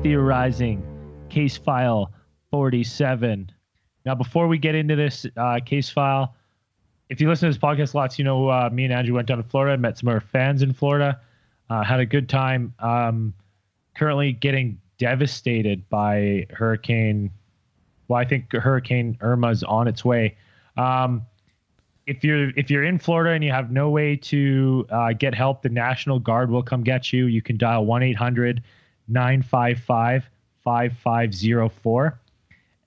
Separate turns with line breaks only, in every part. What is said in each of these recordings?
Theorizing, case file 47. Now, before we get into this uh, case file, if you listen to this podcast lots, you know uh, me and Andrew went down to Florida, met some of our fans in Florida, uh, had a good time. Um, currently getting devastated by Hurricane. Well, I think Hurricane Irma's on its way. Um, if you're if you're in Florida and you have no way to uh, get help, the National Guard will come get you. You can dial 1-800-955-5504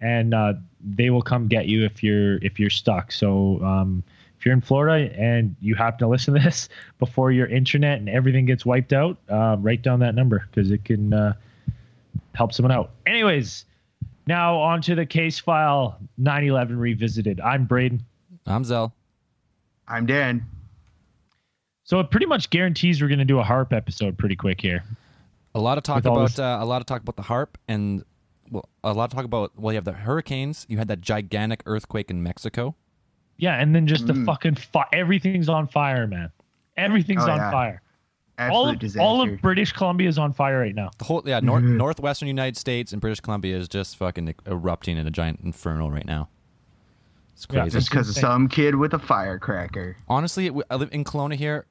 and uh, they will come get you if you're if you're stuck. So um, if you're in Florida and you happen to listen to this before your internet and everything gets wiped out, uh, write down that number because it can uh, help someone out. Anyways, now on to the case file 9/11 revisited. I'm Braden.
I'm Zell.
I'm Dan.
So it pretty much guarantees we're going to do a harp episode pretty quick here.
A lot of talk
With
about
this-
uh, a lot of talk about the harp and well, a lot of talk about well, you have the hurricanes. You had that gigantic earthquake in Mexico.
Yeah, and then just the
Mm.
fucking fi- everything's on fire, man. Everything's
Oh,
on
yeah.
fire.
Absolute
All of,
disaster.
all of British Columbia is on fire right now.
The whole yeah, nor-
Mhm.
northwestern United States and British Columbia is just fucking erupting in a giant inferno right now. It's
Yeah,
crazy.
just because of
insane.
some kid with a firecracker.
Honestly, it, I live in Kelowna here.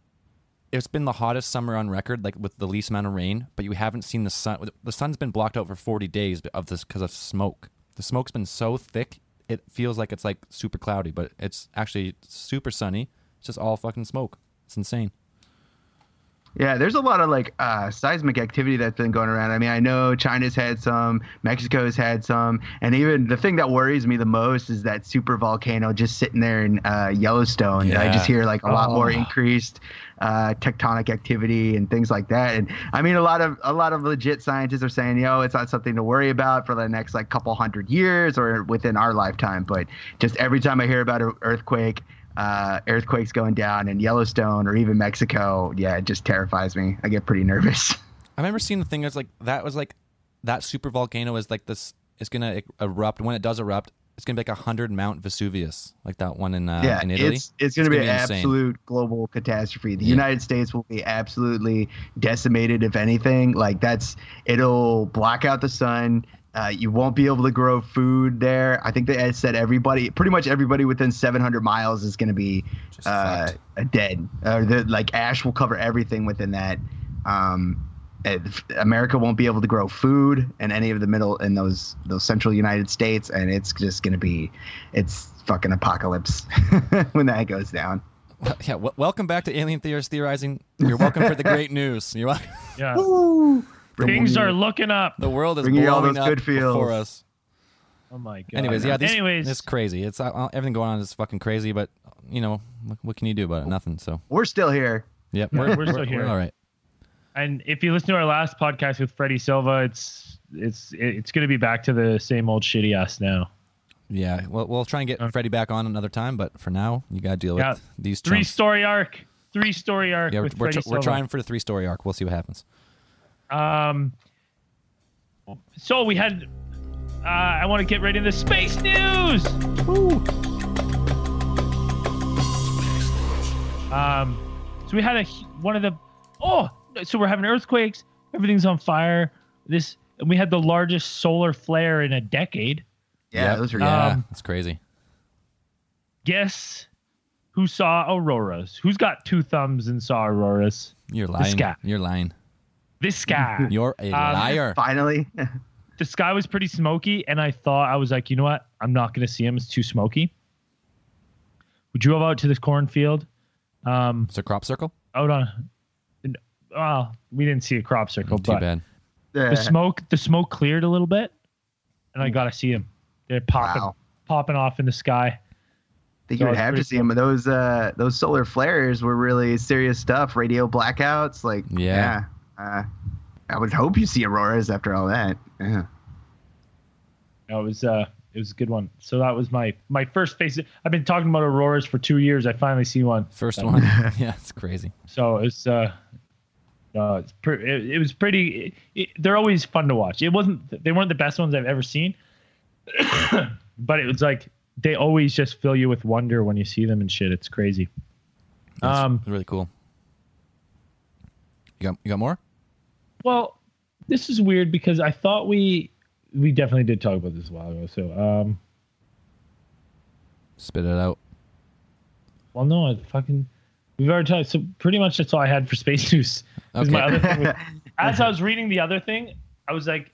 It's been the hottest summer on record, like with the least amount of rain. But you haven't seen the sun. The sun's been blocked out for forty days of this because of smoke. The smoke's been so thick, it feels like it's like super cloudy, but it's actually super sunny. It's just all fucking smoke. It's insane.
Yeah, there's a lot of like uh, seismic activity that's been going around. I mean, I know China's had some, Mexico's had some, and even the thing that worries me the most is that super volcano just sitting there in uh, Yellowstone. I just hear like a lot more
Oh.
increased uh, tectonic activity and things like that. And I mean, a lot of a lot of legit scientists are saying, yo, it's not something to worry about for the next like couple hundred years or within our lifetime. But just every time I hear about an earthquake uh, earthquakes going down in Yellowstone or even Mexico, yeah, it just terrifies me. I get pretty nervous.
I remember seeing the thing that's like that was like that super volcano is like this. It's gonna erupt. When it does erupt, it's gonna be like a hundred Mount Vesuvius, like that one in uh,
yeah,
in Italy.
it's it's going to be an
insane.
absolute global catastrophe. The
Yeah.
United States will be absolutely decimated if anything. Like that's it'll block out the sun. Uh, you won't be able to grow food there. I think they had said everybody, pretty much everybody within 700 miles is going to be uh, dead. Or the like ash will cover everything within that. Um, America won't be able to grow food in any of the middle in those those central United States, and it's just going to be, it's fucking apocalypse when that goes down.
Well, yeah, w- welcome back to Alien Theorist Theorizing. You're welcome for the great news. You're welcome.
Yeah.
Woo!
Things are looking up.
The world is
Bringing all
blowing
those
up
good feels.
for us.
Oh my god.
Anyways, yeah. This,
Anyways,
it's crazy. It's uh, everything going on is fucking crazy. But you know, what, what can you do about it? Nothing. So,
We're still here.
yep,
Yeah, we're still here.
all right.
and if you listen to our last podcast with Freddie Silva, it's it's it's going to be back to the same old shitty ass now.
Yeah, well, we'll try and get
Okay.
Freddie back on another time. But for now, you got to deal
Yeah.
with these
Three
chumps.
story arc. Three story arc
Yeah, we're,
with
we're,
Freddie
tr- we're
Silva.
trying for the three story arc. We'll see what happens.
Um. So we had. Uh, I want to get right into space news. Woo. Um. So we had a one of the. Oh, so we're having earthquakes. Everything's on fire. This and we had the largest solar flare in a decade.
Yeah,
Yep.
those are
Yeah,
Um,
it's crazy.
Guess who saw auroras? Who's got two thumbs and saw auroras?
You're lying.
guy.
You're lying.
This guy.
You're a
Um,
liar.
finally.
the sky was pretty smoky, and I thought I was like, you know what? I'm not going to see him. It's too smoky. We drove out to this cornfield. Um,
It's a crop circle.
out on. Well, we didn't see a crop circle,
Too
but
bad.
the smoke the smoke cleared a little bit, and I got to see him. They're popping
Wow.
popping off in the sky.
I think
So
you would have to
pretty
see them. Those uh, those solar flares were really serious stuff. Radio blackouts, like
Yeah.
yeah. Uh, I would hope you see auroras after all that. Yeah.
No, it was uh, it was a good one. So that was my my first face. I've been talking about auroras for two years. I finally see one.
First one. yeah, it's crazy.
So it's uh, uh it's pre- it, it was pretty. It, it- they're always fun to watch. It wasn't. They weren't the best ones I've ever seen, but it was like they always just fill you with wonder when you see them and shit. It's crazy.
That's
Um,
really cool. You got you got more?
Well, this is weird because I thought we we definitely did talk about this a while ago. So, um,
Spit it out.
well, no, I fucking we've already talked. So pretty much that's all I had for space news. 'Cause my other thing was, as I was reading the other thing, I was like,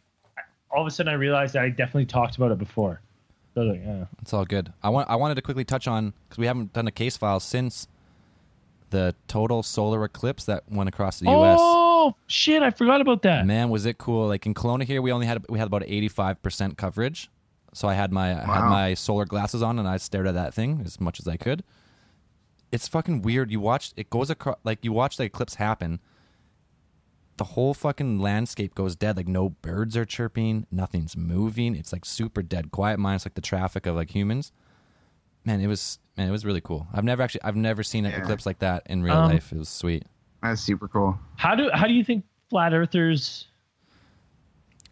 all of a sudden I realized that I definitely talked about it before. So like, yeah.
It's all good. I want I wanted to quickly touch on because we haven't done a case file since the total solar eclipse that went across the U.S.
Oh shit! I forgot about that.
Man, was it cool! Like in Kelowna here, we only had we had about eighty five percent coverage. So I had my I had my solar glasses on and I stared at that thing as much as I could. It's fucking weird. You watch it goes across like you watch the eclipse happen. The whole fucking landscape goes dead. Like no birds are chirping, nothing's moving. It's like super dead quiet, minus like the traffic of like humans. Man, it was man, it was really cool. I've never actually I've never seen an
Yeah.
eclipse like that in real
Um,
life. It was sweet.
That's super cool.
How do how do you think flat earthers?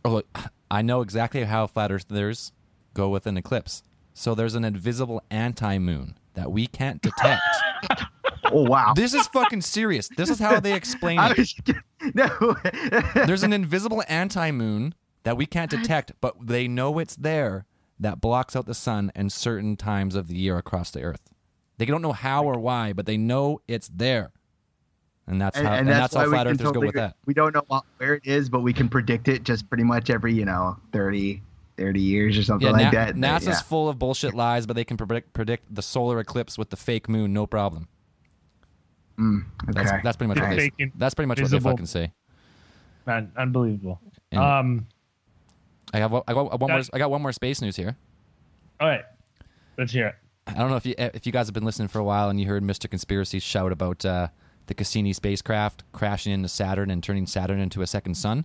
Oh, look, I know exactly how flat earthers go with an eclipse. So there's an invisible anti-moon that we can't detect.
Oh wow.
this is fucking serious. This is how they explain it.
was, no.
There's an invisible anti-moon that we can't detect, but they know it's there that blocks out the sun and certain times of the year across the earth. They don't know how or why, but they know it's there. And that's how and, that's,
why
how
we
flat
can
earthers go
totally-
with that.
We don't know what, where it is, but we can predict it just pretty much every, you know, 30, 30 years or something
Yeah,
like
Na-
that.
NASA's
yeah.
full of bullshit lies, but they can predict predict the solar eclipse with the fake moon, no problem.
Mm,
That's
okay.
that's pretty much what they,
Fake
that's pretty much what they fucking say.
Man, unbelievable.
And
Um.
I have I got one more I got one more space news here.
All right. Let's hear it.
I don't know if you if you guys have been listening for a while and you heard Mr. Conspiracy shout about uh, the Cassini spacecraft crashing into Saturn and turning Saturn into a second sun.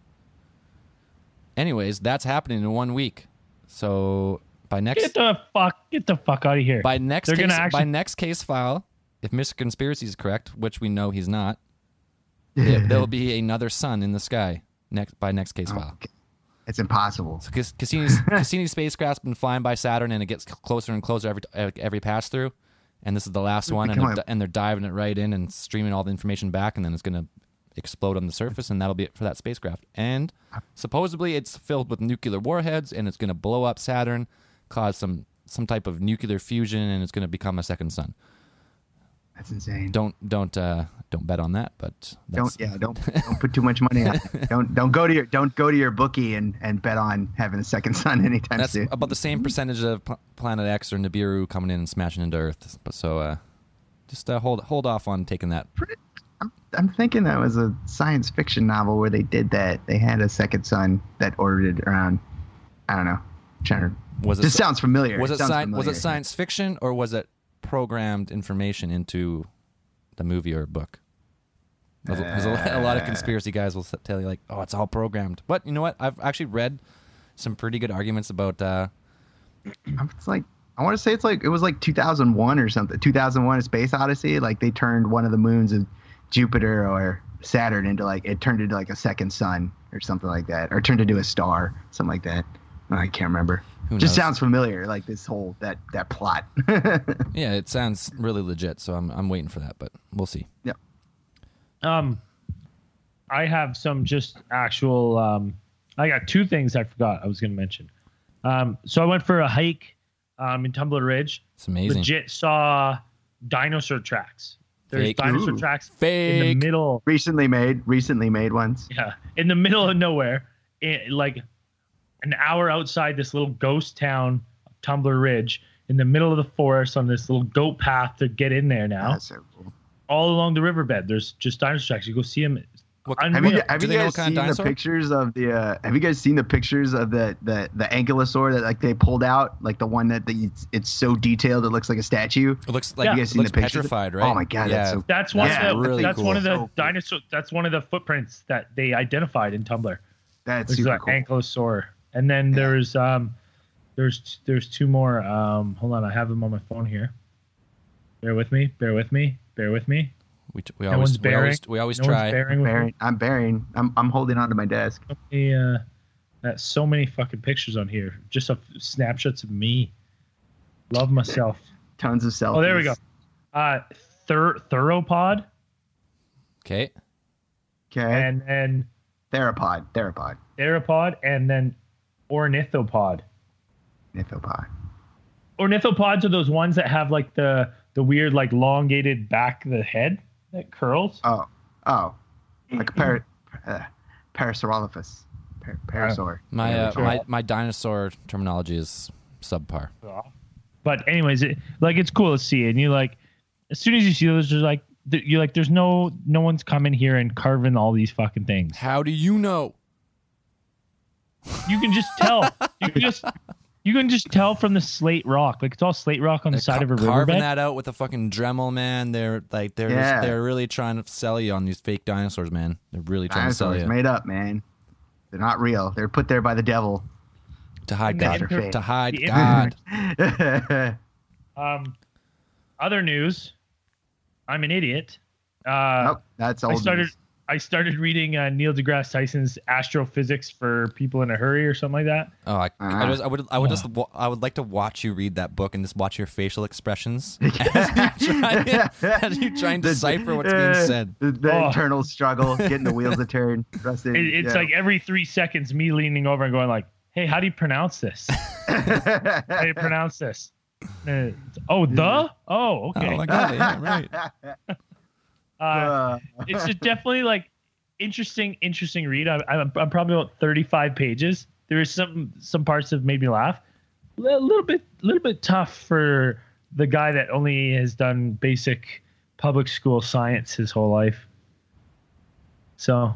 Anyways, that's happening in one week. So by next
Get the fuck. Get the fuck out of here.
by next
They're
case,
gonna actually-
by next case file, if Mr. Conspiracy is correct, which we know he's not, there- there'll be another sun in the sky next by next case file.
Okay. It's impossible.
So Cass- Cassini's Cassini's spacecraft's been flying by Saturn, and it gets closer and closer every every pass through. And this is the last one, and they're, and they're diving it right in and streaming all the information back, and then it's going to explode on the surface, and that'll be it for that spacecraft. And supposedly, it's filled with nuclear warheads, and it's going to blow up Saturn, cause some some type of nuclear fusion, and it's going to become a second sun.
That's insane.
Don't don't uh, don't bet on that, but
don't yeah don't don't put too much money on it. don't don't go to your don't go to your bookie and and bet on having a second son anytime
that's
soon.
about the same percentage of P- Planet X or Nibiru coming in and smashing into Earth. But so uh, just uh, hold hold off on taking that
I'm, I'm thinking that was a science fiction novel where they did that. They had a second son that orbited around. I don't know. trying to.
Was it
This sounds familiar.
was it
sounds
sci- was it science fiction or was it programmed information into the movie or book? There's, a- a, a lot of conspiracy guys will tell you like, oh, it's all programmed. But you know what? I've actually read some pretty good arguments about. Uh,
It's like I want to say it's like it was like 2001 or something. 2001: A Space Odyssey. Like they turned one of the moons of Jupiter or Saturn into like it turned into like a second sun or something like that, or turned into a star, something like that. I can't remember.
Who
Just
knows?
sounds familiar, like this whole that that plot.
yeah, it sounds really legit. So I'm I'm waiting for that, but we'll see. Yep.
Um, I have some just actual. Um, I got two things I forgot I was going to mention. Um, so I went for a hike um, in Tumbler Ridge.
It's amazing.
Legit saw dinosaur tracks. There's
Fake.
dinosaur
Ooh.
tracks in the middle.
recently made, recently made ones.
Yeah, in the middle of nowhere, in, like an hour outside this little ghost town, Tumbler Ridge, in the middle of the forest on this little goat path to get in there now.
That's so cool.
all along the riverbed. There's just dinosaur tracks. You go see them.
What-
Have you, have you guys
what kind
seen
of
the pictures of the? Uh, have you guys seen the pictures of the the the ankylosaur that like they pulled out, like the one that the, it's, it's so detailed it looks like a statue?
It looks like
Yeah.
You
it
guys seen
looks
the pictures?
petrified, right?
Oh my god,
yeah.
that's so
That's one
Yeah,
of the.
really
that's
cool.
one of the
So cool.
dinosaur. That's one of the footprints that they identified in Tumbler.
that's
It's
super
that
cool.
ankylosaur. And then
Yeah.
there's um, there's there's two more. Um, hold on, I have them on my phone here. Bear with me. Bear with me. Bear with me.
We, we
No
always we always
bearing.
we always
No one's
try.
bearing with me.
Bearing, I'm bearing. I'm I'm holding on to my desk.
me, uh, that's so many fucking pictures on here. Just of snapshots of me. Love myself.
Tons of selfies.
Oh, there we go. Uh, thir- Theropod,
Okay.
Okay.
and then
Theropod. Theropod.
theropod, and then ornithopod.
Nithopod.
Ornithopods are those ones that have like the the weird like elongated back of the head that curls.
Oh. Oh. Like a par- uh, Parasaurolophus. Par- parasaur.
My uh, my my dinosaur terminology is subpar.
But anyways, it, like it's cool to see, and you like as soon as you see those, you're like you're like there's no no one's coming here and carving all these fucking things.
How do you know?
You can just tell. you can just you can just tell from the slate rock. Like it's all slate rock on the
They're
side
ca-
of a
carving
riverbed.
that out with a fucking Dremel, man. They're like they're
Yeah.
just, they're really trying to sell you on these fake dinosaurs, man. They're really trying to sell you
made up, man. They're not real. They're put there by the devil.
to hide God.
inter-
To hide
the
God.
yeah.
Um, other news. I'm an idiot. Uh,
Nope, that's old
I started.
news.
I started reading uh, Neil deGrasse Tyson's Astrophysics for People in a Hurry or something like that.
Oh, I, I,
Ah.
just, I would, I would
Yeah.
just, I would like to watch you read that book and just watch your facial expressions as you try, as you try and decipher what's
uh,
being said.
The, the
Oh.
internal struggle, getting the wheels to turn. Rusted,
It, it's
yeah.
like every three seconds, me leaning over and going like, "Hey, how do you pronounce this? How do you pronounce this?" Uh, oh, the. Oh, okay.
Oh my god, yeah, right.
Uh, it's definitely like interesting, interesting read. I, I'm, I'm probably about 35 pages. There is some some parts that made me laugh. A little bit, a little bit tough for the guy that only has done basic public school science his whole life. So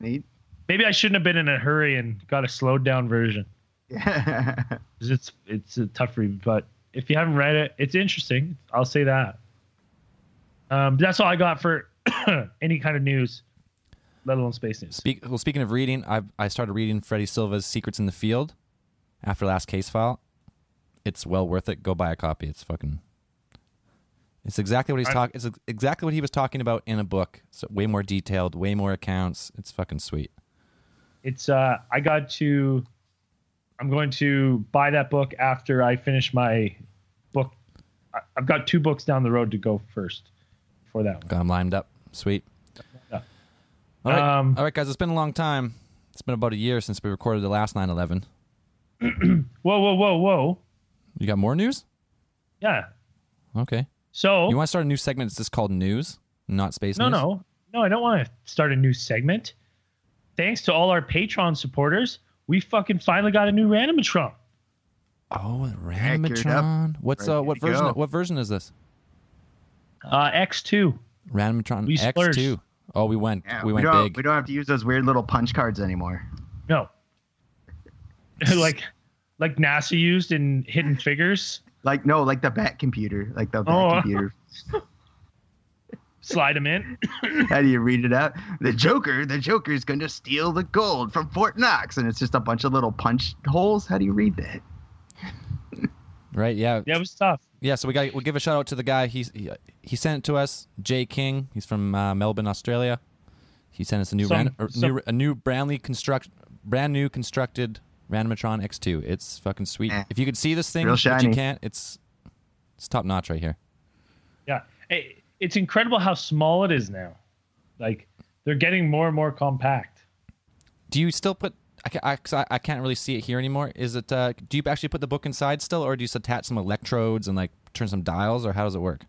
neat.
maybe I shouldn't have been in a hurry and got a slowed down version.
Yeah.
It's it's a tough read, but if you haven't read it, it's interesting. I'll say that. Um, that's all I got for any kind of news, let alone space news.
Speak, well, speaking of reading, I I started reading Freddie Silva's Secrets in the Field after last case file. It's well worth it. Go buy a copy. It's fucking. It's exactly what he's talking. It's exactly what he was talking about in a book. So way more detailed, way more accounts. It's fucking sweet.
It's uh, I got to. I'm going to buy that book after I finish my book. I've got two books down the road to go first for that one.
Got him lined up. Sweet.
Yeah.
All right,
Um,
all right, guys. It's been a long time. It's been about a year since we recorded the last 9/11.
Whoa, whoa, whoa, whoa!
You got more news?
Yeah.
Okay.
So
You want to start a new segment? It's just called news, not space
No,
news.
no, no. No, I don't want to start a new segment. Thanks to all our Patreon supporters, we fucking finally got a new randomatron.
Oh,
Heck, you're
Randomatron. What's uh, what version?
go.
What version is this?
Uh, X2.
Randomtron
We
X2.
splurged.
Oh, we went.
Yeah,
we went
don't,
big.
We don't have to use those weird little punch cards anymore.
No. like, like NASA used in Hidden Figures.
Like no, like the bat computer, like the bat
Oh.
computer.
Slide them in.
How do you read it out? The Joker, the Joker's going to steal the gold from Fort Knox, and it's just a bunch of little punch holes. How do you read that?
Right? Yeah.
Yeah, it was tough.
Yeah. So we got. We'll give a shout out to the guy. He's he, he sent it to us. Jay King. He's from uh, Melbourne, Australia. He sent us a new
Some-
ran, or
some-
new a new brandly construct brand new constructed Randomatron X2. It's fucking sweet.
Yeah.
If you could see this thing,
Real
but you can't. It's it's top notch right here.
Yeah. Hey, it's incredible how small it is now. Like, they're getting more and more compact.
Do you still put? I, ca- I, 'cause I, I can't really see it here anymore. Is it? Uh, do you actually put the book inside still, or do you just attach some electrodes and like turn some dials, or how does it work?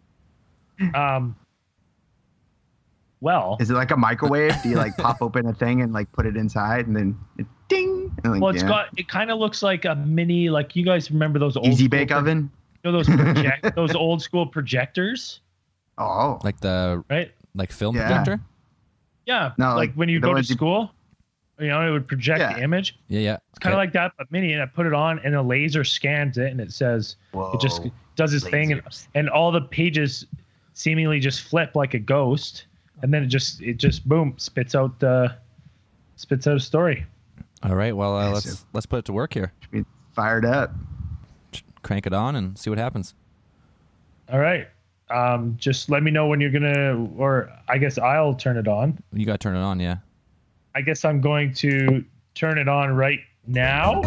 Um, well,
Is it like a microwave? do you like pop open a thing and like put it inside, and then it ding? And, like,
well, it's
yeah.
got, it kind of looks like a mini, like, you guys remember those old
easy bake
pro-
oven.
You know those project, those old school projectors,
Oh,
Like the
right?
like film
Yeah.
projector?
Yeah.
No,
like
like
when you go to
ones you-
school, you know, it would project
Yeah.
the image.
Yeah, yeah.
It's kind of like that, but mini. And I put it on, and a laser scans it, and it says it just does its thing, and, and all the pages seemingly just flip like a ghost, and then it just it just boom spits out uh, spits out a story.
All right. Well, uh, let's
so-
let's put it to work here.
Be fired up.
Crank it on and see what happens.
All right. Um, just let me know when you're gonna, or I guess I'll turn it on.
You got to turn it on. Yeah.
I guess I'm going to turn it on right now.
All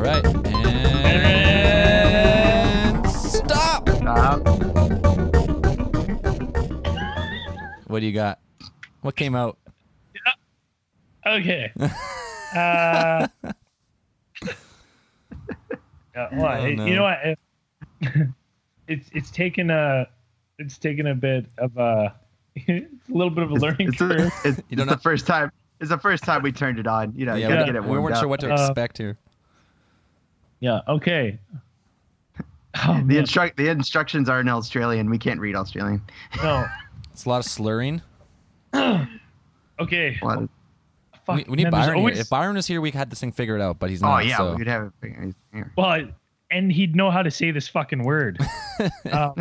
right. And stop.
Stop.
What do you got? What came out?
Okay. Uh, yeah, well,
Oh,
it-
no.
You know what? It- it's it's taken a it's taken a bit of a it's a little bit of a learning
It's,
curve.
a, it's,
You
it's
don't
the first time. It's the first time we turned it on. You know, you gotta
we,
get it
we weren't
up.
sure what to
Uh,
expect here.
Yeah. Okay. Oh,
the
man,
instruct the instructions are in Australian. We can't read Australian.
no.
It's a lot of slurring.
Okay.
A of-
Fuck,
we, we need Byron
always-
here. If Byron was here, we had this thing figured out, but he's not.
oh
not.
yeah,
so.
we'd have it. figured here.
Well, and he'd know how to say this fucking word. um,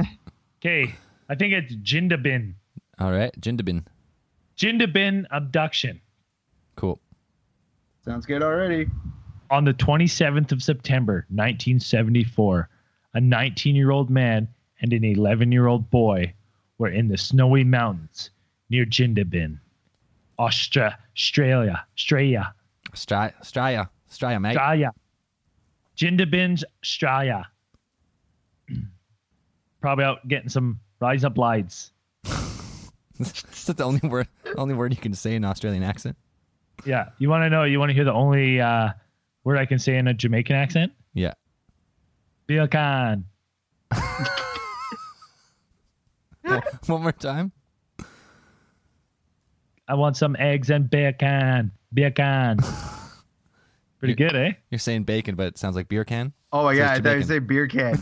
okay. I think it's Jindabin.
All right, Jindabin.
Jindabin abduction.
Cool.
Sounds good already.
On the 27th of September, 1974, a 19 year old man and an 11 year old boy were in the snowy mountains near Jindabin, Austra- Australia. Australia.
Straya, Straya, Straya, mate.
Australia. Jindabin's Australia. Probably out getting some rise up lights.
Is that the only word, only word you can say in Australian accent?
Yeah. You want to know? You want to hear the only uh, word I can say in a Jamaican accent?
Yeah.
Biakan.
One more time.
I want some eggs and bacon. Bacon. Pretty good, eh?
You're saying bacon, but it sounds like beer can.
Oh my
Says
god, I thought you
Jamaican.
say beer can.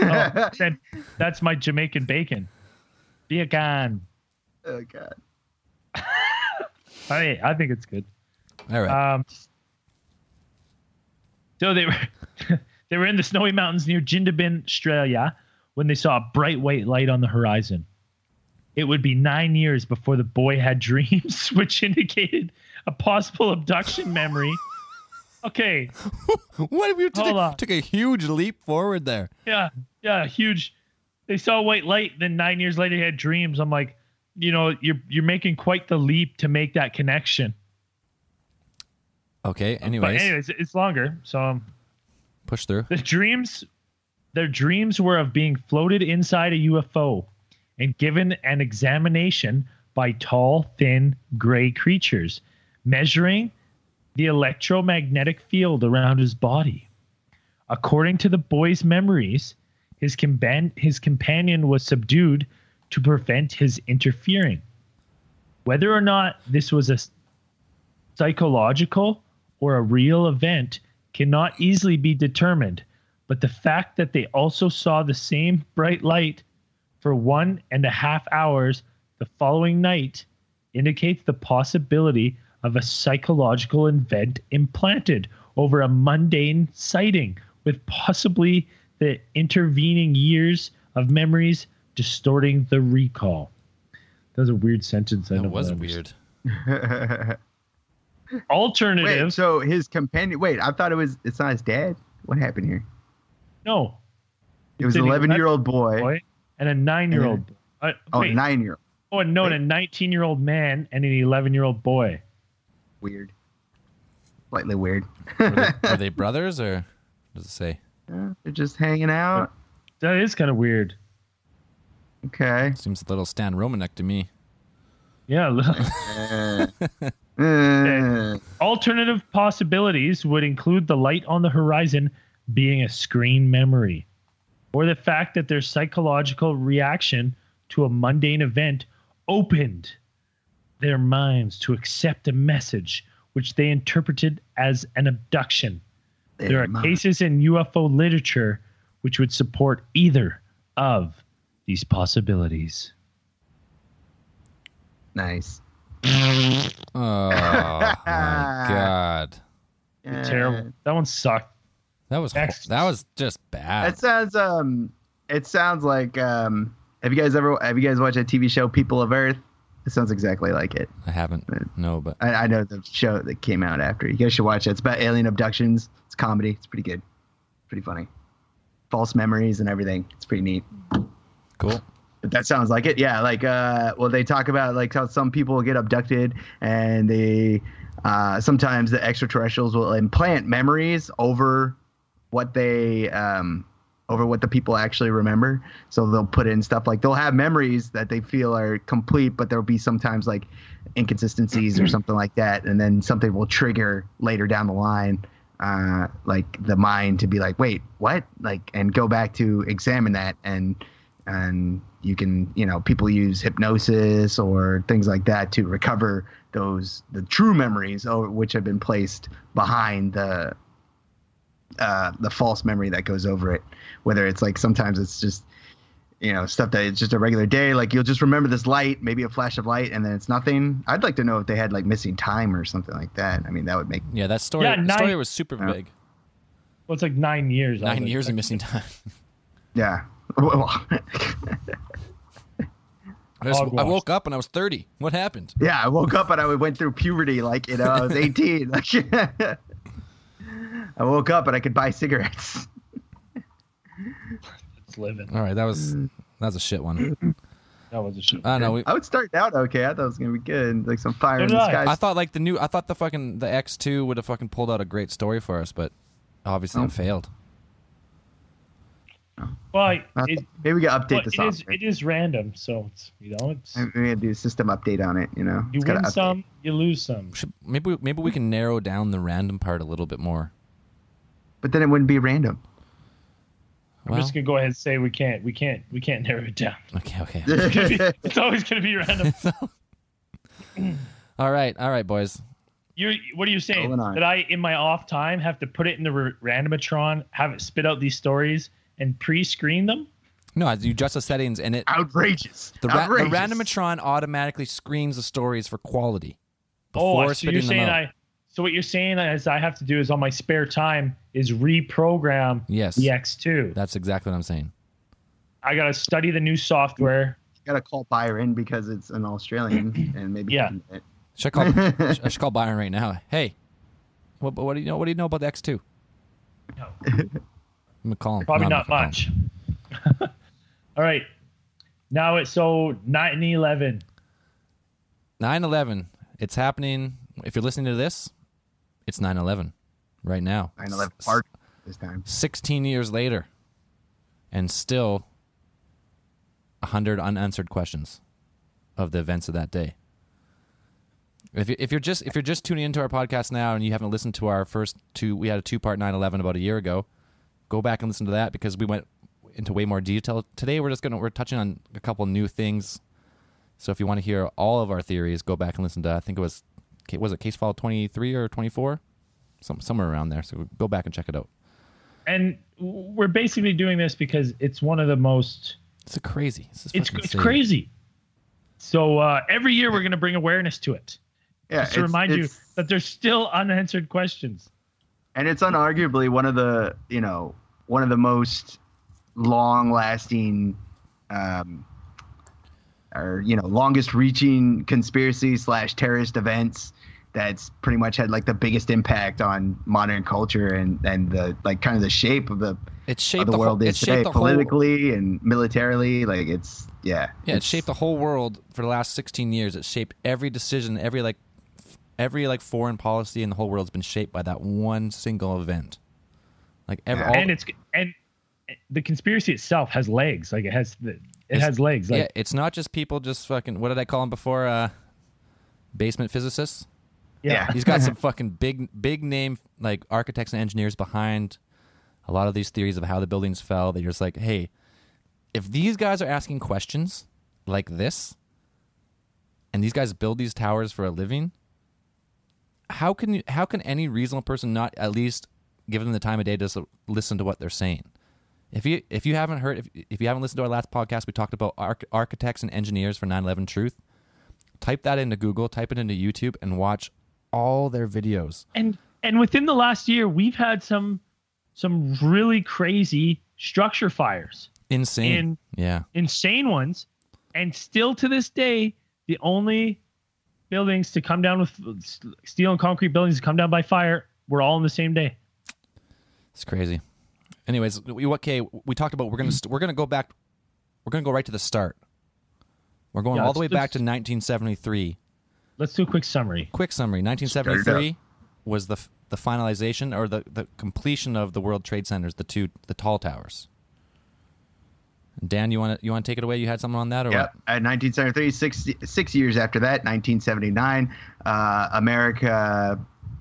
Oh, that's my Jamaican bacon. Bacon.
Oh god.
I I think it's good.
All right.
Um, so they were they were in the snowy mountains near Jindabin, Australia, when they saw a bright white light on the horizon. It would be nine years before the boy had dreams, which indicated a possible abduction memory. Okay,
what if you took,
hold
a,
on.
took a huge leap forward there?
yeah, yeah, huge. They saw a white light, then nine years later he had dreams. I'm like, you know, you're you're making quite the leap to make that connection.
Okay.
But
Anyways,
anyways, it's longer. So um,
push through.
The dreams, their dreams were of being floated inside a UFO and given an examination by tall, thin, gray creatures, measuring the electromagnetic field around his body. According to the boy's memories, his, compan- his companion was subdued to prevent his interfering. Whether or not this was a psychological or a real event cannot easily be determined, but the fact that they also saw the same bright light for one and a half hours the following night indicates the possibility of a psychological event implanted over a mundane sighting with possibly the intervening years of memories distorting the recall. That was a weird sentence. I
That
don't
was
understand.
weird.
Alternative.
wait, so his companion. Wait, I thought it was. It's not his dad. What happened here?
no.
It was an 11 year old boy.
boy and a nine-year-old. Uh,
Oh,
wait.
nine year old.
Oh, and no, and a 19 year old man and an 11 year old boy.
Weird. Slightly weird.
are, they, were they brothers or what does it say?
Yeah, They're just hanging out.
That is kind of weird.
Okay.
Seems a little Stan Romanek to me.
Yeah. Alternative possibilities would include the light on the horizon being a screen memory, or the fact that their psychological reaction to a mundane event opened their minds to accept a message which they interpreted as an abduction. There are
Mom.
cases in UFO literature which would support either of these possibilities.
Nice.
Oh my god,
Yeah.
Terrible. That one sucked.
that was
Next.
that was just bad.
It sounds um it sounds like um have you guys ever have you guys watched that TV show People of Earth? It sounds exactly like it.
I haven't. No, but
I, I know the show that came out after. You guys should watch it. It's about alien abductions. It's comedy. It's pretty good. Pretty funny. False memories and everything. It's pretty neat.
Cool.
That sounds like it. Yeah, like uh well they talk about like how some people get abducted and they uh sometimes the extraterrestrials will implant memories over what they um over what the people actually remember. So they'll put in stuff like they'll have memories that they feel are complete, but there'll be sometimes like inconsistencies or something like that, and then something will trigger later down the line, uh, like the mind to be like, wait, what? Like, and go back to examine that and and you can you know people use hypnosis or things like that to recover those the true memories which have been placed behind the uh, the false memory that goes over it whether it's like sometimes it's just you know stuff that it's just a regular day like you'll just remember this light maybe a flash of light and then it's nothing i'd like to know if they had like missing time or something like that i mean that would make
Yeah, that story.
Yeah, nine-
story was super
Yeah.
big.
Well, it's like nine years.
Nine years of missing time.
yeah Well,
I, just- I woke up and I was 30. What happened?
yeah i woke up and i went through puberty like you know i was 18 like i woke up and i could buy cigarettes
It's living.
All right, that was mm. that was a shit one.
That was a shit.
I don't know. We,
I would start out okay. I thought it was gonna be good, like some fire in the
sky. I.
I thought like the new. I thought the fucking the X2 would have fucking pulled out a great story for us, but obviously
Oh.
it failed.
Well, I- it,
Maybe we got to
well,
update the
it is
software.
it is random, so it's you know it's
Maybe we gotta do a system update on it. You know,
you
It's
win some, you lose some.
Should, maybe we- maybe we can narrow down the random part a little bit more.
but then it wouldn't be random.
I'm
Well,
just gonna go ahead and say we can't we can't we can't narrow it down.
okay, okay.
it's always gonna be random.
all right, all right, boys.
You're what are you saying? That I in my off time have to put it in the r- randomatron, have it spit out these stories, and pre-screen them?
No, you adjust the settings and it
Outrageous.
the, ra- the randomatron automatically screens the stories for quality
Oh,
before
I- so you're saying. I. So what you're saying is I have to do is on my spare time is reprogram
yes,
the X2.
that's exactly what I'm saying.
I gotta study the new software.
gotta call Byron because it's an Australian, and maybe
Yeah.
Should I call? I should call Byron right now. Hey, what, what do you know? What do you know about the X2?
No,
I'm gonna call him.
probably
No, I'm
not
gonna call him.
much. All right. Now it's so 9 11.
9/11. It's happening. If you're listening to this, it's 9/11 right now.
9/11
S-
part this time.
16 years later, and still 100 unanswered questions of the events of that day. If, you, if you're just if you're just tuning into our podcast now and you haven't listened to our first two, we had a two part 9/11 about a year ago. Go back and listen to that because we went into way more detail. Today we're just gonna we're touching on a couple new things. So if you want to hear all of our theories, go back and listen to I think it was was it case file 23 or 24, some somewhere around there. So go back and check it out.
And we're basically doing this because it's one of the most
It's a crazy. This is
it's it's crazy. So uh, every year we're going to bring awareness to it.
Yeah,
Just to
it's-
remind you that there's still unanswered questions.
And it's unarguably one of the you know one of the most long lasting um or you know longest reaching conspiracy slash terrorist events that's pretty much had like the biggest impact on modern culture and and the like kind of the shape of the
It shaped
the,
the,
world
whole,
is today
the whole,
politically and militarily like it's yeah
yeah, it shaped the whole world for the last 16 years. It shaped every decision, every like, every like foreign policy in the whole world's been shaped by that one single event. Like every,
Yeah.
all,
and it's and the conspiracy itself has legs. Like it has the it
It's-
has legs. Like
yeah, it's not just people just fucking. What did I call them before? Uh, basement physicists.
yeah.
He's got some fucking big, big name like architects and engineers behind a lot of these theories of how the buildings fell. That you're just like, hey, if these guys are asking questions like this, and these guys build these towers for a living, how can you, how can any reasonable person not at least give them the time of day to listen to what they're saying? If you if you haven't heard if, if you haven't listened to our last podcast, we talked about arch- architects and engineers for 9/11 Truth. Type that into Google, type it into YouTube, and watch all their videos.
and and within the last year we've had some some really crazy structure fires
Insane.
In-
yeah.
insane ones and still to this day the only buildings to come down with steel and concrete buildings to come down by fire were all in the same day
It's crazy. Anyways, we, okay, we talked about we're gonna st- we're gonna go back. We're gonna go right to the start. We're going
Yeah,
all the way back to 1973.
let's do a quick summary
Quick summary: 1973 was the the finalization or the, the completion of the World Trade Centers, the two the tall towers. Dan, you want to you want to take it away? You had something on that, or
Yep. At 1973, six six years after that, 1979, uh, America,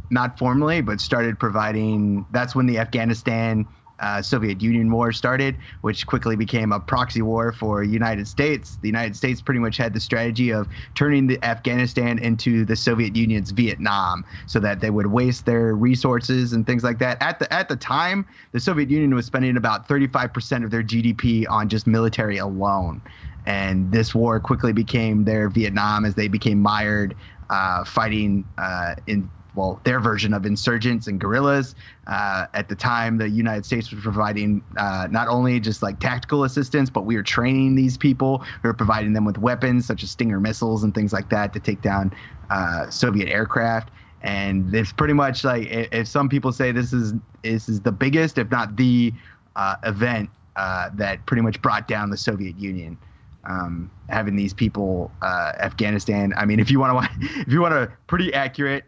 not formally, but started providing. That's when the Afghanistan. Uh, Soviet Union war started, which quickly became a proxy war for United States. The United States pretty much had the strategy of turning the Afghanistan into the Soviet Union's Vietnam, so that they would waste their resources and things like that. At the at the time, the Soviet Union was spending about 35% of their GDP on just military alone and this war quickly became their Vietnam as they became mired uh, fighting uh, in well their version of insurgents and guerrillas. Uh, at the time, the United States was providing uh, not only just like tactical assistance, but we were training these people. We were providing them with weapons such as Stinger missiles and things like that to take down uh, Soviet aircraft. And it's pretty much like if some people say this is this is the biggest, if not the uh, event uh, that pretty much brought down the Soviet Union um, having these people uh, Afghanistan. I mean, if you want to if you want a pretty accurate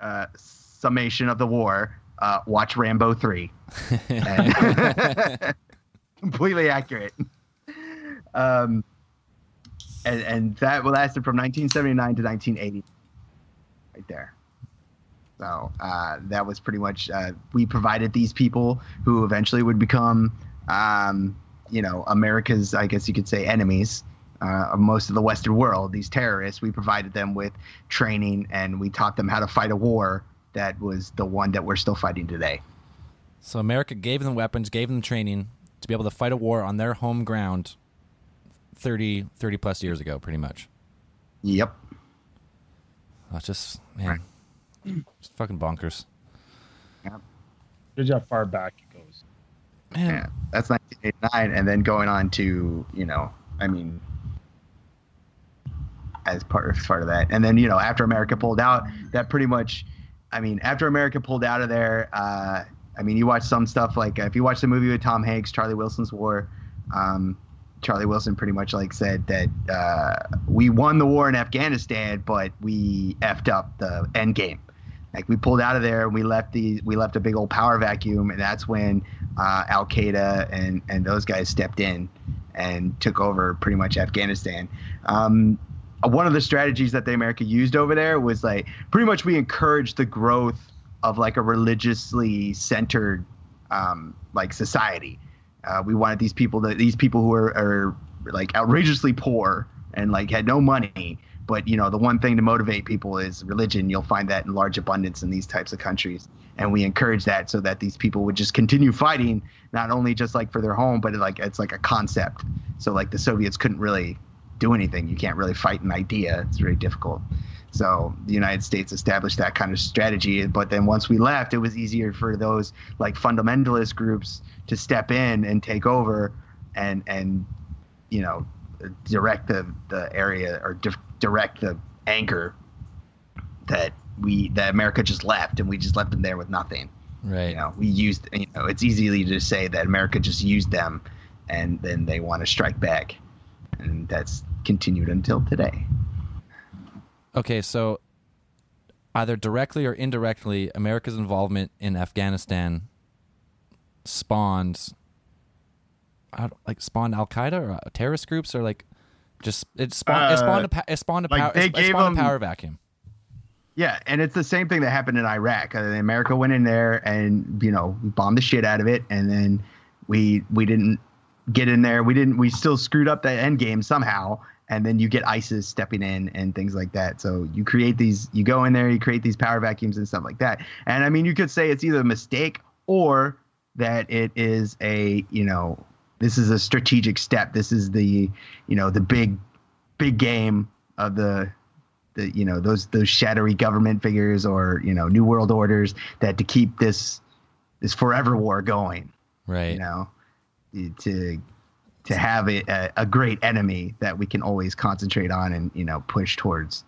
uh, summation of the war, uh, watch Rambo three. Completely accurate. Um, and and that lasted from 1979 to 1980, right there. So uh, that was pretty much uh, we provided these people who eventually would become, um, you know, America's I guess you could say enemies. Uh, of most of the Western world, these terrorists, we provided them with training and we taught them how to fight a war that was the one that we're still fighting today.
So America gave them weapons, gave them training to be able to fight a war on their home ground 30, 30 plus years ago, pretty much.
Yep.
That's just man, it's fucking bonkers.
Judge how far back it goes.
Man,
Yeah, that's 1989, and then going on to you know, I mean, as part of part of that, and then you know, after America pulled out, that pretty much, I mean, after America pulled out of there, uh, I mean, you watch some stuff like if you watch the movie with Tom Hanks, Charlie Wilson's War. Um, Charlie Wilson pretty much like said that uh, we won the war in Afghanistan, but we effed up the end game. Like we pulled out of there and we left the we left a big old power vacuum, and that's when uh, Al Qaeda and and those guys stepped in and took over pretty much Afghanistan. Um, one of the strategies that the America used over there was like pretty much we encouraged the growth of like a religiously centered um, like society. Uh, we wanted these people that these people who are, are like outrageously poor and like had no money. But you know, the one thing to motivate people is religion. You'll find that in large abundance in these types of countries, and we encourage that so that these people would just continue fighting, not only just like for their home, but like it's like a concept. So like the Soviets couldn't really do anything. You can't really fight an idea. It's very difficult. So the United States established that kind of strategy. But then once we left, it was easier for those like fundamentalist groups to step in and take over and and you know direct the the area or di- direct the anchor that we that America just left and we just left them there with nothing.
right.
You know, we used you know it's easy to say that America just used them and then they want to strike back. And that's continued until today.
Okay, so either directly or indirectly, America's involvement in Afghanistan spawned, like spawned Al Qaeda or uh, terrorist groups, or like just it spawned it
Uh,
spawned a it spawned a
like
power it, it spawned a
them-
power vacuum.
Yeah, and it's the same thing that happened in Iraq. Uh, America went in there and you know bombed the shit out of it, and then we we didn't get in there. We didn't. We still screwed up the end game somehow, and then you get ISIS stepping in and things like that. So you create these. You go in there, you create these power vacuums and stuff like that. And I mean, you could say it's either a mistake or that it is a you know this is a strategic step. This is the you know the big big game of the the you know those those shadowy government figures or you know new world orders that to keep this this forever war going
Right.
you know to to have a, a, great enemy that we can always concentrate on and you know push towards.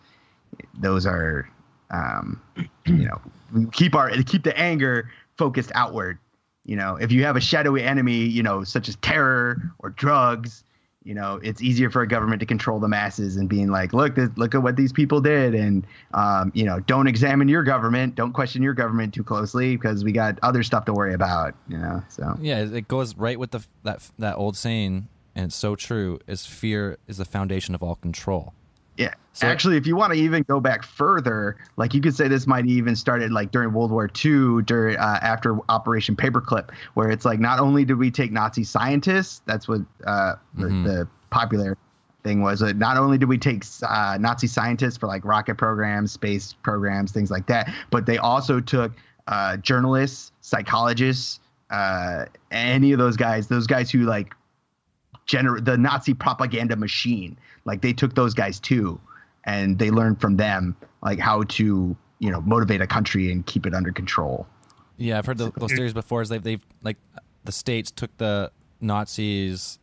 Those are um you know we keep our keep the anger focused outward. You know if you have a shadowy enemy you know such as terror or drugs you know it's easier for a government to control the masses and being like look look at what these people did. And um, you know don't examine your government. Don't question your government too closely because we got other stuff to worry about you know so.
Yeah, it goes right with the that that old saying, and it's so true, is fear is the foundation of all control.
Yeah.
So-
Actually, if you want to even go back further, like you could say this might even started like during World War II, during uh, after Operation Paperclip, where it's like not only did we take Nazi scientists, that's what uh, the,
Mhm.
the popular thing was. Uh, not only did we take uh, Nazi scientists for like rocket programs, space programs, things like that, but they also took uh, journalists, psychologists, uh, any of those guys, those guys who like gener- the Nazi propaganda machine. Like they took those guys too, and they learned from them like how to you know motivate a country and keep it under control.
Yeah, I've heard the, those theories before. Is they've, they've like the states took the Nazis,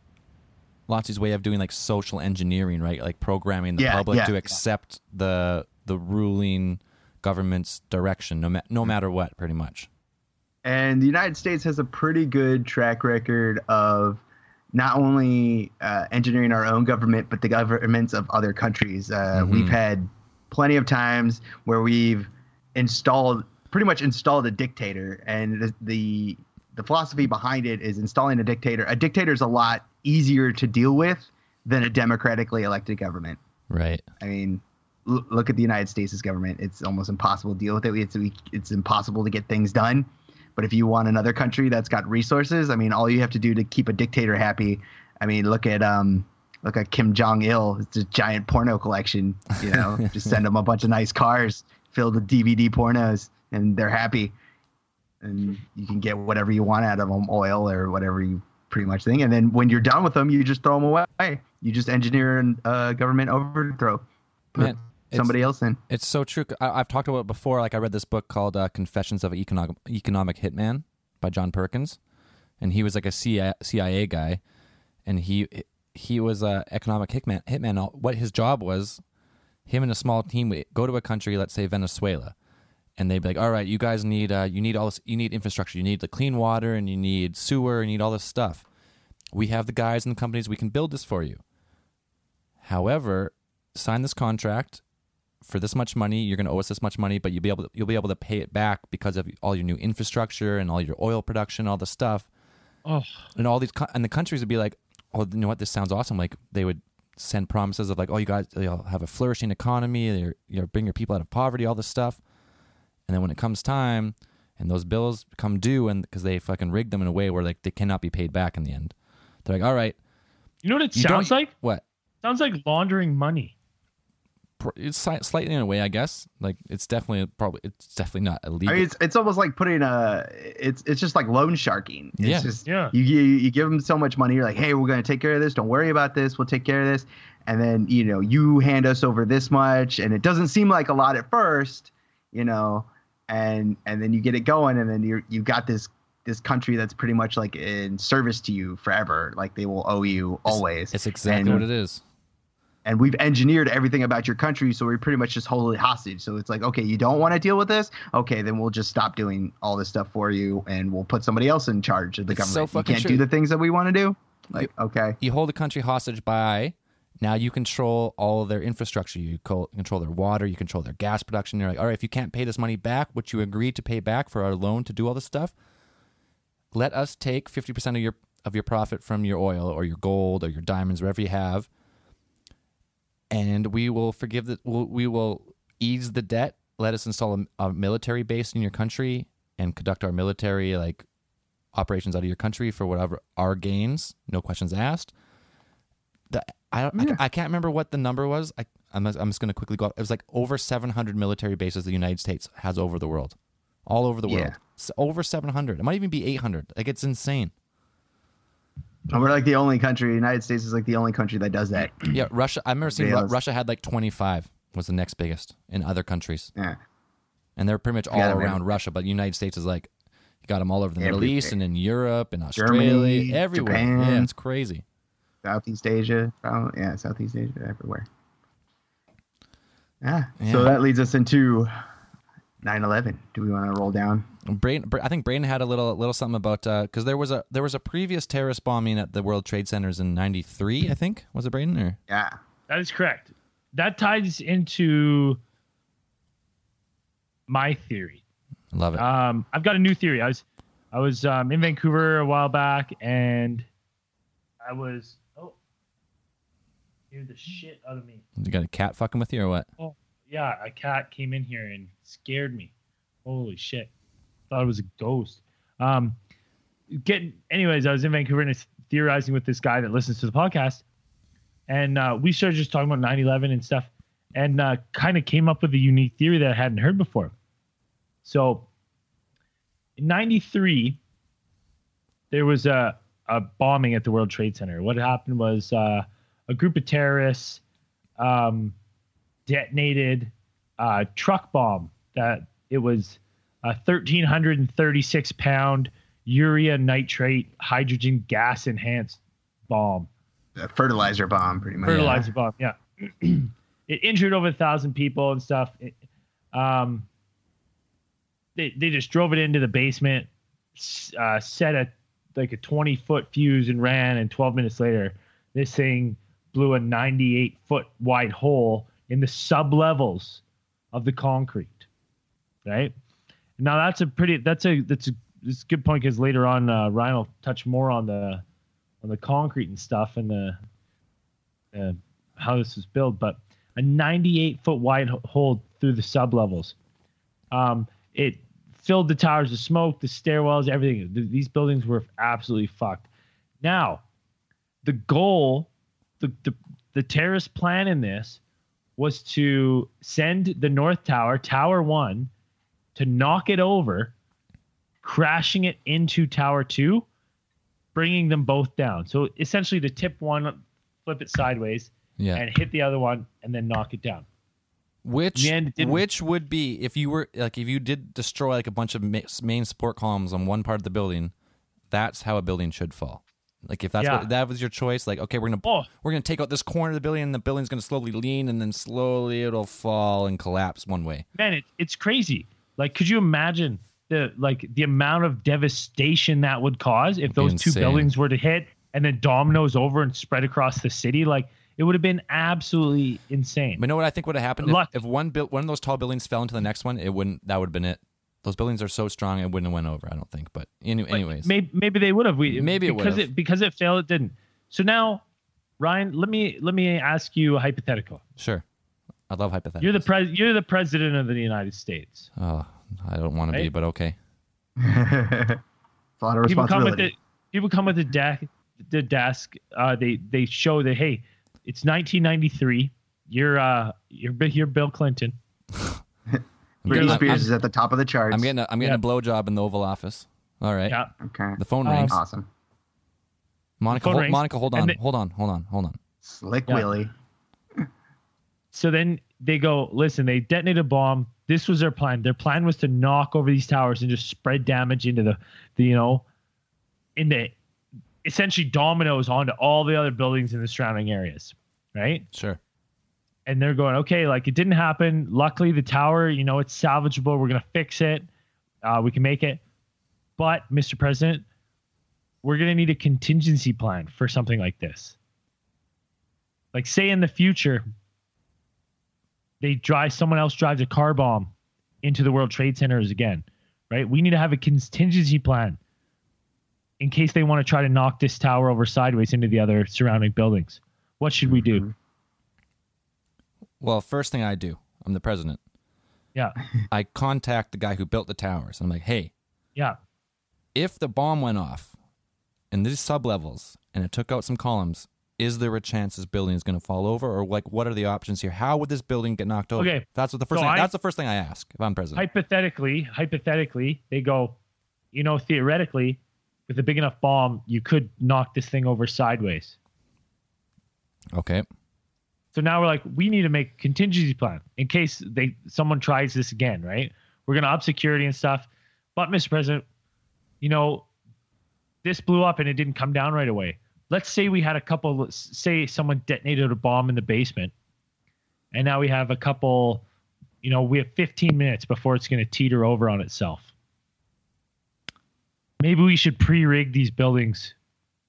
Nazis' way of doing like social engineering, right? Like programming the
Yeah,
public
yeah,
to
yeah.
accept the the ruling government's direction, no ma- no matter what, pretty much.
And the United States has a pretty good track record of not only uh, engineering our own government, but the governments of other countries. Uh,
Mhm.
We've had plenty of times where we've installed, pretty much installed a dictator, and the, the the philosophy behind it is installing a dictator. A dictator is a lot easier to deal with than a democratically elected government.
Right.
I mean, l- look at the United States' government. It's almost impossible to deal with it. It's it's impossible to get things done. But if you want another country that's got resources, I mean, all you have to do to keep a dictator happy. I mean, look at um, look at Kim Jong Il. It's a giant porno collection. You know, just send them a bunch of nice cars filled with DVD pornos, and they're happy. And you can get whatever you want out of them, oil or whatever you pretty much think. And then when you're done with them, you just throw them away. You just engineer a uh, government overthrow.
Man,
somebody else in.
It's so true. I, I've talked about it before. Like I read this book called uh, "Confessions of an Economic Economic Hitman" by John Perkins, and he was like a CIA, CIA guy, and he he was a economic hitman. Hitman. What his job was, him and a small team would go to a country, let's say Venezuela, and they'd be like, "All right, you guys need uh, you need all this, you need infrastructure, you need the clean water, and you need sewer, and you need all this stuff. We have the guys and the companies. We can build this for you. However, sign this contract." For this much money, you're going to owe us this much money, but you'll be able to, you'll be able to pay it back because of all your new infrastructure and all your oil production, all the stuff,
Oh,
and all these and the countries would be like, oh, you know what, this sounds awesome. Like they would send promises of like, oh, you guys, you'll have a flourishing economy, you're, you'll bring your people out of poverty, all this stuff, and then when it comes time and those bills come due, and because they fucking rigged them in a way where like they cannot be paid back in the end, they're like, all right,
you know what it
you
sounds like?
what?
Sounds like laundering money.
Pr- It's slightly in a way, I guess. Like it's definitely probably it's definitely not illegal.
I mean, it's it's almost like putting a it's it's just like loan sharking. It's
Yeah.
just
Yeah.
you, you you give them so much money. You're like, hey, we're gonna take care of this. Don't worry about this. We'll take care of this. And then you know you hand us over this much, and it doesn't seem like a lot at first, you know, and and then you get it going, and then you you've got this this country that's pretty much like in service to you forever. Like they will owe you always.
It's exactly
And-
what it is.
And we've engineered everything about your country so we're pretty much just hold it hostage so it's like okay you don't want to deal with this okay then we'll just stop doing all this stuff for you and we'll put somebody else in charge of the
It's so
government you
fucking
can't
true.
do the things that we want to do like okay
you hold a country hostage by now you control all of their infrastructure. You co- control their water. You control their gas production. You're like, all right, if you can't pay this money back, which you agreed to pay back for our loan to do all this stuff, let us take fifty percent of your of your profit from your oil or your gold or your diamonds, whatever you have, and we will forgive the we'll, we will ease the debt. Let us install a, a military base in your country and conduct our military like operations out of your country for whatever our gains, no questions asked. The, I, don't, I,
Yeah.
I can't remember what the number was. I, I'm, I'm just going to quickly go. It was like over 700 military bases the United States has over the world, all over the
Yeah.
world. S over 700. It might even be 800. Like it's insane.
And we're like the only country the united states is like the only country that does that
Yeah, Russia. I remember seeing Ru- Russia had like 25 was the next biggest in other countries,
yeah
and they're pretty much all
Yeah, man.
around Russia. But the United States is like you got them all over the Middle. East and in Europe and Australia,
Germany,
everywhere.
Japan.
Yeah, it's crazy.
southeast asia oh, yeah southeast asia everywhere ah, yeah.
Yeah.
so that leads us into 9-11 do we want to roll down
Braden, Bra- I think Braden had a little little something about because there was a there was a previous terrorist bombing at the World Trade Centers in '93. I think was it Braden or
yeah
That is correct. That ties into my theory.
love it.
Um, I've got a new theory. I was I was um, in Vancouver a while back, and I was oh scared the shit out of me.
You got a cat fucking with you or what?
Oh, yeah, a cat came in here and scared me. Holy shit. Thought it was a ghost. Um getting anyways, I was in Vancouver and it's theorizing with this guy that listens to the podcast. And uh, we started just talking about 9-11 and stuff and uh, kind of came up with a unique theory that I hadn't heard before. So in 93, there was a, a bombing at the World Trade Center. What happened was uh, a group of terrorists um, detonated a truck bomb that it was a 1,336 pound urea nitrate hydrogen gas enhanced bomb.
A fertilizer bomb, pretty much.
Fertilizer bomb, yeah. it injured over a thousand people and stuff. It, um, they they just drove it into the basement, uh, set a like a 20 foot fuse and ran. And 12 minutes later, this thing blew a 98 foot wide hole in the sub levels of the concrete. Right now, that's a pretty that's a that's a, that's a good point because later on uh, Ryan will touch more on the on the concrete and stuff and the uh, how this was built, but a 98 foot wide hole through the sub levels. Um, it filled the towers with smoke, the stairwells, everything. Th- these buildings were absolutely fucked. Now, the goal, the, the, the terrorist plan in this was to send the North Tower, Tower One, to knock it over, crashing it into Tower Two, bringing them both down. So essentially to tip one, flip it sideways,
Yeah.
and hit the other one, and then knock it down.
Which
end,
which would be if you were like if you did destroy like a bunch of main support columns on one part of the building, that's how a building should fall. Like if that's
Yeah.
what that was your choice, like okay, we're gonna
Oh.
we're gonna take out this corner of the building, and the building's gonna slowly lean, and then slowly it'll fall and collapse one way.
man, it, it's crazy. Like, could you imagine the like the amount of devastation that would cause if those two buildings were to hit and then dominoes over and spread across the city? Like, it would have been absolutely insane.
But you know what I think would have happened if, if one built one of those tall buildings fell into the next one, it wouldn't. That would have been it. Those buildings are so strong, it wouldn't have went over. I don't think. But any,
But
anyways,
maybe maybe they would have. We
Maybe it
because
would've.
it because it failed, it didn't. So now, Ryan, let me let me ask you a hypothetical.
sure. I love hypotheticals.
You're the pres you're the president of the United States.
Oh, I don't want to be, but okay.
a lot of responsibility.
people come with the people come with the deck the desk uh they they show that hey it's 1993 you're uh you're you're bill clinton
I'm
Britney
getting,
Spears
I'm,
is at the top of the charts.
I'm getting a, I'm getting
Yeah.
a blowjob in the Oval Office. All right.
yeah
okay.
The phone
Um,
rings.
Awesome.
Monica, hold,
rings,
Monica, hold on,
they-
hold on, hold on, hold on.
Slick
Yeah.
Willie.
so then they go listen they detonate a bomb this was their plan their plan was to knock over these towers and just spread damage into the, the you know into essentially dominoes onto all the other buildings in the surrounding areas right
Sure.
And they're going, okay, like it didn't happen. Luckily, the tower, you know, it's salvageable. We're gonna fix it. Uh, we can make it. But, Mr. President, we're gonna need a contingency plan for something like this. Like, say in the future, they drive someone else drives a car bomb into the World Trade Centers again, right? We need to have a contingency plan in case they want to try to knock this tower over sideways into the other surrounding buildings. What should we do?
Well, first thing I do, I'm the president.
Yeah,
I contact the guy who built the towers. I'm like, hey,
yeah.
if the bomb went off in these sublevels and it took out some columns, is there a chance this building is going to fall over, or like what are the options here? How would this building get knocked over?
Okay,
that's what the first
so
thing.
I-
that's the first thing I ask if I'm president.
hypothetically, hypothetically, they go, you know, theoretically, with a big enough bomb, you could knock this thing over sideways.
okay.
So now we're like, we need to make a contingency plan in case they someone tries this again, right? We're gonna up security and stuff. But Mr. President, you know, this blew up and it didn't come down right away. Let's say we had a couple say someone detonated a bomb in the basement, and now we have a couple, you know, we have 15 minutes before it's gonna teeter over on itself. Maybe we should pre-rig these buildings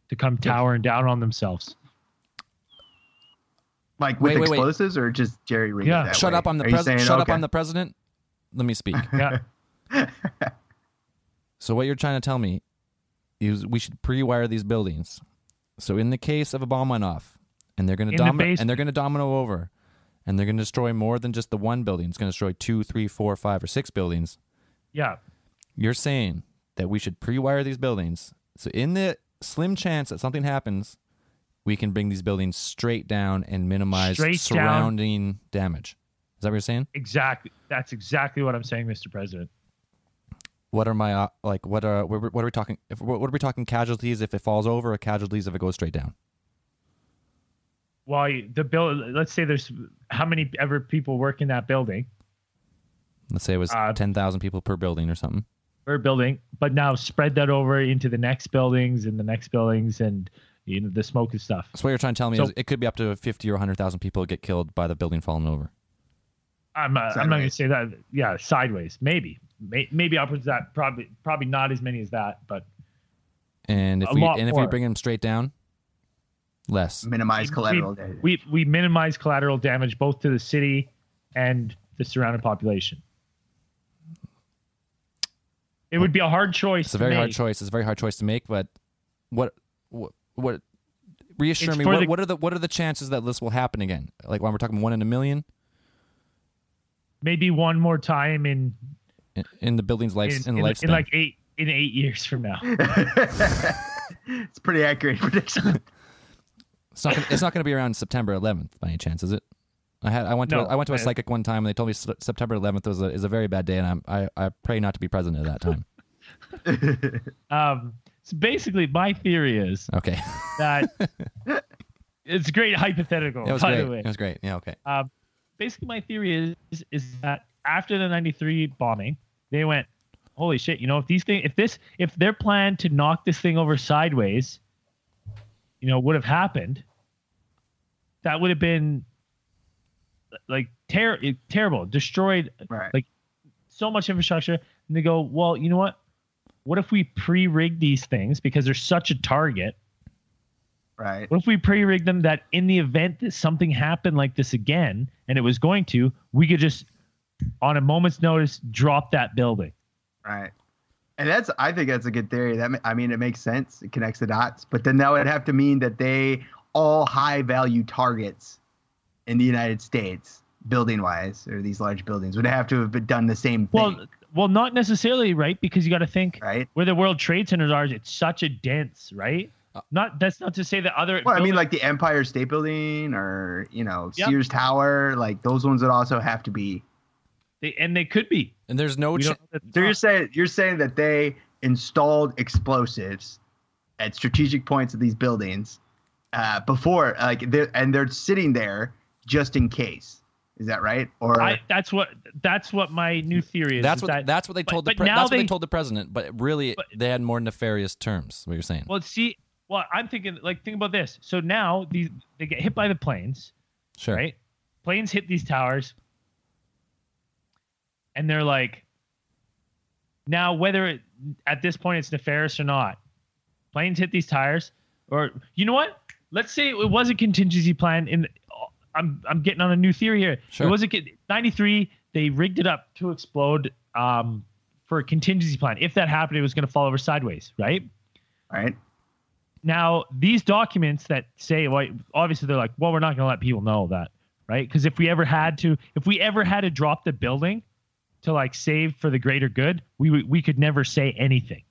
to come towering down on themselves.
Like with
Wait, wait, wait.
or just Jerry rigged
Yeah.
Shut
way?
up! I'm the president.
saying,
Shut up!
okay.
I'm the president. Let me speak.
Yeah.
So what you're trying to tell me is we should pre-wire these buildings. So in the case of a bomb went off, and they're going to
In the
domino and they're going to domino over, and they're going to destroy more than just the one building. It's going to destroy two, three, four, five, or six buildings.
Yeah.
You're saying that we should pre-wire these buildings, so in the slim chance that something happens, we can bring these buildings straight down and minimize
Straight down.
surrounding damage. Is that what you're saying?
Exactly. That's exactly what I'm saying, Mr. President.
What are my uh, like? What are what, what are we talking? If, what what are we talking? Casualties if it falls over, or casualties if it goes straight down?
Well, the bill. Let's say there's how many ever people work in that building
Let's say it was
Uh,
ten thousand people per building or something.
per building, but now spread that over into the next buildings and the next buildings and you know the smoke and stuff.
So what you're trying to tell me
So-
is it could be up to fifty or hundred thousand people get killed by the building falling over.
I'm, uh, I'm not going to say that. Yeah, sideways, maybe, May, maybe upwards of that. Probably, probably not as many as that, but
And if
A
we
lot
and if we bring them straight down, less.
Minimize
we-
collateral damage.
we we minimize collateral damage both to the city and the surrounding population. It would be a hard choice.
It's a very
to
hard choice. It's a very hard choice to make. But what what what? Reassure
It's
me. What,
the-
what are the what are the chances that this will happen again? Like when we're talking one in a million
Maybe one more time in
in, in the building's life
in,
in, the
in,
lifespan.
in like eight in eight years from now.
it's pretty accurate prediction.
It's not. Gonna, it's not going to be around September 11th by any chance, is it? I had. I went to.
No,
a, I went to a
I-
psychic one time, and they told me S- September 11th was a, is a very bad day, and I'm, I I pray not to be present at that time.
Um, so basically, my theory is
Okay,
that it's a great hypothetical.
it was
by
great.
the way,
It was great. Yeah. Okay.
Um, basically, my theory is is that after the '93 bombing, they went, "Holy shit! You know, if these thing, if this, if their plan to knock this thing over sideways, you know, would have happened, that would have been like ter- terrible, destroyed
right.
Like- so much infrastructure." And they go, "Well, you know what? What if we pre-rig these things because they're such a target?"
right.
What if we pre-rig them that in the event that something happened like this again, and it was going to, we could just, on a moment's notice, drop that building.
Right. And that's I think that's a good theory. That I mean it makes sense. It connects the dots. But then that would have to mean that they all high value targets in the United States, building wise, or these large buildings would have to have been done the same thing.
Well, well, not necessarily, right? Because you got to think
right.
where the World Trade Centers are. It's such a dense, right?
Uh,
Not that's not to say that other.
Well, I mean like the Empire State Building or, you know,
Yep.
Sears Tower, like those ones would also have to be
they, and they could be.
And there's no.
We
Ch-
don't know that-
So you're saying you're saying that they installed explosives at strategic points of these buildings uh, before, like, they're, and they're sitting there just in case. Is that right? Or
I, that's what that's what my new theory is.
that's
is
what.
that,
that's what they
but-
told the.
but
Pre-
now
that's what they
they-
told the president. But really,
But-
they had more nefarious terms. What you're saying?
well, see, well, I'm thinking like think about this. So now these they get hit by the planes.
sure.
right? Planes hit these towers, and they're like, now whether it, at this point it's nefarious or not, planes hit these tires, or you know what? Let's say it was a contingency plan. In I'm I'm getting on a new theory here.
Sure.
It was a 93. They rigged it up to explode um, for a contingency plan. If that happened, it was going to fall over sideways, right?
right?
Now, these documents that say, well, obviously they're like, well, we're not going to let people know that, right? Because if we ever had to, if we ever had to drop the building to like save for the greater good, we we could never say anything.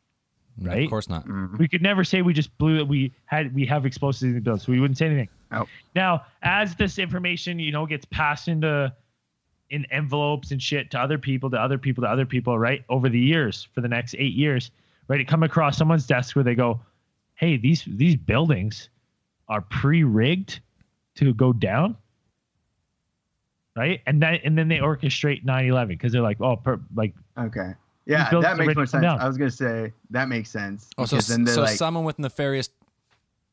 Right?
Of course not.
Mhm.
We could never say we just blew it. We had we have explosives in the building, so we wouldn't say anything.
Oh.
Now, as this information, you know, gets passed into in envelopes and shit to other people, to other people, to other people, right? Over the years, for the next eight years, right? It come across someone's desk where they go, "Hey, these these buildings are pre-rigged to go down." Right, and then and then they orchestrate 9/11 because they're like, oh, per, like
Okay. Yeah, that makes more sense.
down.
I was gonna say that makes sense.
Oh, so,
then
so
like,
someone with nefarious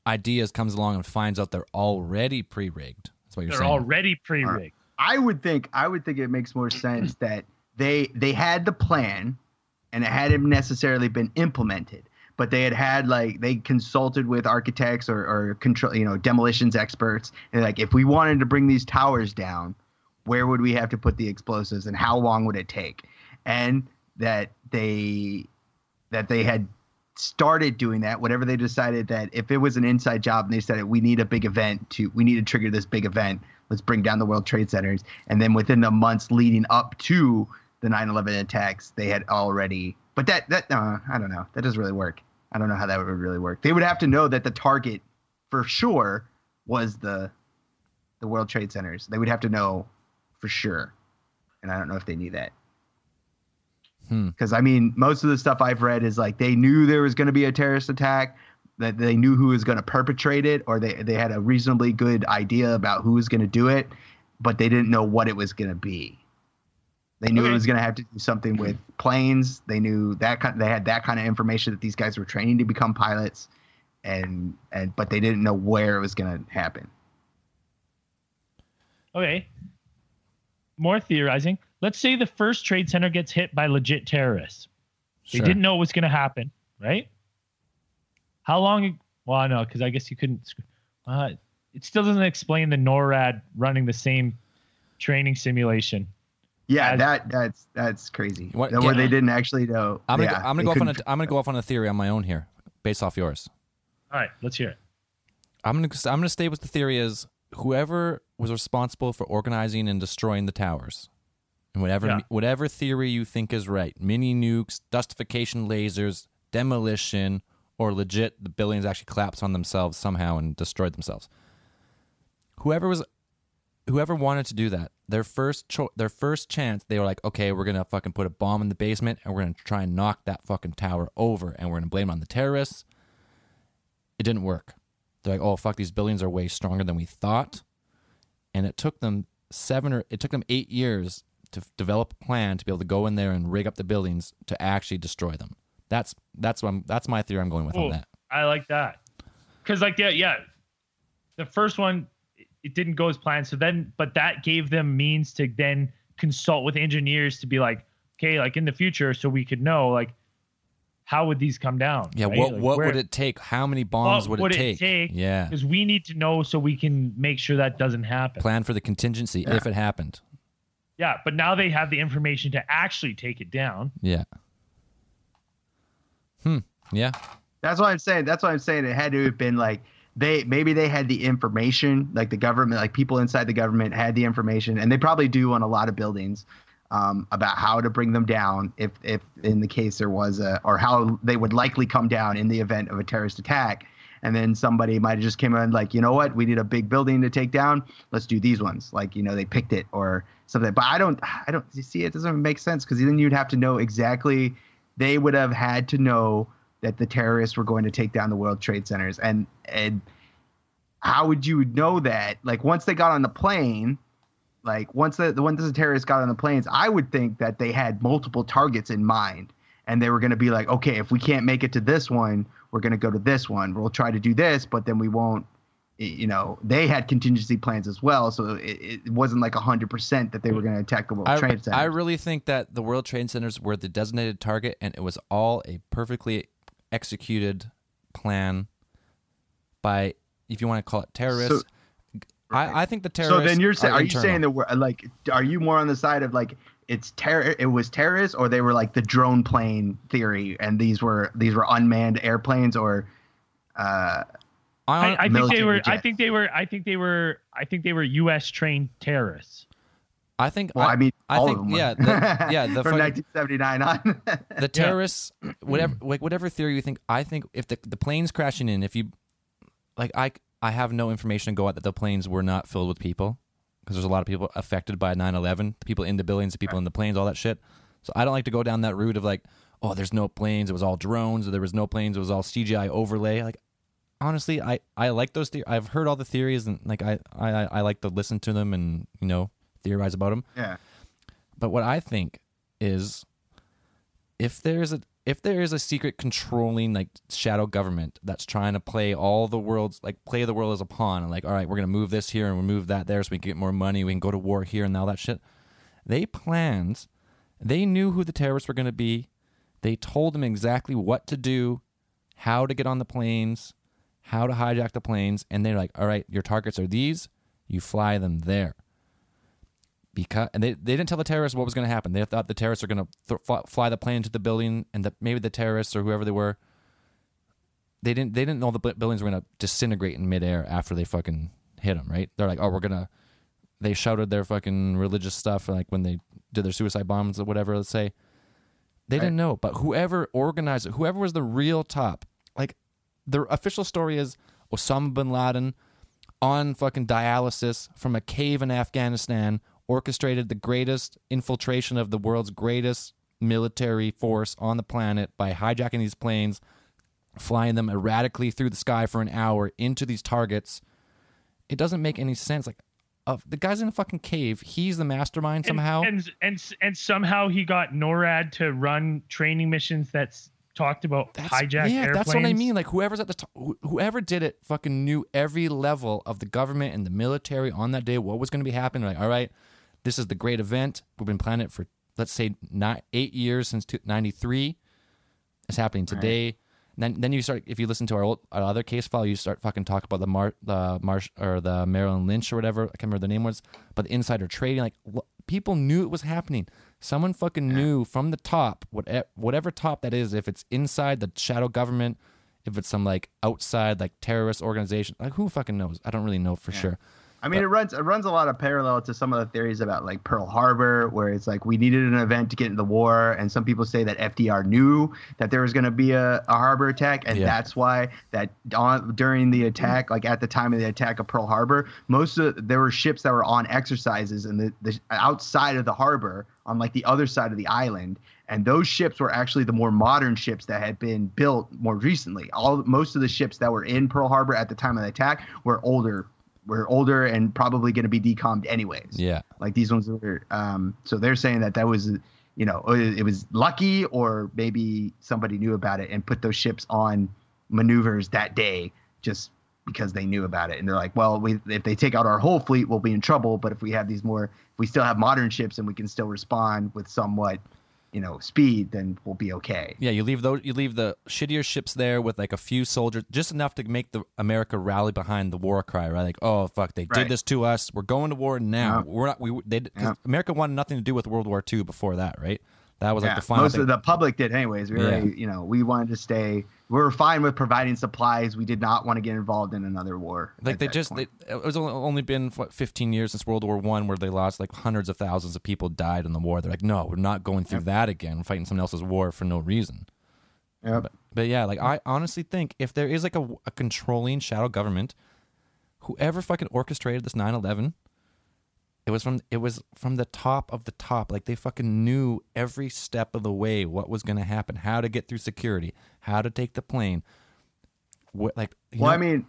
ideas comes along and finds out they're already pre-rigged. That's what you're
they're
saying.
already pre-rigged.
I would think I would think it makes more sense that they they had the plan and it hadn't necessarily been implemented, but they had had like they consulted with architects or, or control you know demolitions experts and like if we wanted to bring these towers down, where would we have to put the explosives and how long would it take? And that they that they had started doing that, whenever they decided that if it was an inside job and they said we need a big event to we need to trigger this big event, let's bring down the World Trade Centers, and then within the months leading up to the 9/11 attacks, they had already. But that that uh, I don't know. That doesn't really work. I don't know how that would really work. They would have to know that the target for sure was the the World Trade Centers. They would have to know for sure, and I don't know if they knew that.
Hmm.
Because I mean, most of the stuff I've read is like they knew there was going to be a terrorist attack, that they knew who was going to perpetrate it, or they they had a reasonably good idea about who was going to do it, but they didn't know what it was going to be. They knew
Okay.
it was going to have to do something with planes. They knew that kind. They had that kind of information that these guys were training to become pilots, and and but they didn't know where it was going to happen.
Okay. More theorizing. Let's say the first trade center gets hit by legit terrorists. They
Sure.
didn't know it was going to happen, right? How long? Well, I know because I guess you couldn't. Uh, it still doesn't explain the NORAD running the same training simulation.
Yeah,
As-
that that's that's crazy.
What-
That where
yeah.
they didn't actually know.
I'm gonna
yeah,
go, I'm gonna go off on a
couldn't-
I'm gonna go off on a theory on my own here, based off yours.
All right, let's hear it.
I'm gonna I'm gonna stay with the theory is whoever was responsible for organizing and destroying the towers, and whatever
Yeah.
whatever theory you think is right, mini nukes, dustification lasers, demolition, or legit the buildings actually collapsed on themselves somehow and destroyed themselves. Whoever was whoever wanted to do that, their first cho- their first chance, they were like, okay, we're gonna fucking put a bomb in the basement and we're gonna try and knock that fucking tower over, and we're gonna blame it on the terrorists. It didn't work. They're like, oh fuck, these buildings are way stronger than we thought, and it took them seven or it took them eight years to develop a plan to be able to go in there and rig up the buildings to actually destroy them. That's that's what I'm, that's my theory. I'm going with
Cool.
on that.
I like that. Because, like, yeah, yeah. The first one, it- didn't go as planned. So then, but that gave them means to then consult with engineers to be like, okay, like in the future, so we could know, like, how would these come down?
Yeah,
right?
what
Like,
what
where-
would it take? How many bombs would,
would
it
it
take?
take?
Yeah,
Because we need to know so we can make sure that doesn't happen.
plan for the contingency if it happened.
Yeah, but now they have the information to actually take it down.
Yeah. Hmm. Yeah.
That's what I'm saying. That's what I'm saying. It had to have been like they maybe they had the information, like the government, like people inside the government had the information, and they probably do on a lot of buildings um, about how to bring them down if if in the case there was a or how they would likely come down in the event of a terrorist attack. And then somebody might have just came in like, you know what, we need a big building to take down. Let's do these ones. Like, you know, they picked it or something. But I don't, I don't you see. It doesn't make sense because then you'd have to know exactly. They would have had to know that the terrorists were going to take down the World Trade Centers, and and how would you know that? Like once they got on the plane, like once the, the once the terrorists got on the planes, I would think that they had multiple targets in mind, and they were going to be like, okay, if we can't make it to this one, we're going to go to this one. We'll try to do this, but then we won't. You know, they had contingency plans as well, so it, it wasn't like hundred percent that they were going to attack the World
I,
Trade Center.
I really think that the World Trade Centers were the designated target, and it was all a perfectly executed plan by, if you want to call it terrorists. I, I think the terrorists.
So then you're saying,
are,
are you
internal.
saying that we're like, are you more on the side of like it's terror? It was terrorists, or they were like the drone plane theory, and these were these were unmanned airplanes, or uh,
I,
I, I think they
military
were. I think they were. I think they were. I think they were U.S. trained terrorists.
I think.
well, I, mean,
I think-
of them.
yeah, the- yeah, the
from
fucking-
1979 on.
the terrorists whatever like whatever theory you think i think if the the planes crashing in if you like i i have no information to go out that the planes were not filled with people because there's a lot of people affected by 9-11 the people in the buildings the people in the planes all that shit so i don't like to go down that route of like oh there's no planes it was all drones or there was no planes it was all cgi overlay like honestly i i like those the- i've heard all the theories and like I, I i like to listen to them and you know theorize about them
yeah,
but what I think is if there's a if there is a secret controlling like shadow government that's trying to play all the world's like play the world as a pawn and like all right we're gonna move this here and we'll move that there so we can get more money we can go to war here and all that shit they planned they knew who the terrorists were gonna be they told them exactly what to do how to get on the planes how to hijack the planes and they're like all right your targets are these you fly them there because and they, they didn't tell the terrorists what was going to happen. They thought the terrorists are going to th- fly, fly the plane into the building, and that maybe the terrorists or whoever they were they didn't they didn't know the buildings were gonna disintegrate in midair after they fucking hit them. Right? They're like, oh, we're gonna. They shouted their fucking religious stuff like when they did their suicide bombs or whatever. Let's say they didn't know, but whoever organized it, whoever was the real top, like the official story is Osama bin Laden on fucking dialysis from a cave in Afghanistan orchestrated the greatest infiltration of the world's greatest military force on the planet by hijacking these planes, flying them erratically through the sky for an hour into these targets. It doesn't make any sense. Like, uh, the guy's in a fucking cave. He's the mastermind somehow.
And, and and and somehow he got NORAD to run training missions that's talked about
That's,
hijacked
yeah,
airplanes.
that's what I mean. Like whoever's at the top, whoever did it, fucking knew every level of the government and the military on that day what was going to be happening. Like, all right, this is the great event. We've been planning it for let's say nine, eight years since '93. It's happening today. And then, then you start. If you listen to our, old, our other case file, you start fucking talk about the Mar, the Marsh or the Marilyn Lynch or whatever. I can't remember the name was, but the insider trading. Like wh- people knew it was happening. Someone fucking knew from the top, whatever, eh, whatever top that is. If it's inside the shadow government, if it's some like outside like terrorist organization, like who fucking knows? I don't really know for sure.
I mean, it runs it runs a lot of parallel to some of the theories about like Pearl Harbor, where it's like we needed an event to get into the war, and some people say that FDR knew that there was going to be a, a harbor attack, and
Yeah.
that's why that on, during the attack, like at the time of the attack of Pearl Harbor, most of there were ships that were on exercises in the, the outside of the harbor on like the other side of the island. And those ships were actually the more modern ships that had been built more recently. All most of the ships that were in Pearl Harbor at the time of the attack were older were older and probably going to be decommed anyways.
Yeah.
Like these ones were. Um, so they're saying that that was, you know, it was lucky or maybe somebody knew about it and put those ships on maneuvers that day just because they knew about it. And they're like, well, we, if they take out our whole fleet, we'll be in trouble. But if we have these more, if we still have modern ships and we can still respond with somewhat, you know, speed, then we'll be okay.
Yeah, you leave those. You leave the shittier ships there with like a few soldiers, just enough to make the America rally behind the war cry. Right? Like, oh fuck, they did this to us. We're going to war now.
Yeah.
We're not. We they
Yeah.
America wanted nothing to do with World War II before that, right? That was like
Yeah,
the final.
most
thing.
of the public did anyways. We were,
Yeah.
you know, we wanted to stay. We were fine with providing supplies. We did not want to get involved in another war.
like they just they, it was only- been what 15 years since World War One where they lost like hundreds of thousands of people died in the war. They're like, no, we're not going through that again. We're fighting someone else's war for no reason.
Yep.
But, but yeah, like I honestly think if there is like a, a controlling shadow government, whoever fucking orchestrated this 9/11, it was from it was from the top of the top. Like they fucking knew every step of the way what was going to happen, how to get through security, how to take the plane. What like
Well,
know-
I mean,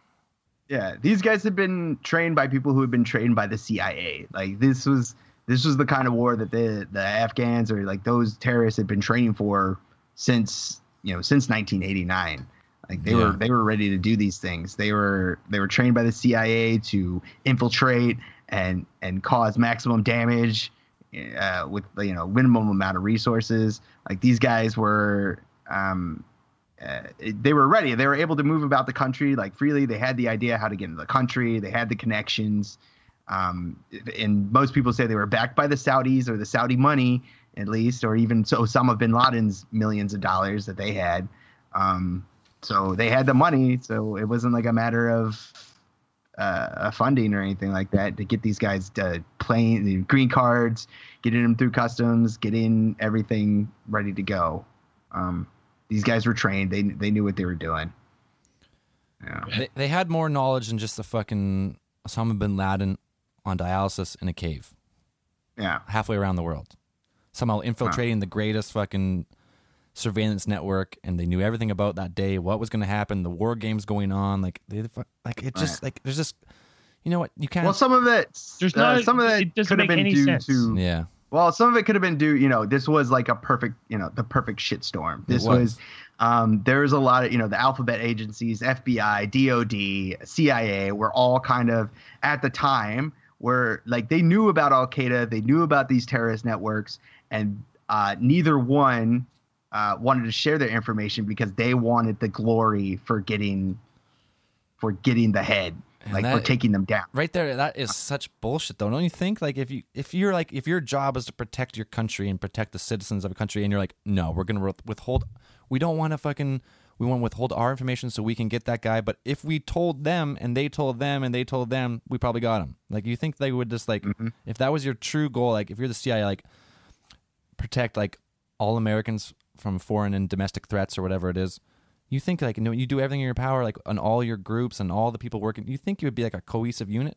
yeah, these guys have been trained by people who have been trained by the CIA. Like this was this was the kind of war that the the Afghans or like those terrorists had been training for since you know since 1989. Like they
Yeah.
were they were ready to do these things. They were they were trained by the CIA to infiltrate and and cause maximum damage uh, with you know minimum amount of resources. Like these guys were um, uh, they were ready. They were able to move about the country like freely. They had the idea how to get into the country. They had the connections. Um, and most people say they were backed by the Saudis or the Saudi money, at least, or even so Osama bin Laden's millions of dollars that they had. Um, so they had the money. So it wasn't like a matter of uh, funding or anything like that to get these guys to the green cards, getting them through customs, getting everything ready to go. Um, these guys were trained. They they knew what they were doing. Yeah.
they, they had more knowledge than just the fucking Osama bin Laden on dialysis in a cave
Yeah.
halfway around the world, somehow infiltrating the greatest fucking surveillance network, and they knew everything about that day, what was going to happen, the war games going on, like they fu- like it just like there's just you know what you can't
Well, some of it,
There's
uh,
not-
some of
it
it could have been
any
due
sense.
to
yeah
Well, some of it could have been due, you know, this was like a perfect, you know, the perfect shitstorm. This
was.
was, um, there's a lot of, you know, the alphabet agencies, FBI, DOD, CIA were all kind of at the time where like they knew about Al Qaeda, they knew about these terrorist networks, and uh, neither one uh, wanted to share their information because they wanted the glory for getting, for getting the head,
And
like for
that-
taking them down.
right there that is such bullshit though don't you think like if you if you're like if your job is to protect your country and protect the citizens of a country and you're like no we're gonna withhold we don't want to fucking we want to withhold our information so we can get that guy. But if we told them and they told them and they told them, we probably got him. Like you think they would just like
Mm-hmm.
if that was your true goal, like if you're the CIA, like protect like all Americans from foreign and domestic threats or whatever it is. You think like you know you do everything in your power, like on all your groups and all the people working. You think you would be like a cohesive unit,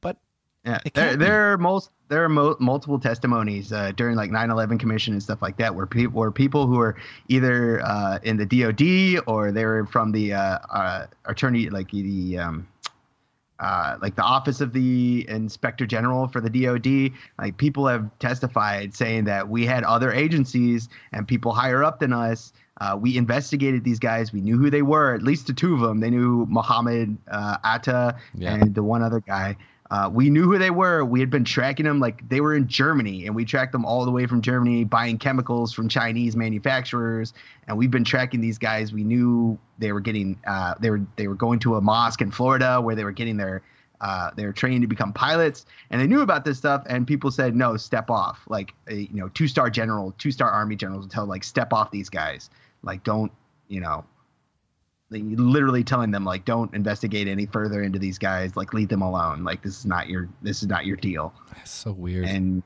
but
Yeah, there, there are most there are mo- multiple testimonies uh, during like 9/11 commission and stuff like that, where people where people who are either uh, in the DoD or they were from the uh, uh, attorney like the um, uh, like the office of the inspector general for the DoD. Like people have testified saying that we had other agencies and people higher up than us. Uh, we investigated these guys. We knew who they were. At least the two of them. They knew Mohammed uh, Atta
Yeah.
and the one other guy. Uh, we knew who they were. We had been tracking them like they were in Germany, and we tracked them all the way from Germany, buying chemicals from Chinese manufacturers. And we've been tracking these guys. We knew they were getting, uh, they were they were going to a mosque in Florida where they were getting their, uh, they were trained to become pilots, and they knew about this stuff. And people said, no, step off. Like you know, two star general, two star army generals would tell like step off these guys. Like don't you know, literally telling them like don't investigate any further into these guys. Like leave them alone. Like this is not your this is not your deal.
That's so weird.
and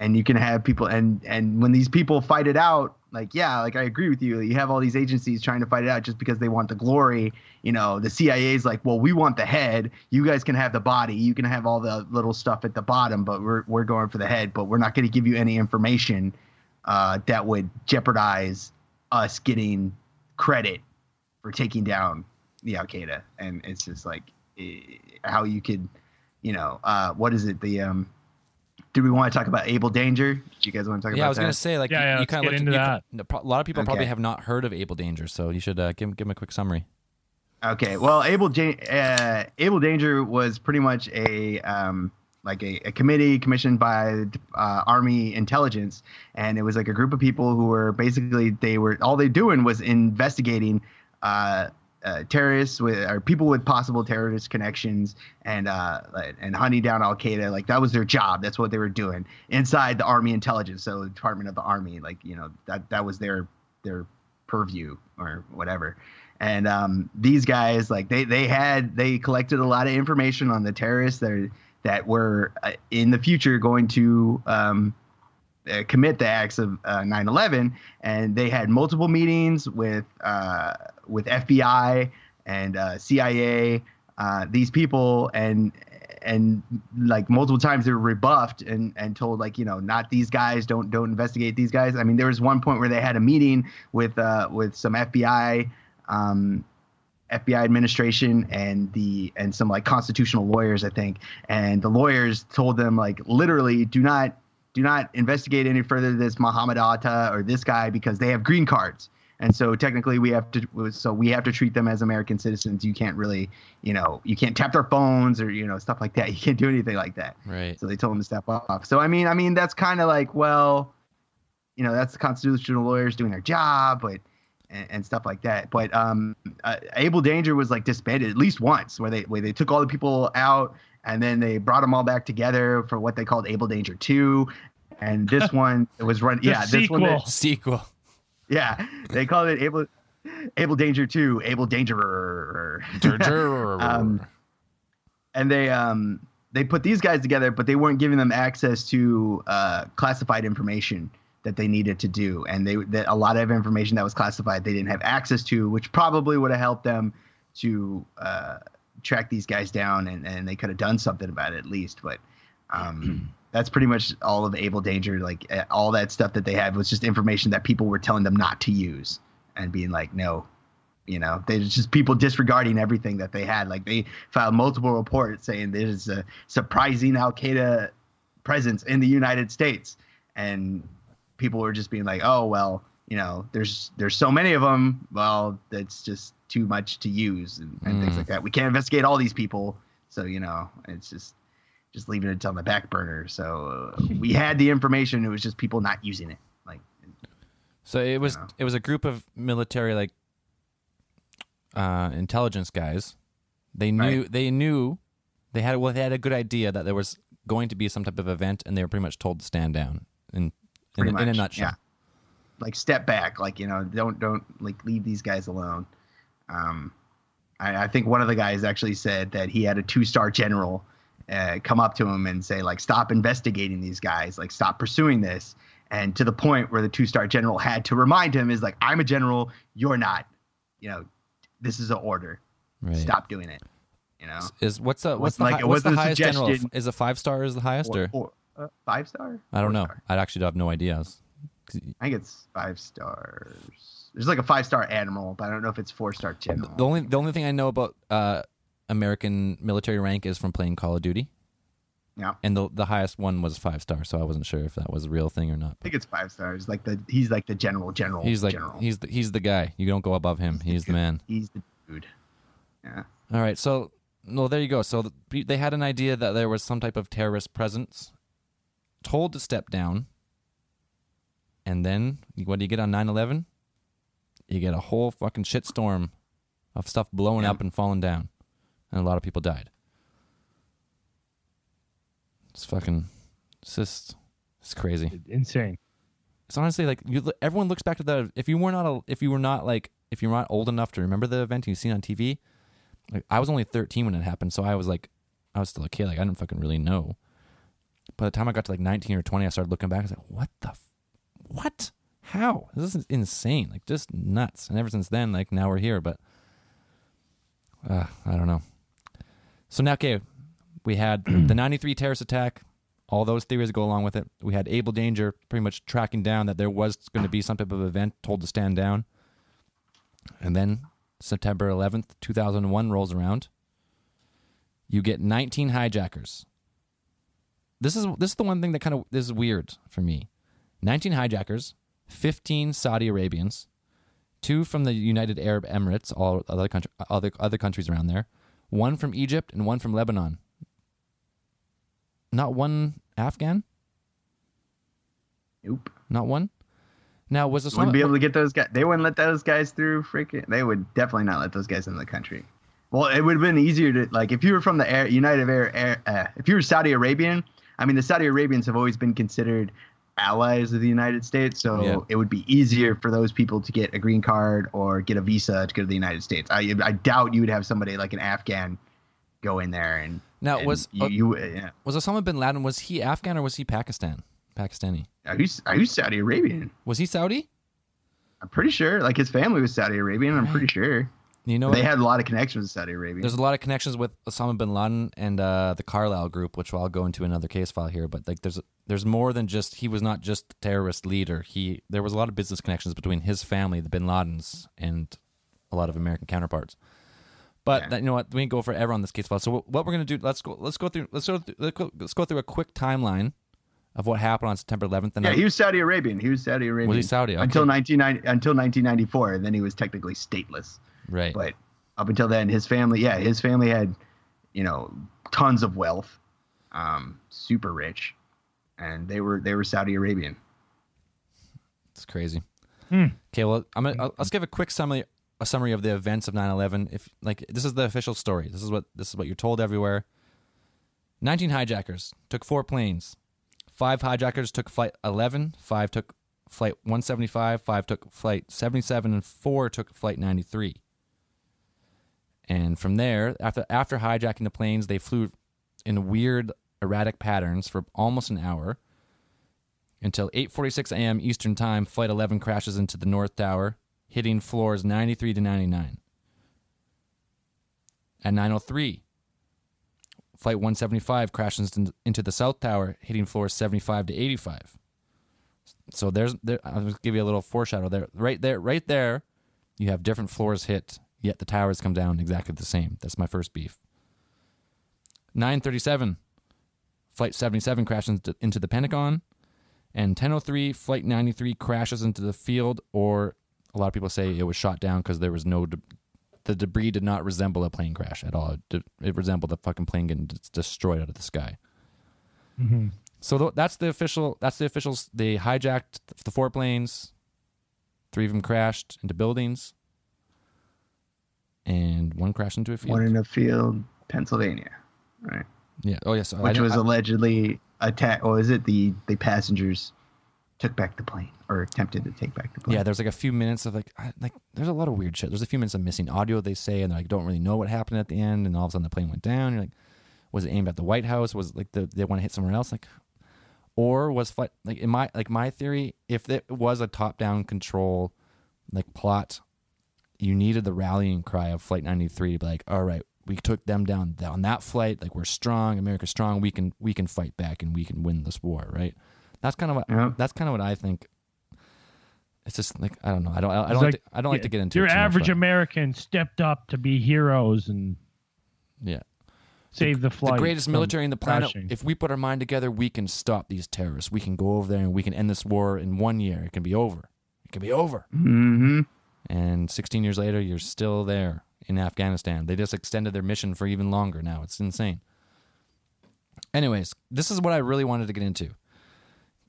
and you can have people and and when these people fight it out like yeah like i agree with you. You have all these agencies trying to fight it out just because they want the glory. You know the cia's like well we want the head. You guys can have the body. You can have all the little stuff at the bottom but we're we're going for the head. But we're not going to give you any information uh, that would jeopardize us getting credit for taking down the Al Qaeda, and it's just like how you could, you know, uh, what is it? The um, do we want to talk about Able Danger? Do you guys want to talk
yeah,
about Yeah,
I was
that?
gonna say like
Yeah,
you,
yeah,
you
let's
kind
get
of
into that.
no, a lot of people probably have not heard of Able Danger, so you should uh, give give them a quick summary.
Okay, well, Able uh, Able Danger was pretty much a um, like a, a committee commissioned by uh, Army intelligence, and it was like a group of people who were basically they were all they doing was investigating uh, uh, terrorists with or people with possible terrorist connections and uh, and hunting down Al Qaeda. Like that was their job. That's what they were doing inside the Army intelligence. So the Department of the Army, like you know that that was their their purview or whatever and um, these guys like they they had they collected a lot of information on the terrorists that that were uh, in the future going to um, uh, commit the acts of uh, 9/11, and they had multiple meetings with uh, with FBI and uh, CIA. Uh, these people and and like multiple times they were rebuffed and and told like you know not these guys don't don't investigate these guys. I mean there was one point where they had a meeting with uh, with some FBI um, FBI administration and the and some like constitutional lawyers, I think. And the lawyers told them like literally do not do not investigate any further this Muhammad Atta or this guy because they have green cards. And so technically we have to so we have to treat them as American citizens. You can't really, you know, you can't tap their phones or you know stuff like that. You can't do anything like that.
Right.
So they told him to step off. So I mean, I mean that's kind of like, well, you know, that's the constitutional lawyers doing their job, but and, and stuff like that. But um, uh, Able Danger was like disbanded at least once, where they where they took all the people out and then they brought them all back together for what they called Able Danger Two. And this one it was run.
The
Yeah, this one.
sequel.
Sequel.
Yeah, they called it Able Able Danger Two, Able Danger. Um, and they um they put these guys together, but they weren't giving them access to uh, classified information that they needed to do, and they that a lot of information that was classified they didn't have access to, which probably would have helped them to uh, track these guys down, and, and they could have done something about it at least. But um, that's pretty much all of Able Danger. Like uh, all that stuff that they had was just information that people were telling them not to use, and being like, no, you know, there's just people disregarding everything that they had. Like they filed multiple reports saying there's a surprising Al Qaeda presence in the United States, and people were just being like, oh well, you know, there's there's so many of them. Well, that's just too much to use and, and things
Mm.
like that. We can't investigate all these people, so you know, it's just just leaving it on the back burner. So uh, we had the information. It was just people not using it. Like
So it was
know.
it was a group of military like uh, intelligence guys. They knew they knew they had well they had a good idea that there was going to be some type of event, and they were pretty much told to stand down. In in, in a nutshell.
like step back, like you know, don't don't like leave these guys alone. Um, I, I think one of the guys actually said that he had a two star general uh, come up to him and say like, stop investigating these guys, like stop pursuing this. And to the point where the two star general had to remind him is like, I'm a general, you're not. You know, this is an order.
Right.
Stop doing it. You know,
Is what's the what's the,
like-
hi- what's the highest general? Is a five star is the highest or,
or, uh, five star.
I don't know.
star?
I actually have no idea.
I think it's five stars. There's like a five star admiral, but I don't know if it's four star general.
The only the only thing I know about uh, American military rank is from playing Call of Duty,
yeah,
and the the highest one was five star. So I wasn't sure if that was a real thing or not.
I think it's five stars. Like the he's like the general general.
He's like
general.
he's the, he's the guy. You don't go above him. He's the man.
He's the dude. Yeah.
All right, so well, there you go. So the, they had an idea that there was some type of terrorist presence, told to step down, and then what do you get on 9-11? You get a whole fucking shitstorm of stuff blowing
Yeah.
up and falling down, and a lot of people died. It's fucking, it's just, it's crazy
Insane.
it's honestly like you, everyone looks back to the if you were not a, if you were not like if you're not old enough to remember the event you've seen on TV. Like I was only 13 when it happened, so I was like I was still a kid. Like I didn't fucking really know. By the time I got to like 19 or 20, I started looking back. I was like, what the, f- what, how? This is insane. Like just nuts. And ever since then, like now we're here. But uh, I don't know. So now, okay, we had the 93 terrorist attack. All those theories go along with it. We had Able Danger pretty much tracking down that there was going to be some type of event told to stand down. And then September 11th, 2001 rolls around. You get 19 hijackers. This is this is the one thing that kind of is weird for me. 19 hijackers, 15 Saudi Arabians, two from the United Arab Emirates, all other country, other other countries around there, one from Egypt and one from Lebanon. Not one Afghan.
Nope.
Not one. Now was this
Wouldn't be able to get those guys. They wouldn't let those guys through. Freaking. They would definitely not let those guys in the country. Well, it would have been easier to like if you were from the Air, United Air, Air uh, if you were Saudi Arabian. I mean, the Saudi Arabians have always been considered allies of the United States, so
Yeah.
it would be easier for those people to get a green card or get a visa to go to the United States. I I doubt you would have somebody like an Afghan go in there and
Now,
and
was-
you,
uh,
you yeah.
was Osama bin Laden? Was he Afghan or was he Pakistan? Pakistani.
Are you are you Saudi Arabian?
Was he Saudi?
I'm pretty sure. Like his family was Saudi Arabian. I'm pretty sure.
You know,
They had a lot of connections with Saudi Arabia.
there's a lot of connections with Osama bin Laden and uh, the Carlyle Group, which I'll go into another case file here. But like, there's there's more than just he was not just the terrorist leader. He there was a lot of business connections between his family, the Bin Ladens, and a lot of American counterparts. But
Yeah.
that, you know what? We can go forever on this case file. So what- what we're gonna do? Let's go. Let's go through. Let's go. Through, let's go, let's go through a quick timeline of what happened on September 11th. And
yeah,
I-
he was Saudi Arabian. He was Saudi Arabian.
Was he Saudi? Okay.
Until 1990, until 1994, and then he was technically stateless.
Right.
But up until then, his family, yeah, his family had, you know, tons of wealth, um, super rich, and they were they were Saudi Arabian.
It's crazy.
Hmm.
Okay, well, I'm gonna, I'll, let's give a quick summary a summary of the events of 9/11. If like this is the official story. This is what this is what you're told everywhere. 19 hijackers took four planes. Five hijackers took flight 11, five took flight 175, five took flight 77 and four took flight 93. And from there, after after hijacking the planes, they flew in weird erratic patterns for almost an hour until 8:46 a.m. Eastern Time. Flight 11 crashes into the North Tower, hitting floors 93 to 99. At 9:03, Flight 175 crashes into the South Tower, hitting floors 75 to 85. So there's there. I'll just give you a little foreshadow there. Right there, right there, you have different floors hit, yet the towers come down exactly the same. That's my first beef. 937, Flight 77 crashes into- the Pentagon. And 1003 flight 93 crashes into the field or a lot of people say it was shot down because there was no de- the debris did not resemble a plane crash at all. It, de- it resembled a fucking plane getting d- destroyed out of the sky.
Mm-hmm.
so th- that's the official that's the officials. They hijacked the four planes. Three of them crashed into buildings and one crashed into a field
One in a field, Pennsylvania, right?
yeah oh yes
Which was allegedly attack. Or is it the the passengers took back the plane or attempted to take back the plane.
Yeah, there's like a few minutes of like, I- like there's a lot of weird shit. There's a few minutes of missing audio. They say, and they like don't really know what happened at the end, and all of a sudden the plane went down. You're like, was it aimed at the White House? Was it, like the, they want to hit somewhere else? Like, or was flight like in my like my theory? If it was a top down control like plot, you needed the rallying cry of Flight 93 to be like, all right, we took them down on that flight. Like we're strong, America's strong. We can we can fight back and we can win this war, right? That's kind of what
Yeah.
that's kind of what I think. It's just like I don't know. I don't. I don't. Like, to, I don't like to get into
Your
much,
average
but-
American stepped up to be heroes and
Yeah,
save the flight.
the greatest military in the planet.
crashing.
If we put our mind together, we can stop these terrorists. We can go over there and we can end this war in one year. It can be over. It can be over.
Mm-hmm.
And 16 years later, you're still there in Afghanistan. They just extended their mission for even longer now. It's insane. Anyways, this is what I really wanted to get into.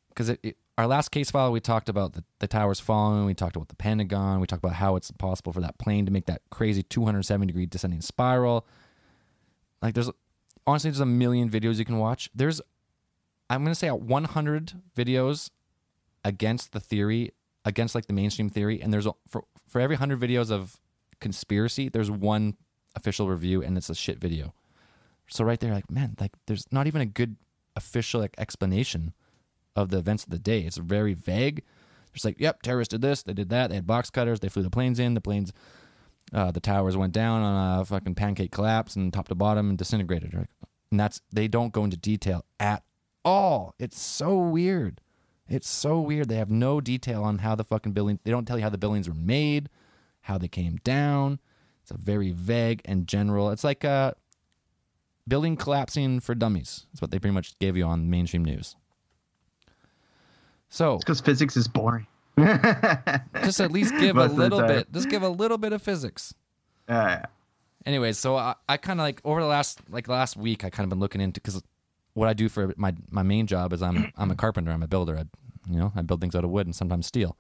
Because our last case file, we talked about the, the towers falling. We talked about the Pentagon. We talked about how it's possible for that plane to make that crazy 270 degree descending spiral. Like, there's honestly, there's a million videos you can watch. There's, I'm going to say, 100 videos against the theory against like the mainstream theory and there's a, for for every 100 videos of conspiracy there's one official review and it's a shit video. So right there like man like there's not even a good official like explanation of the events of the day. It's very vague. Just like yep terrorists did this they did that they had box cutters they flew the planes in the planes uh, the towers went down on a fucking pancake collapse and top to bottom and disintegrated. And that's they don't go into detail at all. It's so weird it's so weird. They have no detail on how the fucking building. They don't tell you how the buildings were made, how they came down. It's a very vague and general. It's like uh, building collapsing for dummies. That's what they pretty much gave you on mainstream news. So
Because physics is boring.
just at least give a
Most
little bit. Just give a little bit of physics.
Uh,
Anyways, so I, I kind of like over the last like last week, I kind of been looking into because what I do for my my main job is I'm I'm a carpenter. I'm a builder. I, you know, I build things out of wood and sometimes steel.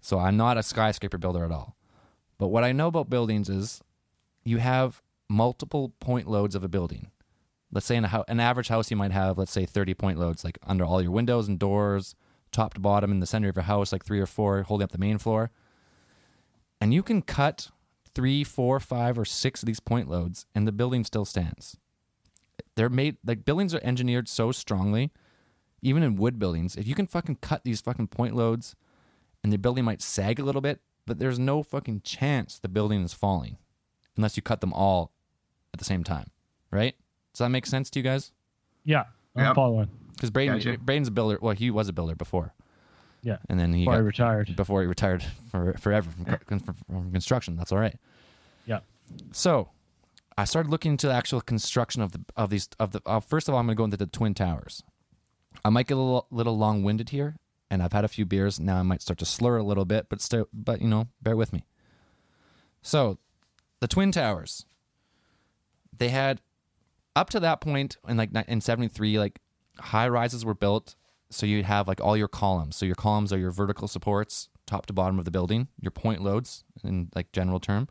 So I'm not a skyscraper builder at all. But what I know about buildings is you have multiple point loads of a building. Let's say in a hou- an average house, you might have let's say 30 point loads, like under all your windows and doors, top to bottom in the center of your house, like three or four holding up the main floor. And you can cut three, four, five, or six of these point loads, and the building still stands. They're made like buildings are engineered so strongly, even in wood buildings. If you can fucking cut these fucking point loads, and the building might sag a little bit, but there's no fucking chance the building is falling unless you cut them all at the same time, right? Does that make sense to you guys?
yeah, I'm
Yep.
following.
Because Braden,
Gotcha.
Braden's a builder. Well, he was a builder before,
Yeah,
and then he
before I
got,
retired.
before he retired for, forever from, from, from construction. That's all right.
Yeah,
So, I started looking into the actual construction of the of these of the. Uh, first of all, I'm going to go into the twin towers. I might get a little, little long winded here, and I've had a few beers now. I might start to slur a little bit, but still, but you know, bear with me. So, the twin towers. They had up to that point in like in '73, like high rises were built, so you'd have like all your columns. So your columns are your vertical supports, top to bottom of the building. Your point loads, in like general term.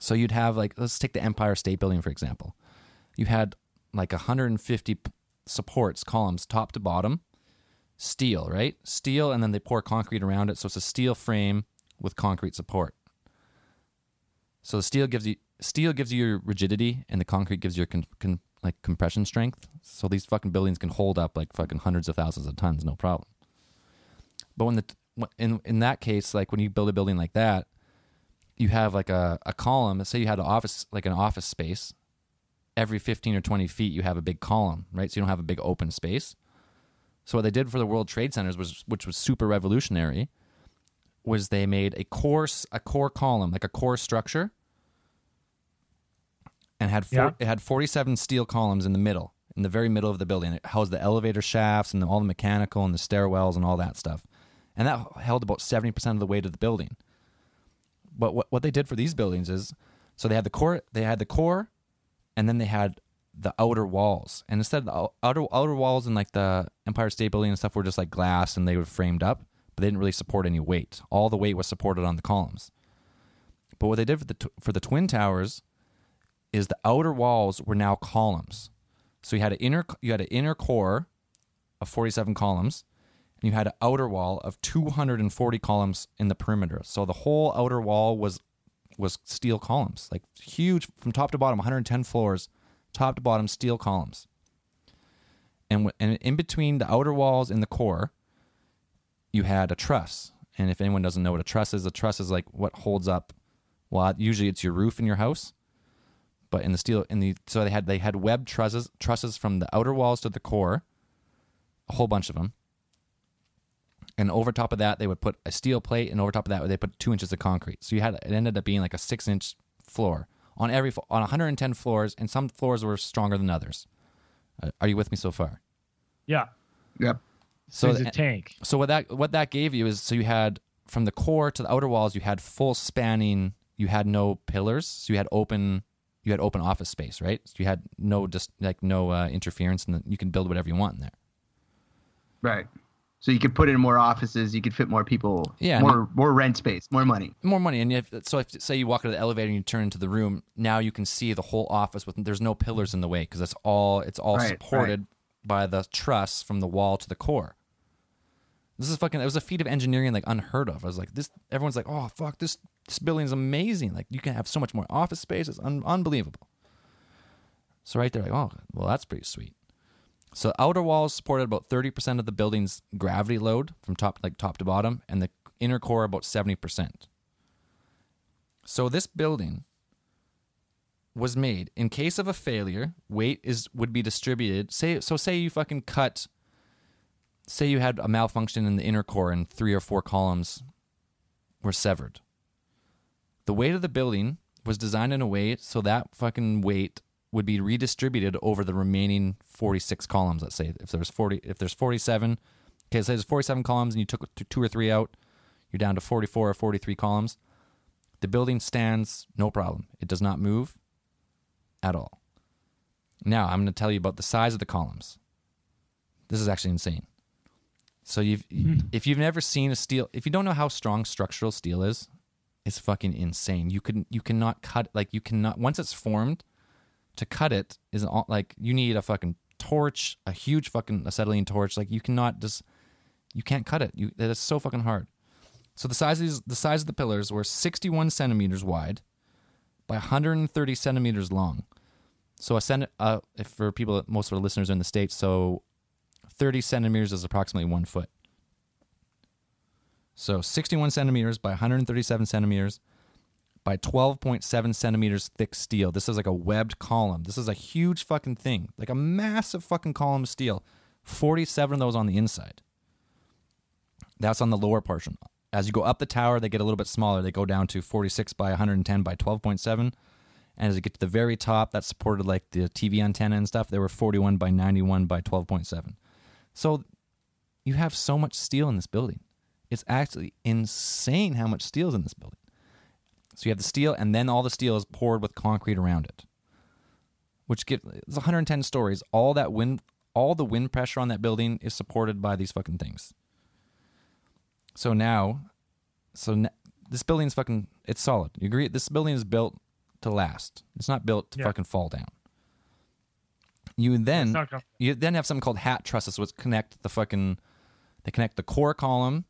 So you'd have like let's take the Empire State Building for example. You had like 150 supports, columns, top to bottom, steel, right? Steel, and then they pour concrete around it, so it's a steel frame with concrete support. So the steel gives you steel gives you your rigidity, and the concrete gives you your con, con, like compression strength. So these fucking buildings can hold up like fucking hundreds of thousands of tons, no problem. But when the in in that case, like when you build a building like that, you have like a, a column. Let's say you had an office, like an office space. Every 15 or 20 feet, you have a big column, right? So you don't have a big open space. So what they did for the World Trade Centers was, which was super revolutionary, was they made a core, s- a core column, like a core structure, and had four,
Yeah.
it had 47 steel columns in the middle, in the very middle of the building. It housed the elevator shafts and all the mechanical and the stairwells and all that stuff, and that held about 70% of the weight of the building but what, what they did for these buildings is so they had the core they had the core and then they had the outer walls. And instead of the outer outer walls and like the empire state building and stuff were just like glass and they were framed up but they didn't really support any weight. All the weight was supported on the columns. But what they did for the for the twin towers is the outer walls were now columns. So you had an inner you had an inner core of 47 columns and you had an outer wall of 240 columns in the perimeter. So the whole outer wall was was steel columns, like huge from top to bottom, 110 floors, top to bottom steel columns. And w- and in between the outer walls and the core, you had a truss. And if anyone doesn't know what a truss is, a truss is like what holds up. Well, usually it's your roof in your house, but in the steel in the so they had they had web trusses trusses from the outer walls to the core, a whole bunch of them. And over top of that, they would put a steel plate, and over top of that, they put two inches of concrete. So you had it ended up being like a six inch floor on every on 110 floors, and some floors were stronger than others. Uh, are you with me so far?
Yeah.
Yep.
So
So
it's a tank.
So what that what that gave you is so you had from the core to the outer walls, you had full spanning. You had no pillars, so you had open you had open office space, right? So you had no just like no uh, interference, and you can build whatever you want in there.
Right. So you could put in more offices. You could fit more people.
Yeah,
More more rent space. More money.
more money. And if so, if say you walk into the elevator and you turn into the room, now you can see the whole office with there's no pillars in the way because it's all it's all
Right,
supported by the truss from the wall to the core. This is fucking. It was a feat of engineering like unheard of. I was like, this. Everyone's like, oh fuck, this this building is amazing. Like you can have so much more office space. It's un- unbelievable. So right there, like, oh, well, that's pretty sweet. So outer walls supported about thirty percent of the building's gravity load from top like top to bottom, and the inner core about seventy percent. So this building was made in case of a failure. Weight is would be distributed. Say so. Say you fucking cut. Say you had a malfunction in the inner core and three or four columns were severed. The weight of the building was designed in a way so that fucking weight would be redistributed over the remaining 46 columns let's say. If there's 40 if there's 47 okay so there's 47 columns and you took two or three out you're down to 44 or 43 columns. The building stands no problem. It does not move at all. Now i'm going to tell you about the size of the columns. This is actually insane. So you've hmm. if you've never seen a steel if you don't know how strong structural steel is it's fucking insane. You can you cannot cut like you cannot once it's formed to cut it is all, like you need a fucking torch, a huge fucking acetylene torch. Like you cannot just you can't cut it. You that is so fucking hard. So the size of these, the size of the pillars were 61 centimeters wide by 130 centimeters long. So a cent, uh, for people, most of our listeners are in the states, so 30 centimeters is approximately one foot. So 61 centimeters by 137 centimeters by 12.7 centimeters thick steel. This is like a webbed column. This is a huge fucking thing, like a massive fucking column of steel. 47 of those on the inside. That's on the lower portion. As you go up the tower, they get a little bit smaller. They go down to 46 by 110 by 12.7. And as you get to the very top, that supported like the TV antenna and stuff. They were 41 by 91 by 12.7. So you have so much steel in this building. It's actually insane how much steel is in this building. So you have the steel, and then all the steel is poured with concrete around it, which gives it's 110 stories. All that wind, all the wind pressure on that building is supported by these fucking things. So now, so n- this building's fucking it's solid. You agree? This building is built to last. It's not built to
Yeah.
fucking fall down. You then you then have something called hat trusses, which connect the fucking they connect the core column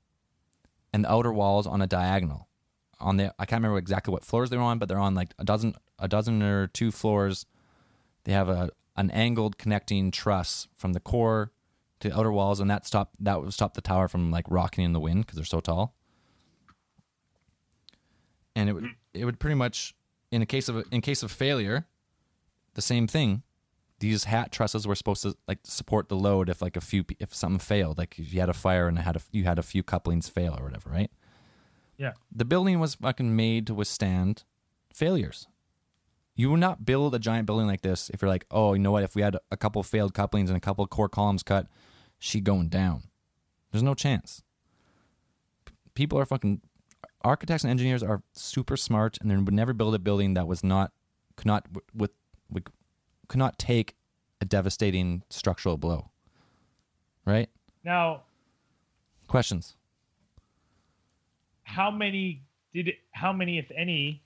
and the outer walls on a diagonal. On the I can't remember exactly what floors they're on, but they're on like a dozen a dozen or two floors. They have a an angled connecting truss from the core to the outer walls, and that stop that would stop the tower from like rocking in the wind because they're so tall. And it would it would pretty much in a case of in case of failure, the same thing. These hat trusses were supposed to like support the load if like a few if something failed, like if you had a fire and had a, you had a few couplings fail or whatever, right?
Yeah.
The building was fucking made to withstand failures. You would not build a giant building like this if you're like, oh, you know what? If we had a couple failed couplings and a couple core columns cut, she going down. There's no chance. People are fucking architects and engineers are super smart, and they would never build a building that was not could not with, with could not take a devastating structural blow. Right?
Now,
Questions?
How many did it, how many, if any,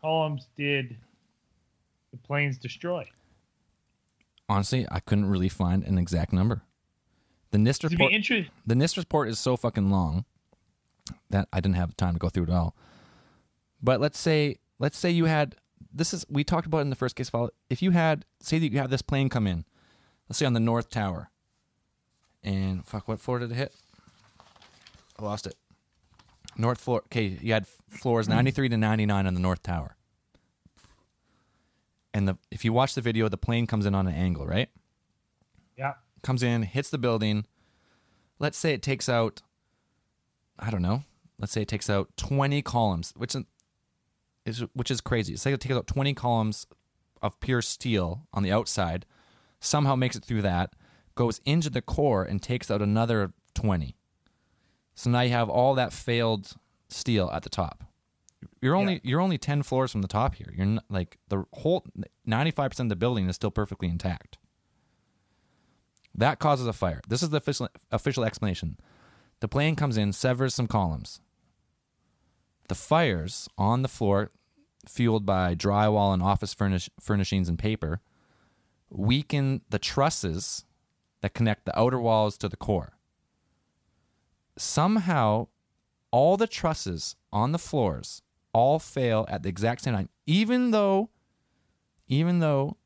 columns did the planes destroy?
honestly, I couldn't really find an exact number The NIST report.
inter-
the NIST report is so fucking long that I didn't have time to go through it all. But let's say let's say you had this is we talked about it in the first case file. If you had say that you have this plane come in, let's say on the north tower, and fuck, what floor did it hit? I lost it. North floor. Okay, you had floors hmm. ninety three to ninety nine on the north tower. And the if you watch the video, the plane comes in on an angle, right?
yeah.
comes in, hits the building. Let's say it takes out, I don't know. Let's say it takes out 20 columns, which is which is crazy. Say it takes out 20 columns of pure steel on the outside, somehow makes it through that, goes into the core and takes out another 20. So now you have all that failed steel at the top. You're only
Yeah.
you're only 10 floors from the top here. You're not, like the whole 95% of the building is still perfectly intact. That causes a fire. This is the official official explanation. The plane comes in, severs some columns. The fires on the floor, fueled by drywall and office furnish, furnishings and paper, weaken the trusses that connect the outer walls to the core. Somehow, all the trusses on the floors all fail at the exact same time, even though, even though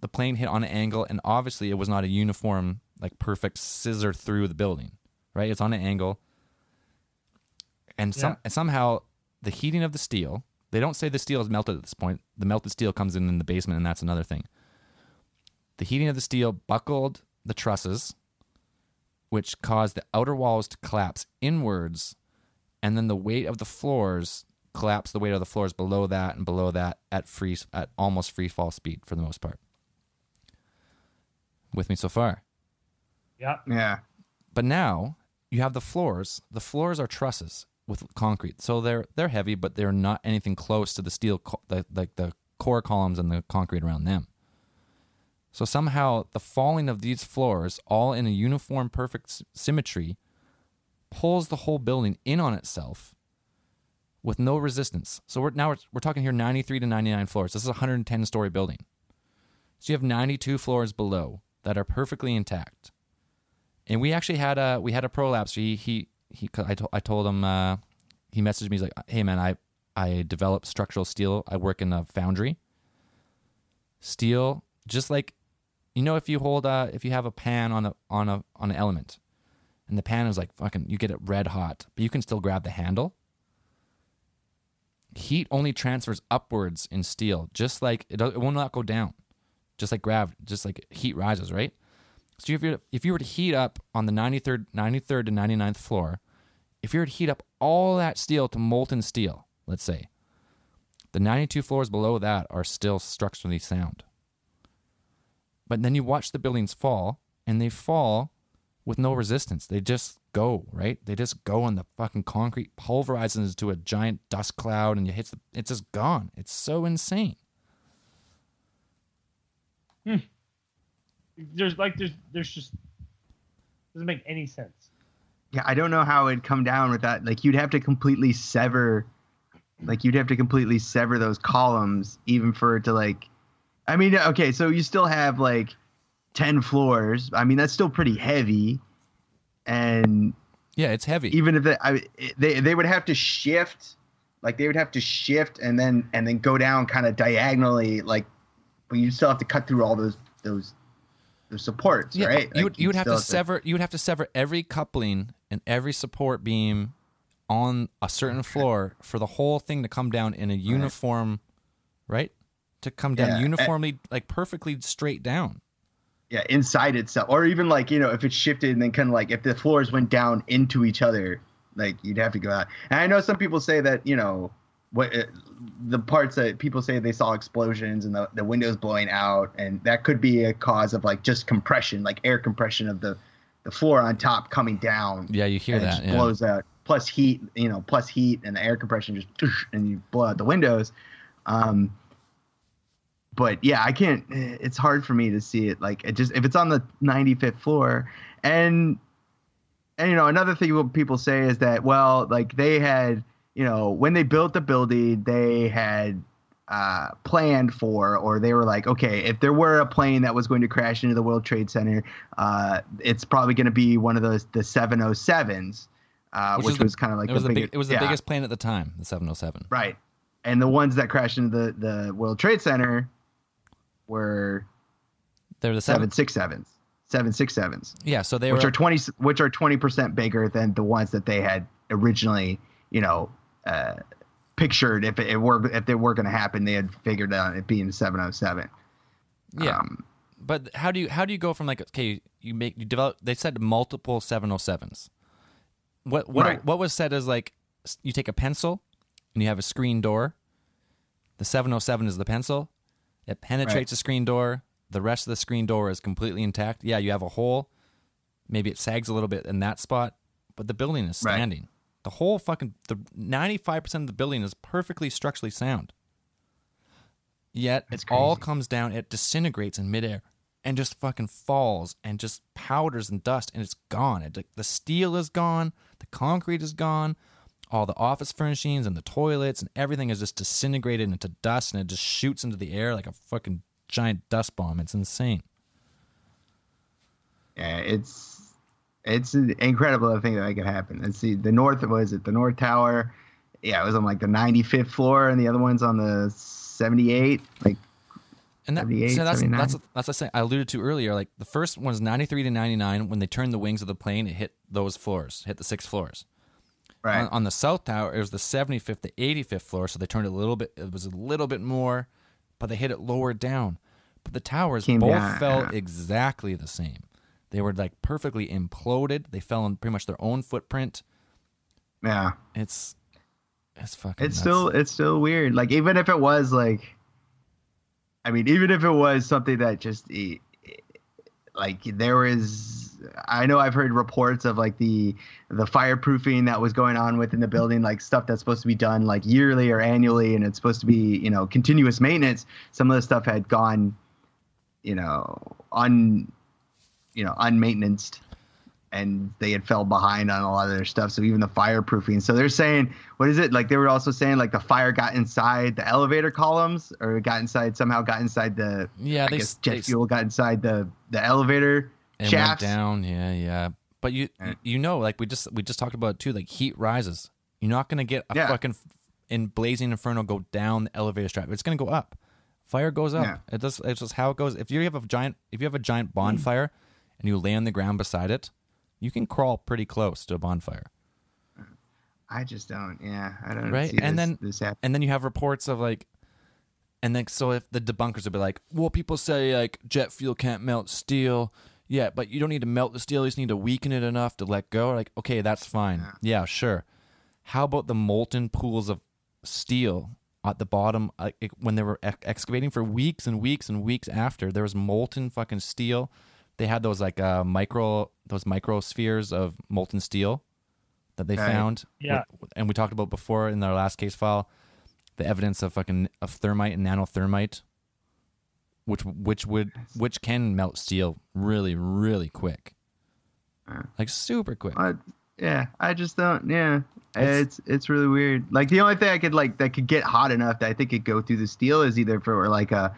the plane hit on an angle and obviously it was not a uniform like perfect scissor through the building right? It's on an angle. And some
Yeah.
and somehow the heating of the steel they don't say the steel is melted at this point. The melted steel comes in in the basement and that's another thing. The heating of the steel buckled the trusses which caused the outer walls to collapse inwards and then the weight of the floors collapsed the weight of the floors below that and below that at free at almost free fall speed for the most part with me so far.
Yeah.
Yeah.
But now you have the floors. The floors are trusses with concrete, so they're they're heavy, but they're not anything close to the steel, co- the, like the core columns and the concrete around them. So somehow the falling of these floors, all in a uniform, perfect s- symmetry, pulls the whole building in on itself with no resistance. So we're now we're, we're talking here 93 to 99 floors. This is a 110 story building. So you have 92 floors below that are perfectly intact. And we actually had a we had a prolapse. He he he. I told I told him. Uh, he messaged me. He's like, "Hey man, I I develop structural steel. I work in a foundry. Steel, just like you know, if you hold a if you have a pan on a on a on an element, and the pan is like fucking, you get it red hot, but you can still grab the handle. Heat only transfers upwards in steel, just like it, it will not go down, just like gravity, just like heat rises, right? So if you if you were to heat up on the 93rd 93rd to 99th floor, if you were to heat up all that steel to molten steel, let's say, the 92 floors below that are still structurally sound. But then you watch the buildings fall, and they fall with no resistance. They just go, right? They just go and the fucking concrete pulverizes into a giant dust cloud and you hits the it's just gone. It's so insane. Hmm.
There's like there's there's just doesn't make any sense.
Yeah, I don't know how it'd come down with that. Like you'd have to completely sever like you'd have to completely sever those columns even for it to like I mean, okay, so you still have like 10 floors. I mean, that's still pretty heavy. And
Yeah, it's heavy.
even if they, I, they they would have to shift like they would have to shift and then and then go down kind of diagonally like but you still have to cut through all those those those supports
Yeah,
right
you
Like,
would you would have to sever you would have to sever every coupling and every support beam on a certain floor for the whole thing to come down in a uniform, right? To come down
Yeah, and-
uniformly, like perfectly straight down.
yeah inside itself or even like you know if it shifted and then kind of like if the floors went down into each other like you'd have to go out and i know some people say that you know what uh, the parts that people say they saw explosions and the, the windows blowing out and that could be a cause of like just compression like air compression of the the floor on top coming down
Yeah, you hear
and it
that.
just
Yeah.
blows out plus heat you know plus heat and the air compression just and you blow out the windows um but yeah i can't it's hard for me to see it like it just if it's on the 95th floor and and you know another thing what people say is that well like they had you know when they built the building they had uh, planned for, or they were like, okay, if there were a plane that was going to crash into the World Trade Center, uh, it's probably going to be one of those the 707s, uh, which, was kind of like
it was
the,
the big,
biggest,
it was the
yeah,
biggest plane at the time, the 707.
right. And the ones that crashed into the the World Trade Center were
They were the seven.
seven six sevens, seven six sevens,
Yeah, so they
which
were
are twenty, which are twenty percent bigger than the ones that they had originally, you know, uh, pictured. If it, it were if they were going to happen, they had figured out it being seven oh seven.
yeah.
Um,
but how do you how do you go from like okay you make you develop they said multiple 707s what what
Right.
what was said is like you take a pencil and you have a screen door the 707 is the pencil it penetrates
Right.
the screen door the rest of the screen door is completely intact yeah you have a hole maybe it sags a little bit in that spot but the building is
Right.
standing the whole fucking the 95% of the building is perfectly structurally sound Yet
That's
it all comes down, it disintegrates in midair and just fucking falls and just powders and dust and it's gone. It, the steel is gone, the concrete is gone, all the office furnishings and the toilets and everything is just disintegrated into dust and it just shoots into the air like a fucking giant dust bomb. It's insane.
yeah, it's it's incredible the thing that could happen. Let's see, the North was it the North Tower? Yeah, it was on like the ninety fifth floor, and the other one's on the seventy eight. Like
And that, so that's
79?
that's that's I say- I alluded to earlier. Like the first one was 93 to 99 when they turned the wings of the plane, it hit those floors, hit the six floors.
Right,
On, on the south tower, it was the 75th to 85th floor, so they turned it a little bit. It was a little bit more, but they hit it lower down. But the towers
Came
both
down,
fell exactly the same. They were like perfectly imploded. They fell in pretty much their own footprint.
yeah.
It's it's fucking.
it's
nuts.
still it's still weird like even if it was like i mean even if it was something that just like there was i know i've heard reports of like the the fireproofing that was going on within the building like stuff that's supposed to be done like yearly or annually and it's supposed to be you know continuous maintenance some of the stuff had gone you know un you know unmaintenanced and they had fell behind on a lot of their stuff. So even the fireproofing. So they're saying, what is it? Like they were also saying, like the fire got inside the elevator columns, or it got inside somehow got inside the
Yeah,
I
they
guess jet
they
fuel got inside the the elevator
and
shafts.
went down. Yeah, yeah. But you
Yeah.
you know, like we just we just talked about it too. Like heat rises. You're not gonna get a
Yeah.
fucking in blazing inferno go down the elevator strap. It's gonna go up. Fire goes up.
Yeah.
It does. It's just how it goes. If you have a giant if you have a giant bonfire and you lay on the ground beside it, you can crawl pretty close to a bonfire.
I just don't. Yeah, I don't.
Right,
See
and
this,
then-
this.
And then you have reports of like, and then so if the debunkers would be like, well, people say like jet fuel can't melt steel. Yeah, but you don't need to melt the steel. You just need to weaken it enough to let go. Like, okay, that's fine. Yeah, sure. How about the molten pools of steel at the bottom it- when they were ex- excavating for weeks and weeks and weeks after? There was molten fucking steel. They had those like uh, micro those microspheres of molten steel that they
Right.
found.
Yeah.
With- and we talked about before in our last case file the evidence of fucking of thermite and nanothermite, which which would which can melt steel really really quick, like super quick.
I, yeah, I just don't. Yeah,
It's-
it's it's really weird. Like the only thing I could like that could get hot enough that I think could go through the steel is either for like a,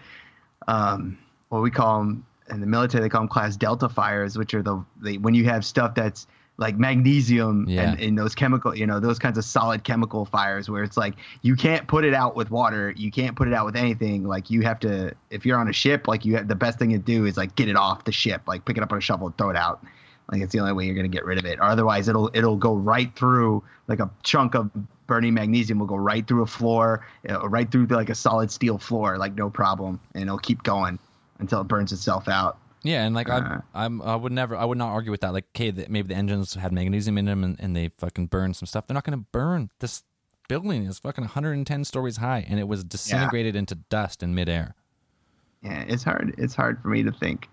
um, what we call them in the military they call them class delta fires, which are the, the when you have stuff that's like magnesium
Yeah.
and in those chemical, you know, those kinds of solid chemical fires where it's like you can't put it out with water, you can't put it out with anything. Like you have to, if you're on a ship, like you have the best thing to do is like get it off the ship, like pick it up on a shovel and throw it out. Like it's the only way you're gonna get rid of it. Or otherwise, it'll it'll go right through like a chunk of burning magnesium will go right through a floor, uh, right through like a solid steel floor, like no problem, and it'll keep going until it burns itself out.
Yeah, and like
Uh,
I'm, I'm, I would never, I would not argue with that. Like, okay, that maybe the engines had magnesium in them and, and they fucking burned some stuff. They're not going to burn. This building is fucking 110 stories high, and it was disintegrated into dust in midair.
Yeah, it's hard. It's hard for me to think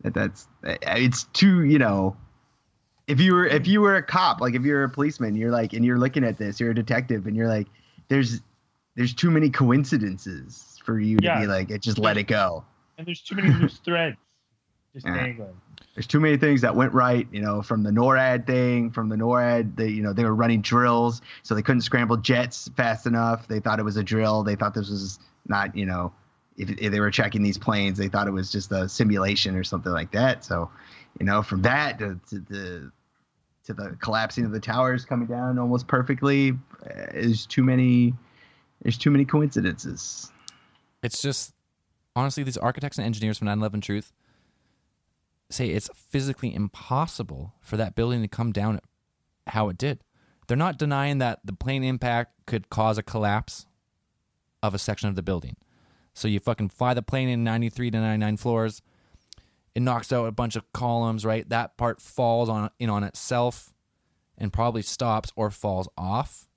that that's it's too you know. If you were if you were a cop, like if you're a policeman, you're like, and you're looking at this, you're a detective, and you're like, there's there's too many coincidences for you to
Yeah.
be like, it just let it go.
And there's too many loose threads just
Yeah.
dangling.
there's too many things that went right, you know, from the NORAD thing, from the NORAD, they, you know, they were running drills, so they couldn't scramble jets fast enough. They thought it was a drill. They thought this was not you know if, if they were checking these planes, they thought it was just a simulation or something like that. So, you know, from that to, to the to the collapsing of the towers coming down almost perfectly uh, is too many. There's too many coincidences.
It's just honestly, these architects and engineers from 9/11 Truth say it's physically impossible for that building to come down how it did. They're not denying that the plane impact could cause a collapse of a section of the building. So you fucking fly the plane in 93 to 99 floors. It knocks out a bunch of columns, right? That part falls on in on itself and probably stops or falls off.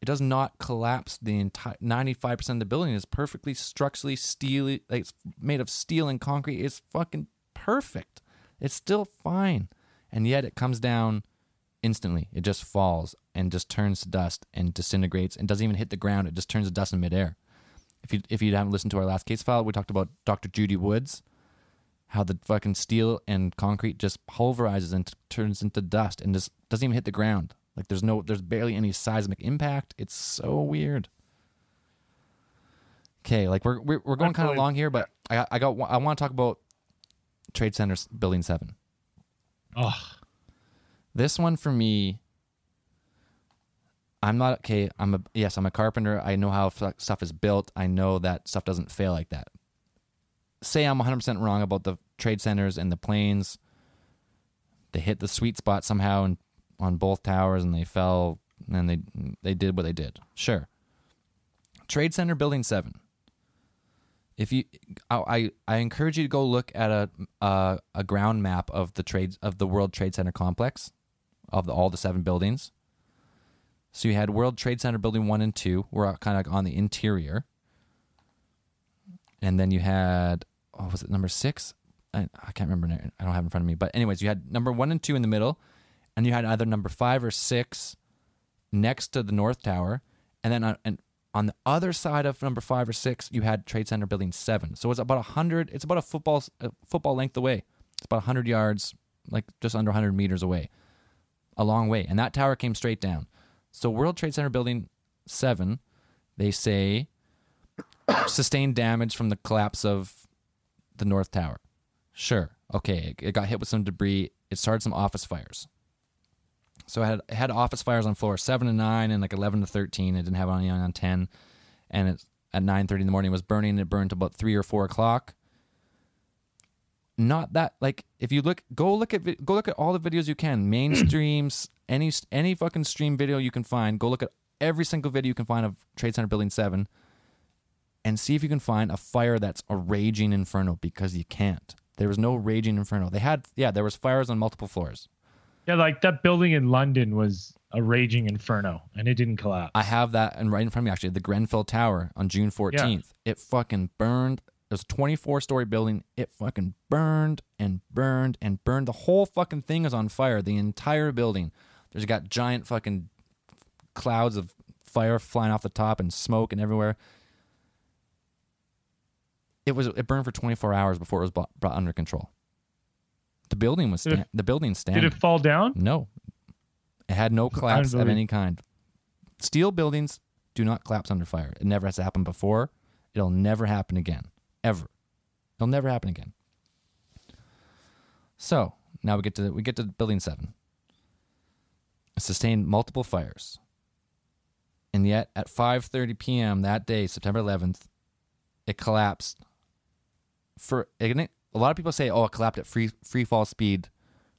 It does not collapse the entire 95% of the building is perfectly structurally steel like it's made of steel and concrete. It's fucking perfect. It's still fine. And yet it comes down instantly. It just falls and just turns to dust and disintegrates and doesn't even hit the ground. It just turns to dust in midair. If you if you haven't listened to our last case file, we talked about Dr. Judy Woods, how the fucking steel and concrete just pulverizes and t- turns into dust and just doesn't even hit the ground. Like there's no there's barely any seismic impact. It's so weird. Okay, like we're we're, we're going kind of long here, but I I got I want to talk about Trade Center Building Seven.
Oh,
This one for me, I'm not okay. I'm a yes, I'm a carpenter. I know how stuff is built. I know that stuff doesn't fail like that. Say I'm 100% wrong about the trade centers and the planes. They hit the sweet spot somehow and on both towers and they fell and they they did what they did. Sure. Trade Center Building 7. If you I I, encourage you to go look at a a, a ground map of the trades of the World Trade Center complex of the, all the seven buildings. So you had World Trade Center Building 1 and 2 were kind of on the interior. And then you had oh was it number 6? I, I can't remember. I don't have it in front of me. But anyways, you had number 1 and 2 in the middle and you had either number 5 or 6 next to the North Tower and then on, and on the other side of number 5 or 6 you had Trade Center Building 7. So it's about a 100 it's about a football a uh, football length away. It's about 100 yards like just under 100 meters away. A long way. And that tower came straight down. So World Trade Center Building 7, they say sustained damage from the collapse of the North Tower. Sure. Okay, it got hit with some debris. It started some office fires. So I had, it had office fires on floor 7 and 9 and like 11 to 13. It didn't have any on 10. And it, at 9.30 in the morning it was burning. It burned to about 3 or 4 o'clock not that like if you look go look at go look at all the videos you can mainstreams any any fucking stream video you can find go look at every single video you can find of trade center building 7 and see if you can find a fire that's a raging inferno because you can't there was no raging inferno they had yeah there was fires on multiple floors
yeah, like that building in London was a raging inferno, and it didn't collapse.
i have that and right in front of me actually the grenfell tower on june 14th it fucking burned. It was a 24 story building. It fucking burned and burned and burned. The whole fucking thing is on fire the entire building. There's got giant fucking clouds of fire flying off the top and smoke and everywhere. It was it burned for 24 hours before it was brought under control the building was
it-
sta- the building
Did it fall down?
no. It had no collapse of any kind. Steel buildings do not collapse under fire. It never has happened before. It'll never happen again. Ever. It'll never happen again. So now we get to we get to building seven. It sustained multiple fires. And yet at 5.30 p.m that day september 11th it collapsed for a lot of people say oh it collapsed at free free fall speed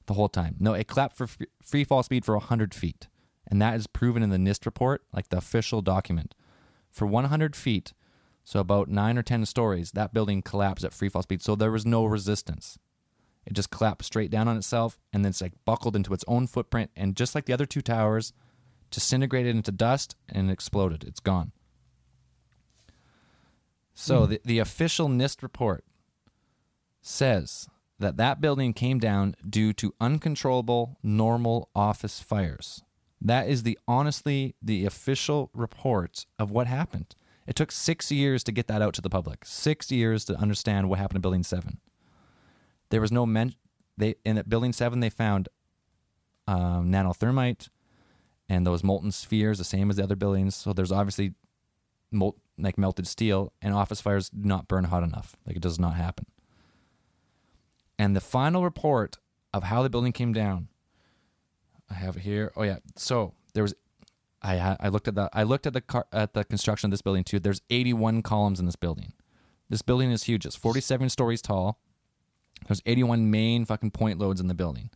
the whole time. No it collapsed for free, free fall speed for 100 feet. And that is proven in the nist report like the official document. For 100 feet so about nine or 10 stories that building collapsed at free fall speed. So there was no resistance. It just collapsed straight down on itself and then it's like buckled into its own footprint. And just like the other two towers disintegrated into dust and exploded. It's gone. So hmm. the, the official nist report says that that building came down due to uncontrollable normal office fires. That is the honestly the official report of what happened. It took six years to get that out to the public. Six years to understand what happened to building 7 there was no men they in building 7 they found um, nanothermite and those molten spheres the same as the other buildings. So there's obviously like melted steel, and office fires do not burn hot enough. Like it does not happen. And the final report of how the building came down, I have it here. Oh yeah, so there was, I I looked at the I looked at the car, at the construction of this building too. There's 81 columns in this building. This building is huge. It's 47 stories tall. There's 81 main fucking point loads in the building.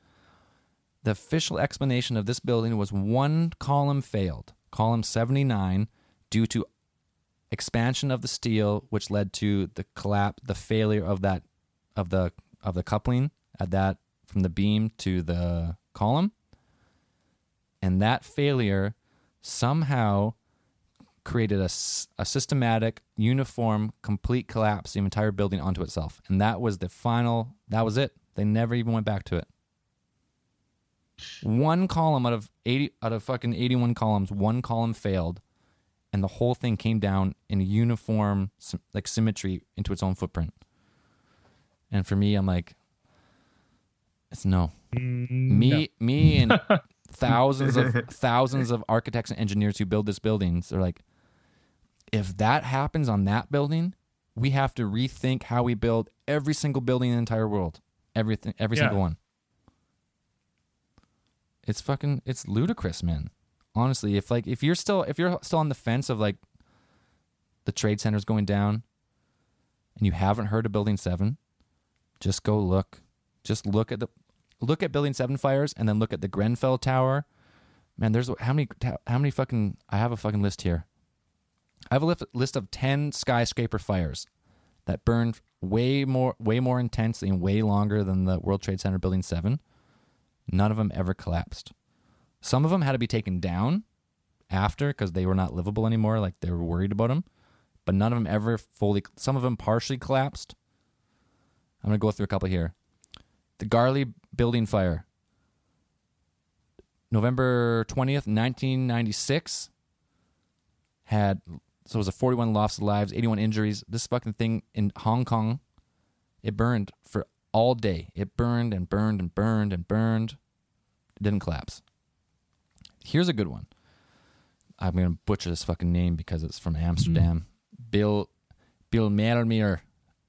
The official explanation of this building was one column failed, column 79, due to expansion of the steel, which led to the collapse, the failure of that of the of the coupling at that from the beam to the column, and that failure somehow created a, a systematic, uniform, complete collapse, the entire building onto itself, and that was the final. That was it. They never even went back to it. One column out of eighty out of fucking eighty-one columns, one column failed, and the whole thing came down in uniform, like symmetry into its own footprint. And for me, I'm like, it's no.
Mm,
Me, me, and thousands of thousands of architects and engineers who build these buildings are like, if that happens on that building, we have to rethink how we build every single building in the entire world, everything, every
Yeah.
single one. It's fucking, it's ludicrous, man. Honestly, if like if you're still if you're still on the fence of like the trade centers going down, and you haven't heard of Building Seven, just go look. Just look at the look at Building Seven fires, and then look at the Grenfell Tower. Man, there's how many how many fucking I have a fucking list here. I have a list list of ten skyscraper fires that burned way more way more intensely and way longer than the World Trade Center Building Seven. None of them ever collapsed. Some of them had to be taken down after because they were not livable anymore. Like they were worried about them, but none of them ever fully. Some of them partially collapsed. I'm gonna go through a couple here. The Garley building fire, November twentieth, nineteen ninety six. Had so it was a 41 lost lives, 81 injuries. This fucking thing in Hong Kong, it burned for all day. It burned and burned and burned and burned. It didn't collapse. Here's a good one. I'm gonna butcher this fucking name because it's from Amsterdam. Mm-hmm. Bill Bill Mermelmeer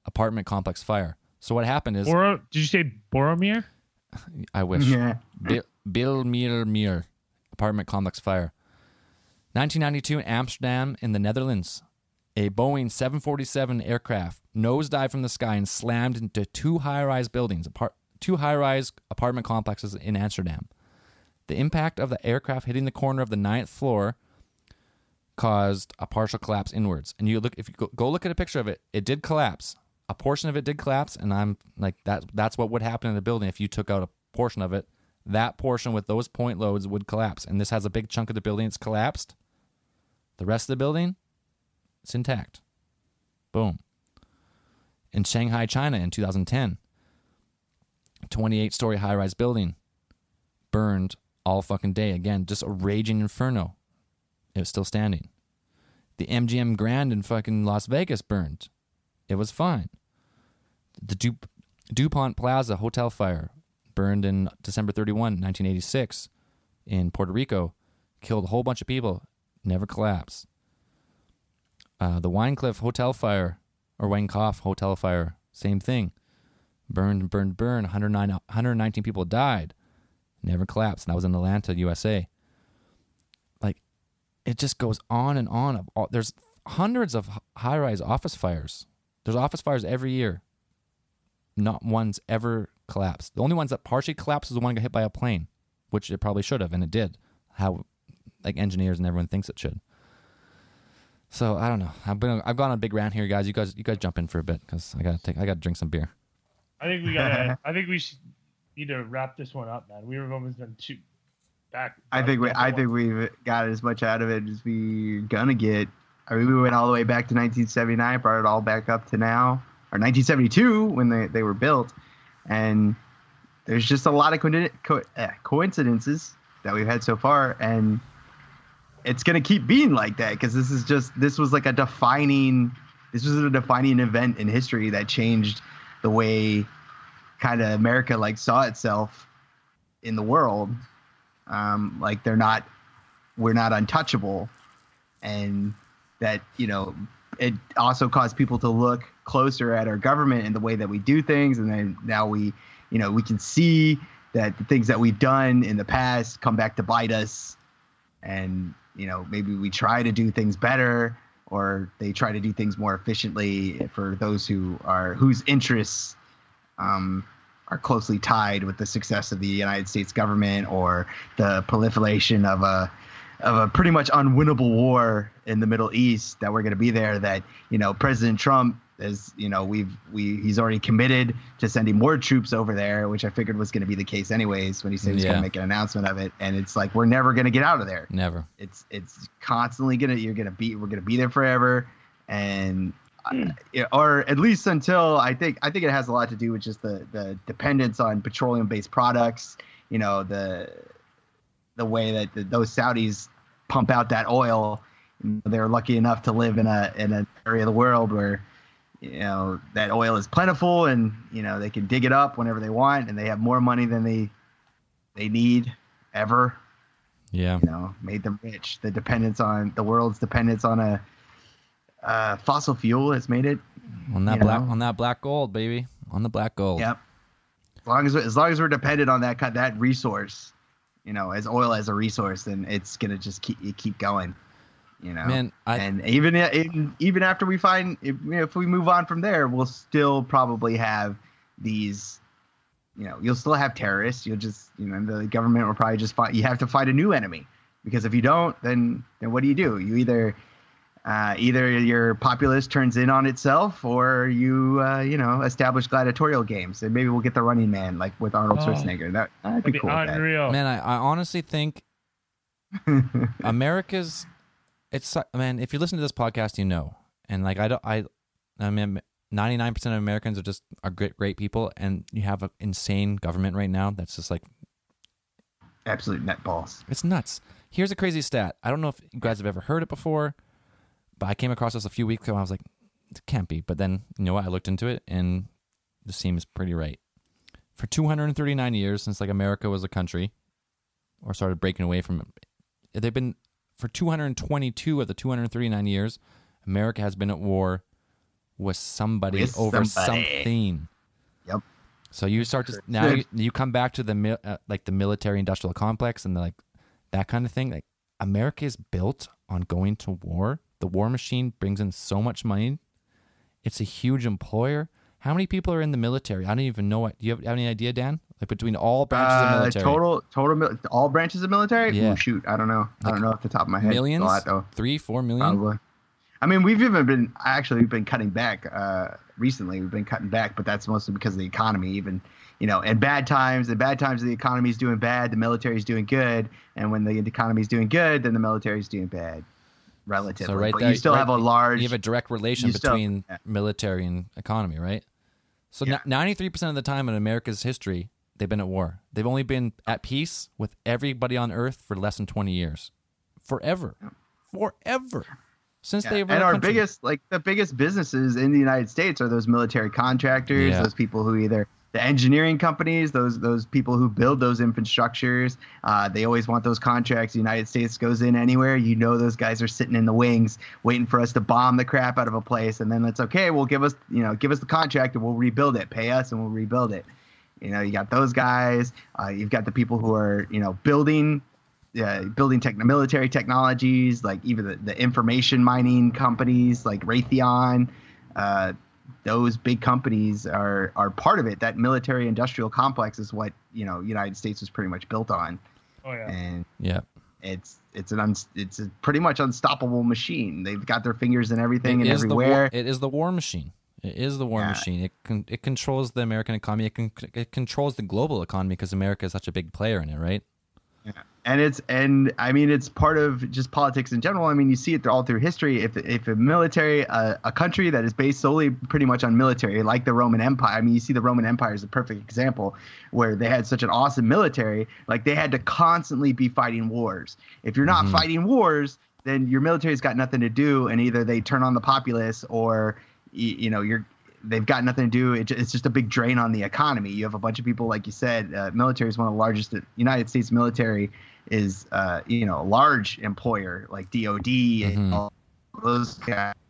apartment complex fire. So what happened is
Boro, did you say Boromir?
I wish
Yeah.
Bill, Bill Mermelmeer apartment complex fire. 1992 in Amsterdam in the Netherlands. A Boeing 747 aircraft nosedived from the sky and slammed into two high-rise buildings, apart, two high-rise apartment complexes in Amsterdam. The impact of the aircraft hitting the corner of the ninth floor caused a partial collapse inwards. And you look if you go, go look at a picture of it, it did collapse. A portion of it did collapse, and I'm like that. That's what would happen in the building if you took out a portion of it. That portion with those point loads would collapse, and this has a big chunk of the building that's collapsed. The rest of the building, it's intact. Boom. In Shanghai, China, in 2010, 28 story high rise building burned all fucking day. Again, just a raging inferno. It was still standing. The MGM Grand in fucking Las Vegas burned. It was fine. The du- DuPont Plaza hotel fire burned in December 31, 1986 in Puerto Rico. Killed a whole bunch of people. Never collapsed. Uh, the Winecliff hotel fire, or Winecoff hotel fire, same thing. Burned, burned, burned. 109, 119 people died. Never collapsed. And that was in Atlanta, USA. Like, it just goes on and on. There's hundreds of high rise office fires. There's office fires every year. Not one's ever collapsed. The only ones that partially collapsed is the one that got hit by a plane, which it probably should have, and it did. How, like engineers and everyone thinks it should. So I don't know. I've been I've gone on a big rant here, guys. You guys you guys jump in for a bit because I gotta take I gotta drink some beer.
I think we gotta. I think we should need to wrap this one up, man. We've almost done two back.
I think we, I think we've got as much out of it as we're gonna get. I mean, we went all the way back to 1979, brought it all back up to now, or 1972 when they, they were built, and there's just a lot of co- uh, coincidences that we've had so far, and it's gonna keep being like that because this is just this was like a defining, this was a defining event in history that changed the way kind of America like saw itself in the world. Um, like they're not we're not untouchable. And that you know it also caused people to look closer at our government and the way that we do things, and then now we, you know, we can see that the things that we've done in the past come back to bite us, and you know maybe we try to do things better or they try to do things more efficiently for those who are whose interests um, are closely tied with the success of the United States government or the proliferation of a of a pretty much unwinnable war in the Middle East that we're going to be there that you know President Trump is you know we've we he's already committed to sending more troops over there which I figured was going to be the case anyways when he said he's
Yeah.
going to make an announcement of it and it's like we're never going to get out of there
Never.
it's it's constantly gonna you're gonna be we're gonna be there forever and uh, or at least until i think i think it has a lot to do with just the the dependence on petroleum based products you know the the way that the, those saudis pump out that oil they're lucky enough to live in a in an area of the world where you know that oil is plentiful and you know they can dig it up whenever they want and they have more money than they they need ever
Yeah.
you know, made them rich. The dependence on the world's dependence on a uh, fossil fuel has made it.
On that black
know?
on that black gold, baby. On the black gold.
Yep. As long as as long as we're dependent on that kind that resource, you know, as oil as a resource, then it's gonna just keep keep going. You know,
Man, I
and even even even after we find if, you know, if we move on from there, we'll still probably have these. You know, you'll still have terrorists. You'll just you know the government will probably just fight. You have to fight a new enemy because if you don't, then then what do you do? You either uh, either your populace turns in on itself, or you uh, you know establish gladiatorial games, and maybe we'll get the Running Man like with Arnold
Oh.
Schwarzenegger. That that'd
That'd
be
be
cool.
unreal.
man, I, I honestly think America's it's su- man, if you listen to this podcast, you know. And like I don't I I mean 99% of Americans are just are great great people and you have an insane government right now that's just like
Absolute net balls.
It's nuts. Here's a crazy stat. I don't know if you guys have ever heard it before, but I came across this a few weeks ago. And I was like, it can't be. But then, you know what? I looked into it and this seems pretty right. For 239 years since like America was a country or started breaking away from it, they've been for 222 of the 239 years, America has been at war with somebody
With
over
somebody.
something.
Yep.
So you start to now you, you come back to the uh, like the military industrial complex and the, like that kind of thing. Like America is built on going to war. The war machine brings in so much money. It's a huge employer. How many people are in the military? I don't even know what. Do you have, have any idea, Dan? Like between all branches of
Uh,
military,
total, total, all branches of military.
Yeah.
Ooh, shoot, I don't know. I don't know off the top of my head.
millions,
A lot though.
three, four million.
Probably. I mean, we've even been actually we've been cutting back uh, recently. We've been cutting back, but that's mostly because of the economy. Even you know, in bad times, in bad times, the economy's doing bad, the military's doing good, and when the economy's doing good, then the military's doing bad, relatively.
So right
but
there,
you still
right-
have a large.
You have a direct relation
still-
between
yeah.
military and economy, right? So
Yeah.
ninety-three percent of the time in America's history, they've been at war. They've only been at peace with everybody on Earth for less than twenty years, forever, forever. Since
Yeah,
they
and our
country.
biggest like the biggest businesses in the United States are those military contractors,
Yeah.
those people who either the engineering companies, those those people who build those infrastructures. Uh, they always want those contracts. The United States goes in anywhere. You know those guys are sitting in the wings waiting for us to bomb the crap out of a place, and then it's okay. We'll give us you know give us the contract and we'll rebuild it. Pay us and we'll rebuild it. You know, you got those guys. Uh, you've got the people who are, you know, building, uh, building tech, military technologies, like even the, the information mining companies, like Raytheon. Those big companies are are part of it. That military industrial complex is what you know United States was pretty much built on,
Oh yeah.
and
yeah,
it's it's an un, it's a pretty much unstoppable machine. They've got their fingers in everything
It
and
is the war,
everywhere.
it is the war machine. It is the war
Yeah.
machine. It con- it controls the American economy. It, con- it controls the global economy because America is such a big player in it, right?
And it's and I mean it's part of just politics in general. I mean you see it all through history. If if a military uh, a country that is based solely pretty much on military, like the Roman Empire. I mean you see the Roman Empire is a perfect example where they had such an awesome military. Like they had to constantly be fighting wars. If you're not
Mhm.
fighting wars, then your military's got nothing to do, and either they turn on the populace or y- you know you're they've got nothing to do. It's just a big drain on the economy. You have a bunch of people, like you said, uh, military is one of the largest. United States military is, uh, you know, a large employer like DoD
Mhm.
and all those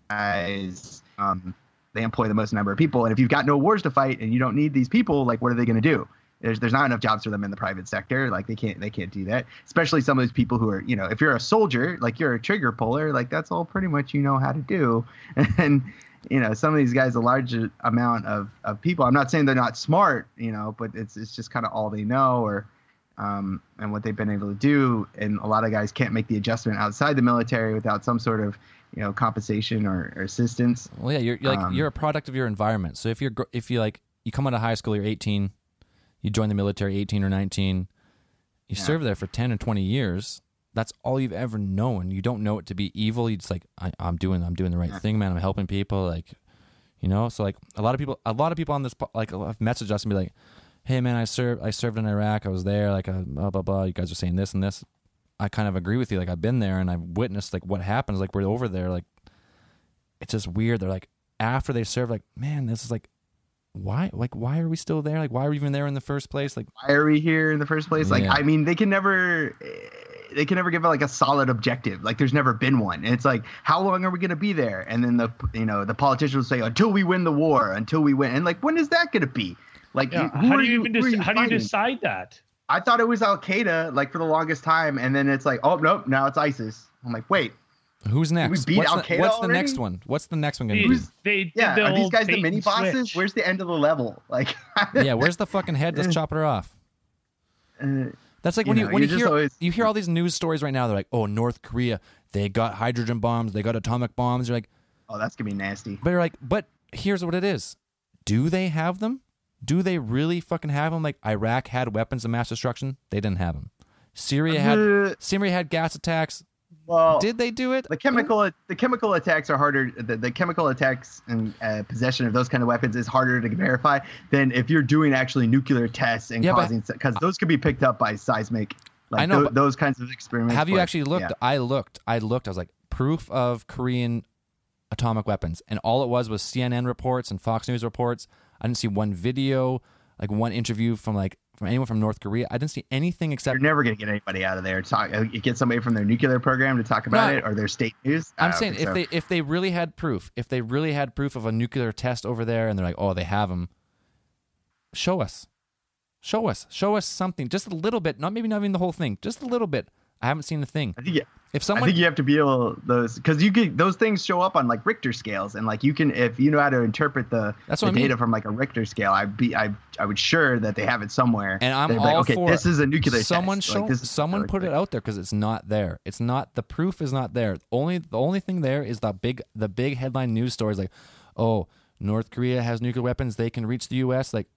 guys. um, they employ the most number of people, and if you've got no wars to fight and you don't need these people, like what are they going to do? There's there's not enough jobs for them in the private sector. Like they can't they can't do that. Especially some of those people who are you know if you're a soldier like you're a trigger puller like that's all pretty much you know how to do. And you know some of these guys a large amount of, of people. I'm not saying they're not smart you know but it's it's just kind of all they know or um, and what they've been able to do. And a lot of guys can't make the adjustment outside the military without some sort of you know compensation or, or assistance.
Well, yeah, you're, you're like
Um,
you're a product of your environment. So if you're if you like you come out of high school, you're 18, you join the military 18 or 19, you
Yeah.
serve there for 10 or 20 years. That's all you've ever known. You don't know it to be evil. You just like I, I'm doing I'm doing the right
Yeah.
thing, man. I'm helping people. Like you know. So like a lot of people a lot of people on this like have messaged us and be like, hey man, I served I served in Iraq. I was there. Like uh, blah blah blah. You guys are saying this and this. I kind of agree with you. Like I've been there and I've witnessed like what happens. Like we're over there. Like it's just weird. They're like after they serve, like man, this is like why like why are we still there? Like why are we even there in the first place? Like
Why are we here in the first place? Like
Yeah.
I mean they can never. They can never give like a solid objective. Like there's never been one. And it's like, how long are we going to be there? And then the you know the politicians will say until we win the war, until we win. And like when is that going to be? Like
Yeah,
who
how
are
do you even
who are
dec- how do you decide that?
I thought it was Al Qaeda like for the longest time, and then it's like, oh nope, now it's ISIS. I'm like, wait,
who's next?
We beat
what's
Al
the,
Qaeda
what's the next one? What's the next one gonna be?
They
yeah,
the
are these guys the mini bosses?
switch.
Where's the end of the level? Like,
yeah, where's the fucking head? Let's chop her off.
uh,
That's like
You
when you
know,
when you hear
always-
you hear all these news stories right now. They're like, oh, North Korea, they got hydrogen bombs, they got atomic bombs. You're like,
oh, that's gonna be nasty.
but you're like, but here's what it is. Do they have them? Do they really fucking have them? Like Iraq had weapons of mass destruction, they didn't have them. Syria had
Uh,
Syria had gas attacks.
well,
Did they do it?
the chemical the chemical attacks are harder. The, the chemical attacks and uh, possession of those kind of weapons is harder to verify than if you're doing actually nuclear tests and
Yeah,
causing because those could be picked up by seismic. Like
I know, but
those kinds of experiments.
Have you
but,
actually looked?
yeah.
I looked. I looked. I was like, proof of Korean atomic weapons, and all it was was CNN reports and Fox News reports. I didn't see one video, like one interview from like from anyone from North Korea. I didn't see anything except.
You're never gonna get anybody out of there. to Talk, uh, you get somebody from their nuclear program to talk about
No,
it or their state news. I
I'm saying if
so.
they if they really had proof, if they really had proof of a nuclear test over there, and they're like, oh, they have them. Show us, show us, show us something, just a little bit. Not maybe not even the whole thing, just a little bit. I haven't seen a thing.
I think you-
If someone, I
think you have to be able those because you could those things show up on like Richter scales and like you can if you know how to interpret the,
That's
the
what I mean.
data from like a Richter scale I'd be I I would sure that they have it somewhere
And I'm all
like, okay
for
this is a nuclear
someone
test.
show
Like,
someone put it out there because it's not there. It's not the proof is not there. Only the only thing there is the big the big headline news stories like, oh, North Korea has nuclear weapons. They can reach the U.S. Like,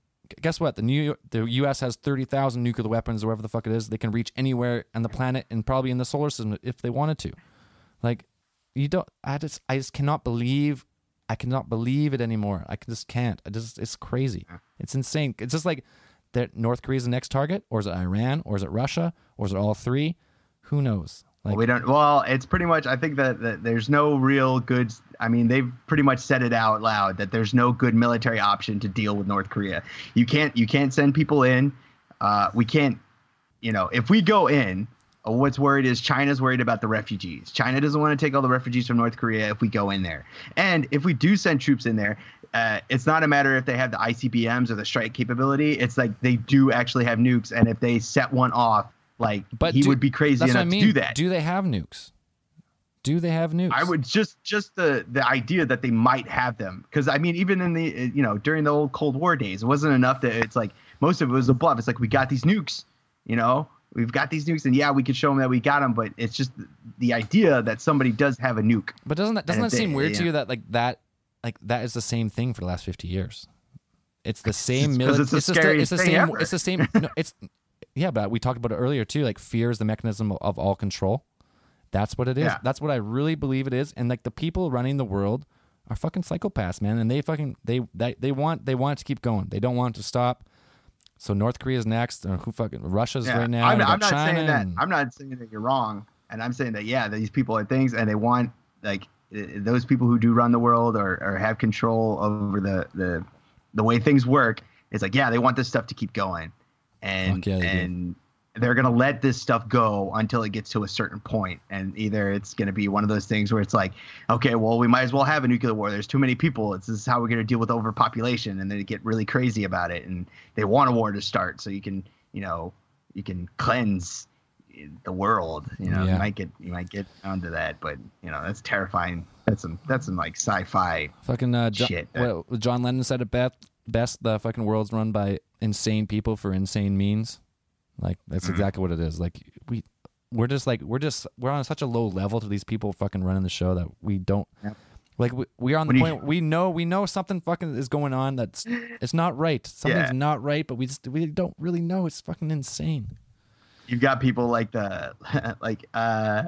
guess what? The new the U.S. has thirty thousand nuclear weapons, or whatever the fuck it is. They can reach anywhere on the planet and probably in the solar system if they wanted to. Like, you don't. I just I just cannot believe. I cannot believe it anymore. I just can't. I just it's crazy. It's insane. It's just like that North Korea's the next target, or is it Iran, or is it Russia, or is it all three? Who knows? Like
Well, we don't. Well, it's pretty much. I think that, that there's no real good. I mean, they've pretty much said it out loud that there's no good military option to deal with North Korea. You can't. You can't send people in. Uh, we can't. You know, if we go in, uh, what's worried is China's worried about the refugees. China doesn't want to take all the refugees from North Korea if we go in there. And if we do send troops in there, uh, it's not a matter if they have the ICBMs or the strike capability. It's like they do actually have nukes, and if they set one off, like
But
he
do-
would be crazy enough
I mean.
to do that.
Do they have nukes? Do they have nukes?
I would just just the the idea that they might have them because I mean even in the you know during the old Cold War days it wasn't enough that it's like most of it was a bluff. It's like we got these nukes, you know, we've got these nukes and yeah we could show them that we got them, but it's just the idea that somebody does have a nuke.
But doesn't that doesn't that seem
they-
weird to you that like that like that is the same thing for the last fifty years? It's the same. Military.
it's the
it's, it's the same.
ever.
It's the same. No, it's yeah, but we talked about it earlier too. Like fear is the mechanism of all control. That's what it is.
Yeah.
That's what I really believe it is. And like the people running the world are fucking psychopaths, man. And they fucking they they, they want they want it to keep going. They don't want it to stop. So North Korea's next. Or who fucking Russia's
Yeah.
right now.
I'm, I'm not
China
saying that.
and-
I'm not saying that you're wrong, and I'm saying that yeah, these people are things, and they want like uh, those people who do run the world or, or have control over the the the way things work. It's like yeah, they want this stuff to keep going, and
yeah, they do.
and they're going to let this stuff go until it gets to a certain point and either it's going to be one of those things where it's like okay well we might as well have a nuclear war there's too many people it's this is how we're going to deal with overpopulation and then they get really crazy about it and they want a war to start so you can you know you can cleanse the world you know
Yeah.
you might get you might get onto that but you know that's terrifying that's some that's some like sci-fi
Fucking uh, Jo-
Shit.
what- John Lennon said it best. Best the fucking world's run by insane people for insane means. Like that's
Mm-hmm.
exactly what it is. Like we, we're just like we're just we're on such a low level to these people fucking running the show that we don't.
Yep.
Like we, we're on the
When you-
point. We know we know something fucking is going on. That's it's not right. Something's
Yeah.
not right, but we just we don't really know. It's fucking insane.
you've got people like the like uh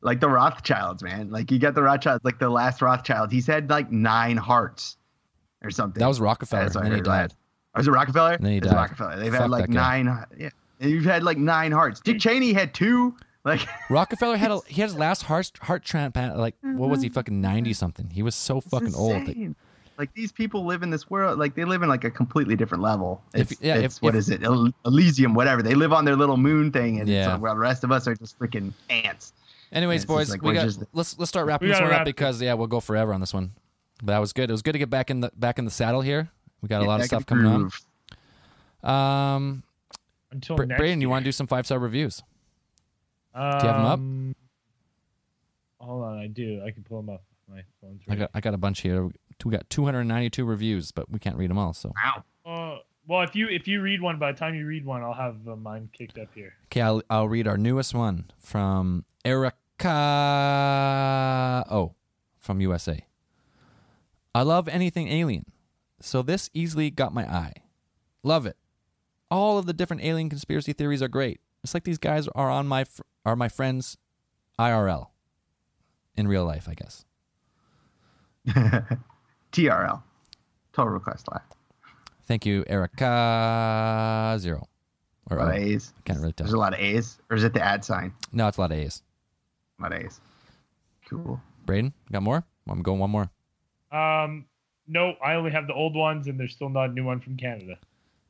like the Rothschilds, man. Like you got the Rothschilds, like the last Rothschild. He's had like nine hearts or something.
That was Rockefeller,
That's what
and he died.
Oh, was it Rockefeller?
then he
It was
died.
Rockefeller. They've
Fuck
had like nine. Yeah, you've had like nine hearts. Dick Cheney had two. Like
Rockefeller had a he had his last heart heart transplant. Like what was he mm-hmm. fucking ninety something? He was so
it's
fucking old. that-
Like these people live in this world. Like they live in like a completely different level.
If-
It's,
yeah,
it's,
if-
what
if-
is it? Elysium, whatever. They live on their little moon thing, and
Yeah.
so, well, the rest of us are just freaking ants.
Anyways, boys,
like
we got
just-
let's let's start wrapping
We
this one up
wrap it.
because yeah, we'll go forever on this one. But that was good. It was good to get back in the back in the saddle here. We got a lot of stuff coming up. Um,
Until
Bra-
next
Braden, you want to do some five star reviews?
Um, do
you have them up?
Hold on, I do. I can pull them up. My phone's
I got I got a bunch here. We got 292 reviews, but we can't read them all. So
Wow.
Uh, well, if you if you read one, by the time you read one, I'll have uh, mine kicked up here.
okay, I'll I'll read our newest one from Erica. Oh, from USA. I love anything alien, so this easily got my eye. Love it. All of the different alien conspiracy theories are great. It's like these guys are on my fr- are my friends IRL in real life, I guess.
TRL. Total request live.
Thank you, Erica Zero. Or
A lot
oh,
of A's.
can't really tell.
There's a lot of A's. Or is it the ad sign?
No, it's a lot of A's.
A lot of A's. Cool.
Braden, got more? I'm going one more.
Um, no, I only have the old ones, and there's still not a new one from Canada.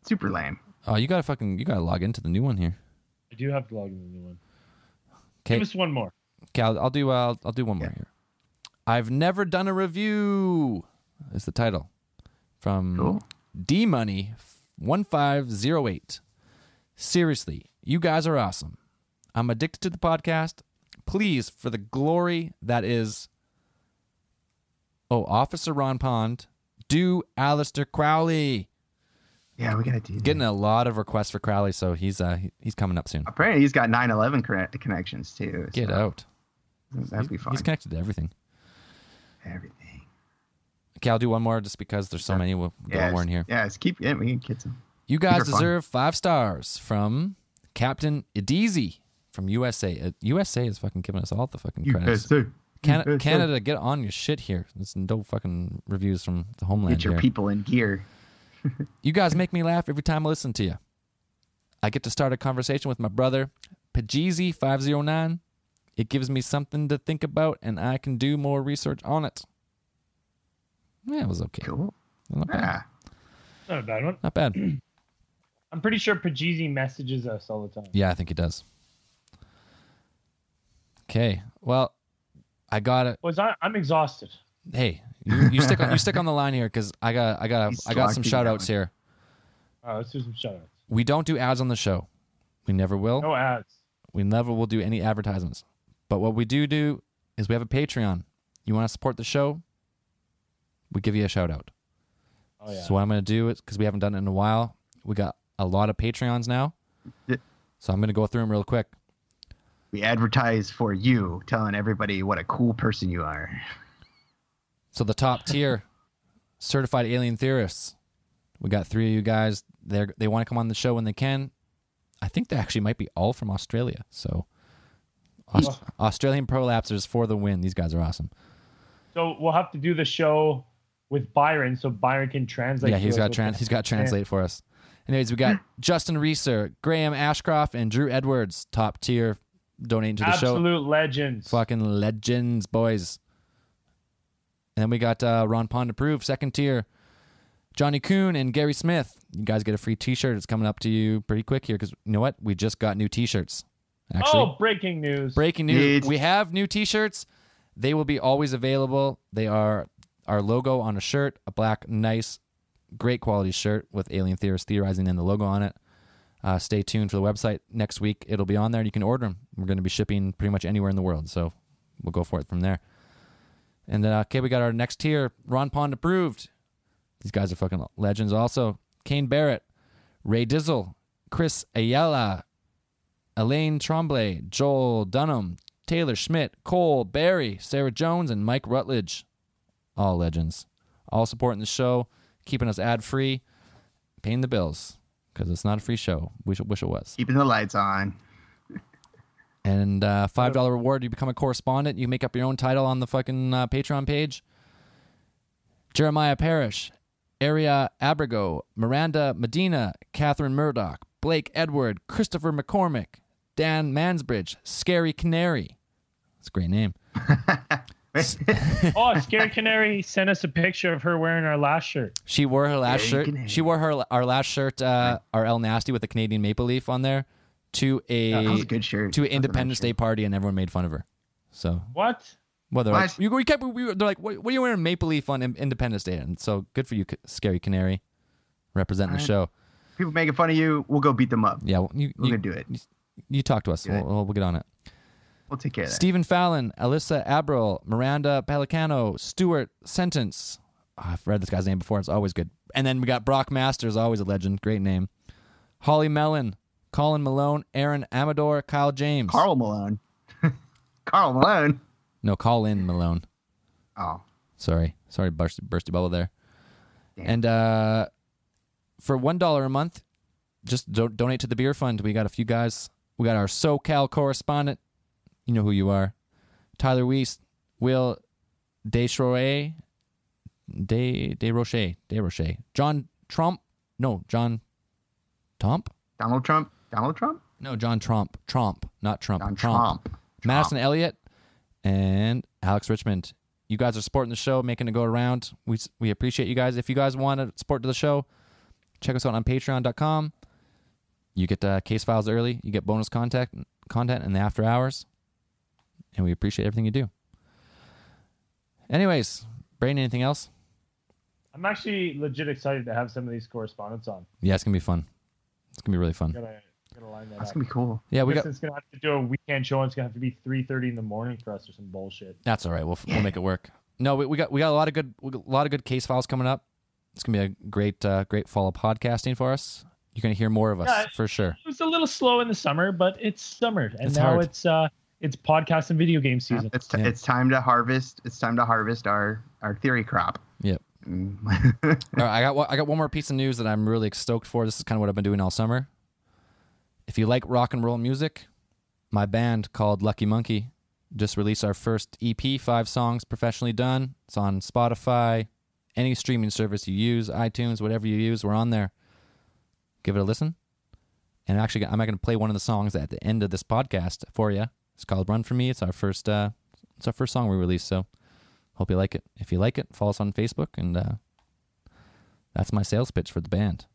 Super lame.
Oh, you gotta fucking you gotta log into the new one here.
I do have to log in the new one.
Okay,
Give us one more.
okay, I'll, I'll do uh, I'll, I'll do one more here. I've never done a review. Is the title from
Cool.
D Money one five zero eight. Seriously, you guys are awesome. I'm addicted to the podcast. Please, for the glory that is, oh, Officer Ron Pond, do Aleister Crowley.
Yeah, we gotta do that.
Getting a lot of requests for Crowley, so he's uh he's coming up soon.
Apparently, he's got 9/11 conne- connections too.
Get
so
out.
That'd be fun.
He's connected to everything.
Everything.
Okay, I'll do one more just because there's so many. We'll
Yeah,
more in here.
Yeah, let's keep. Yeah, we can get some.
You guys
are fun.
deserve five stars from Captain Ideezy from USA. Uh, USA is fucking giving us all the fucking credits.
USA.
Canada, get on your shit here. There's no fucking reviews from the homeland
Get your
here.
people in gear.
You guys make me laugh every time I listen to you. I get to start a conversation with my brother, Pajeezy509. It gives me something to think about, and I can do more research on it. Yeah, it was okay.
Cool.
Not bad.
Yeah.
Not a bad one.
Not bad.
I'm pretty sure Pajeezy messages us all the time.
Yeah, I think he does. Okay. Well, I got it.
Was I? I'm exhausted.
Hey, you, you stick on you stick on the line here because I got I got
He's
I got some
slacking
shout outs here.
All right, let's do some shout outs.
We don't do ads on the show. We never will.
No ads.
We never will do any advertisements. But what we do do is we have a Patreon. You want to support the show? We give you a shout out.
Oh yeah.
So what I'm going to do is because we haven't done it in a while, we got a lot of Patreons now.
Yeah.
So I'm going to go through them real quick.
We advertise for you, telling everybody what a cool person you are.
So the top tier, certified alien theorists. We got three of you guys. They they want to come on the show when they can. I think they actually might be all from Australia. So Aus-
Oh.
Australian prolapsers for the win. These guys are awesome.
So we'll have to do the show with Byron, so Byron can translate.
yeah, he's got trans. He's got translate for us. Anyways, we got Justin Reeser, Graham Ashcroft, and Drew Edwards, top tier, donating to the show.
Absolute legends.
Fucking legends, boys. And then we got uh, Ron Pond approved, second tier. Johnny Coon and Gary Smith, You guys get a free T-shirt. It's coming up to you pretty quick here because you know what? We just got new T-shirts. Actually,
oh, breaking news.
breaking news:
It's-
we have new T-shirts. They will be always available. They are our logo on a shirt, a black, nice, great quality shirt with Alien Theorist theorizing and the logo on it. Uh, stay tuned for the website next week. It'll be on there. and You can order them. We're going to be shipping pretty much anywhere in the world, so we'll go for it from there. And uh, okay, we got our next tier. Ron Pond approved. These guys are fucking legends. Also, Kane Barrett, Ray Dizzle, Chris Ayala, Elaine Tremblay, Joel Dunham, Taylor Schmidt, Cole Barry, Sarah Jones, and Mike Rutledge. All legends. All supporting the show, keeping us ad free, paying the bills because it's not a free show. Wish, wish it was.
Keeping the lights on.
And uh, five dollar reward, you become a correspondent. You make up your own title on the fucking uh, Patreon page. Jeremiah Parrish, Aria Abrigo, Miranda Medina, Catherine Murdoch, Blake Edward, Christopher McCormick, Dan Mansbridge, Scary Canary. That's a great name.
oh, Scary Canary sent us a picture of her wearing our last shirt.
She wore her last
Scary
shirt.
Canary.
She wore her our last shirt, uh, our El Nasty with the Canadian maple leaf on there, to a
that was a good shirt.
to an
That's nice
Independence Day
shirt.
party, and everyone made fun of her. So
What?
Well, they're like,
What?
you, we kept, we, were- they're like, what, what are you wearing maple leaf on Independence Day? And so good for you, Scary Canary, representing the show.
People making fun of you. We'll go beat them up.
Yeah, well, you,
We're
you,
gonna do it.
You, you talk to us.
Do it.
We'll, we'll get on it.
We'll take care of that.
Stephen Fallon, Alyssa Abril, Miranda Pelicano, Stuart Sentence. Oh, I've read this guy's name before. It's always good. And then we got Brock Masters, always a legend. Great name. Holly Mellon, Colin Malone, Aaron Amador, Kyle James.
Carl Malone. Carl Malone.
No, Colin Malone.
Oh,
Sorry. Sorry, burst, bursty bubble there.
Damn.
And uh, for $1 a month, just do- donate to the beer fund. We got a few guys. We got our SoCal correspondent. You know who you are. Tyler Weiss, Will Desroche, De De Roche, De Roche, John Trump. No, John Trump.
Donald Trump. Donald Trump.
No, John Trump. Trump, not Trump. Trump.
Trump.
Madison Elliott and Alex Richmond. You guys are supporting the show, making it go around. We we appreciate you guys. If you guys want to support the show, check us out on Patreon.com. You get uh, case files early. You get bonus content content in the after hours, and we appreciate everything you do. Anyways, Brain, anything else?
I'm actually legit excited to have some of these correspondents on.
Yeah, it's gonna be fun. It's gonna be really fun.
Gotta, gotta line that
That's
up.
gonna be cool.
Yeah, we got.
It's gonna have to do a weekend show. and It's gonna have to be 3:30 in the morning for us or some bullshit.
That's all right. We'll we'll make it work. No, we, we got we got a lot of good a lot of good case files coming up. It's gonna be a great uh, great fall of podcasting for us. You're gonna hear more of us
Yeah.
for sure.
It was a little slow in the summer, but it's summer, and
It's
now
hard.
it's uh it's podcast and video game season.
It's t-
Yeah.
it's time to harvest. It's time to harvest our our theory crop.
Yep.
Mm.
All right, I got I got one more piece of news that I'm really stoked for. This is kind of what I've been doing all summer. If you like rock and roll music, my band called Lucky Monkey just released our first EP, five songs professionally done. It's on Spotify, any streaming service you use, iTunes, whatever you use, we're on there. Give it a listen. And actually, I'm not going to play one of the songs at the end of this podcast for you. It's called "Run for Me." It's our first, uh, it's our first song we released. So, hope you like it. If you like it, follow us on Facebook, and uh, that's my sales pitch for the band.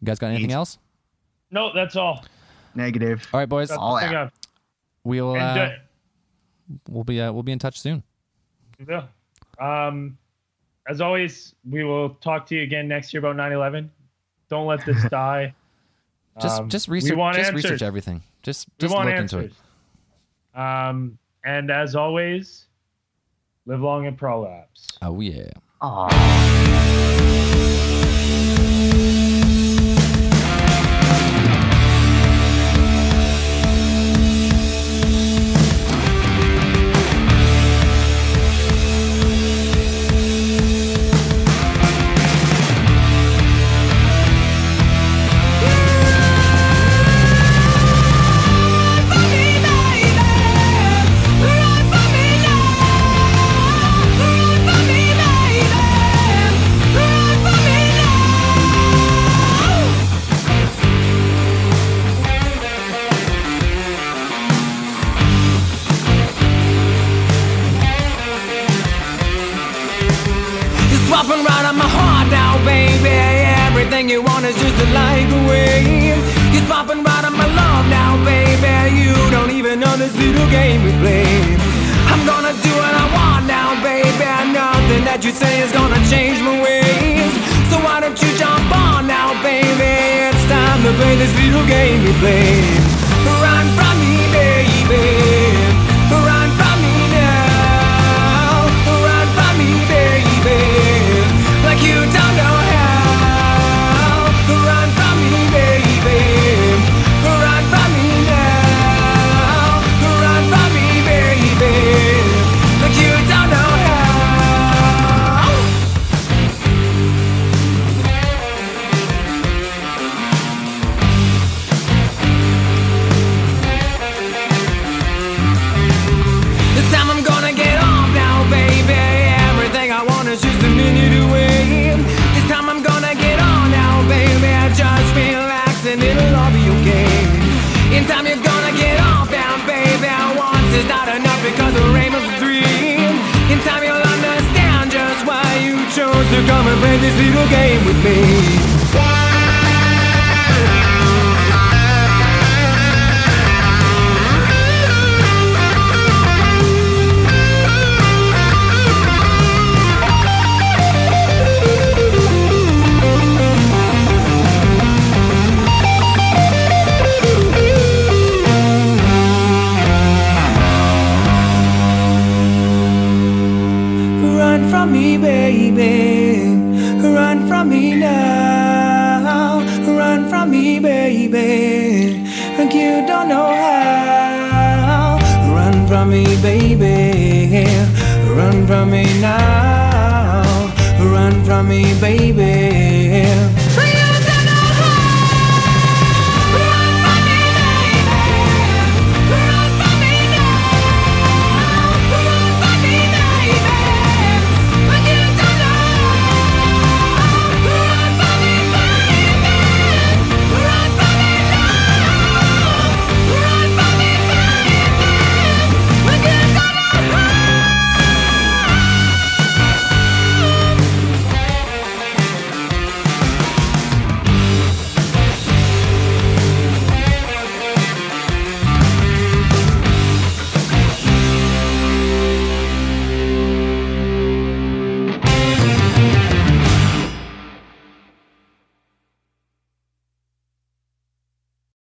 You guys got anything
Neat.
else?
no, that's all.
Negative.
All right, boys.
That's
all out.
We'll
and,
uh, we'll be uh, we'll be in touch soon.
uh, yeah. Um, as always, we will talk to you again next year about 9/11. Don't let this die.
Just
Um,
just
we
research
want
just
answers.
research everything. Just just look
answers.
into it.
Um, and as always, live long and prolapse.
Oh yeah.
Aw.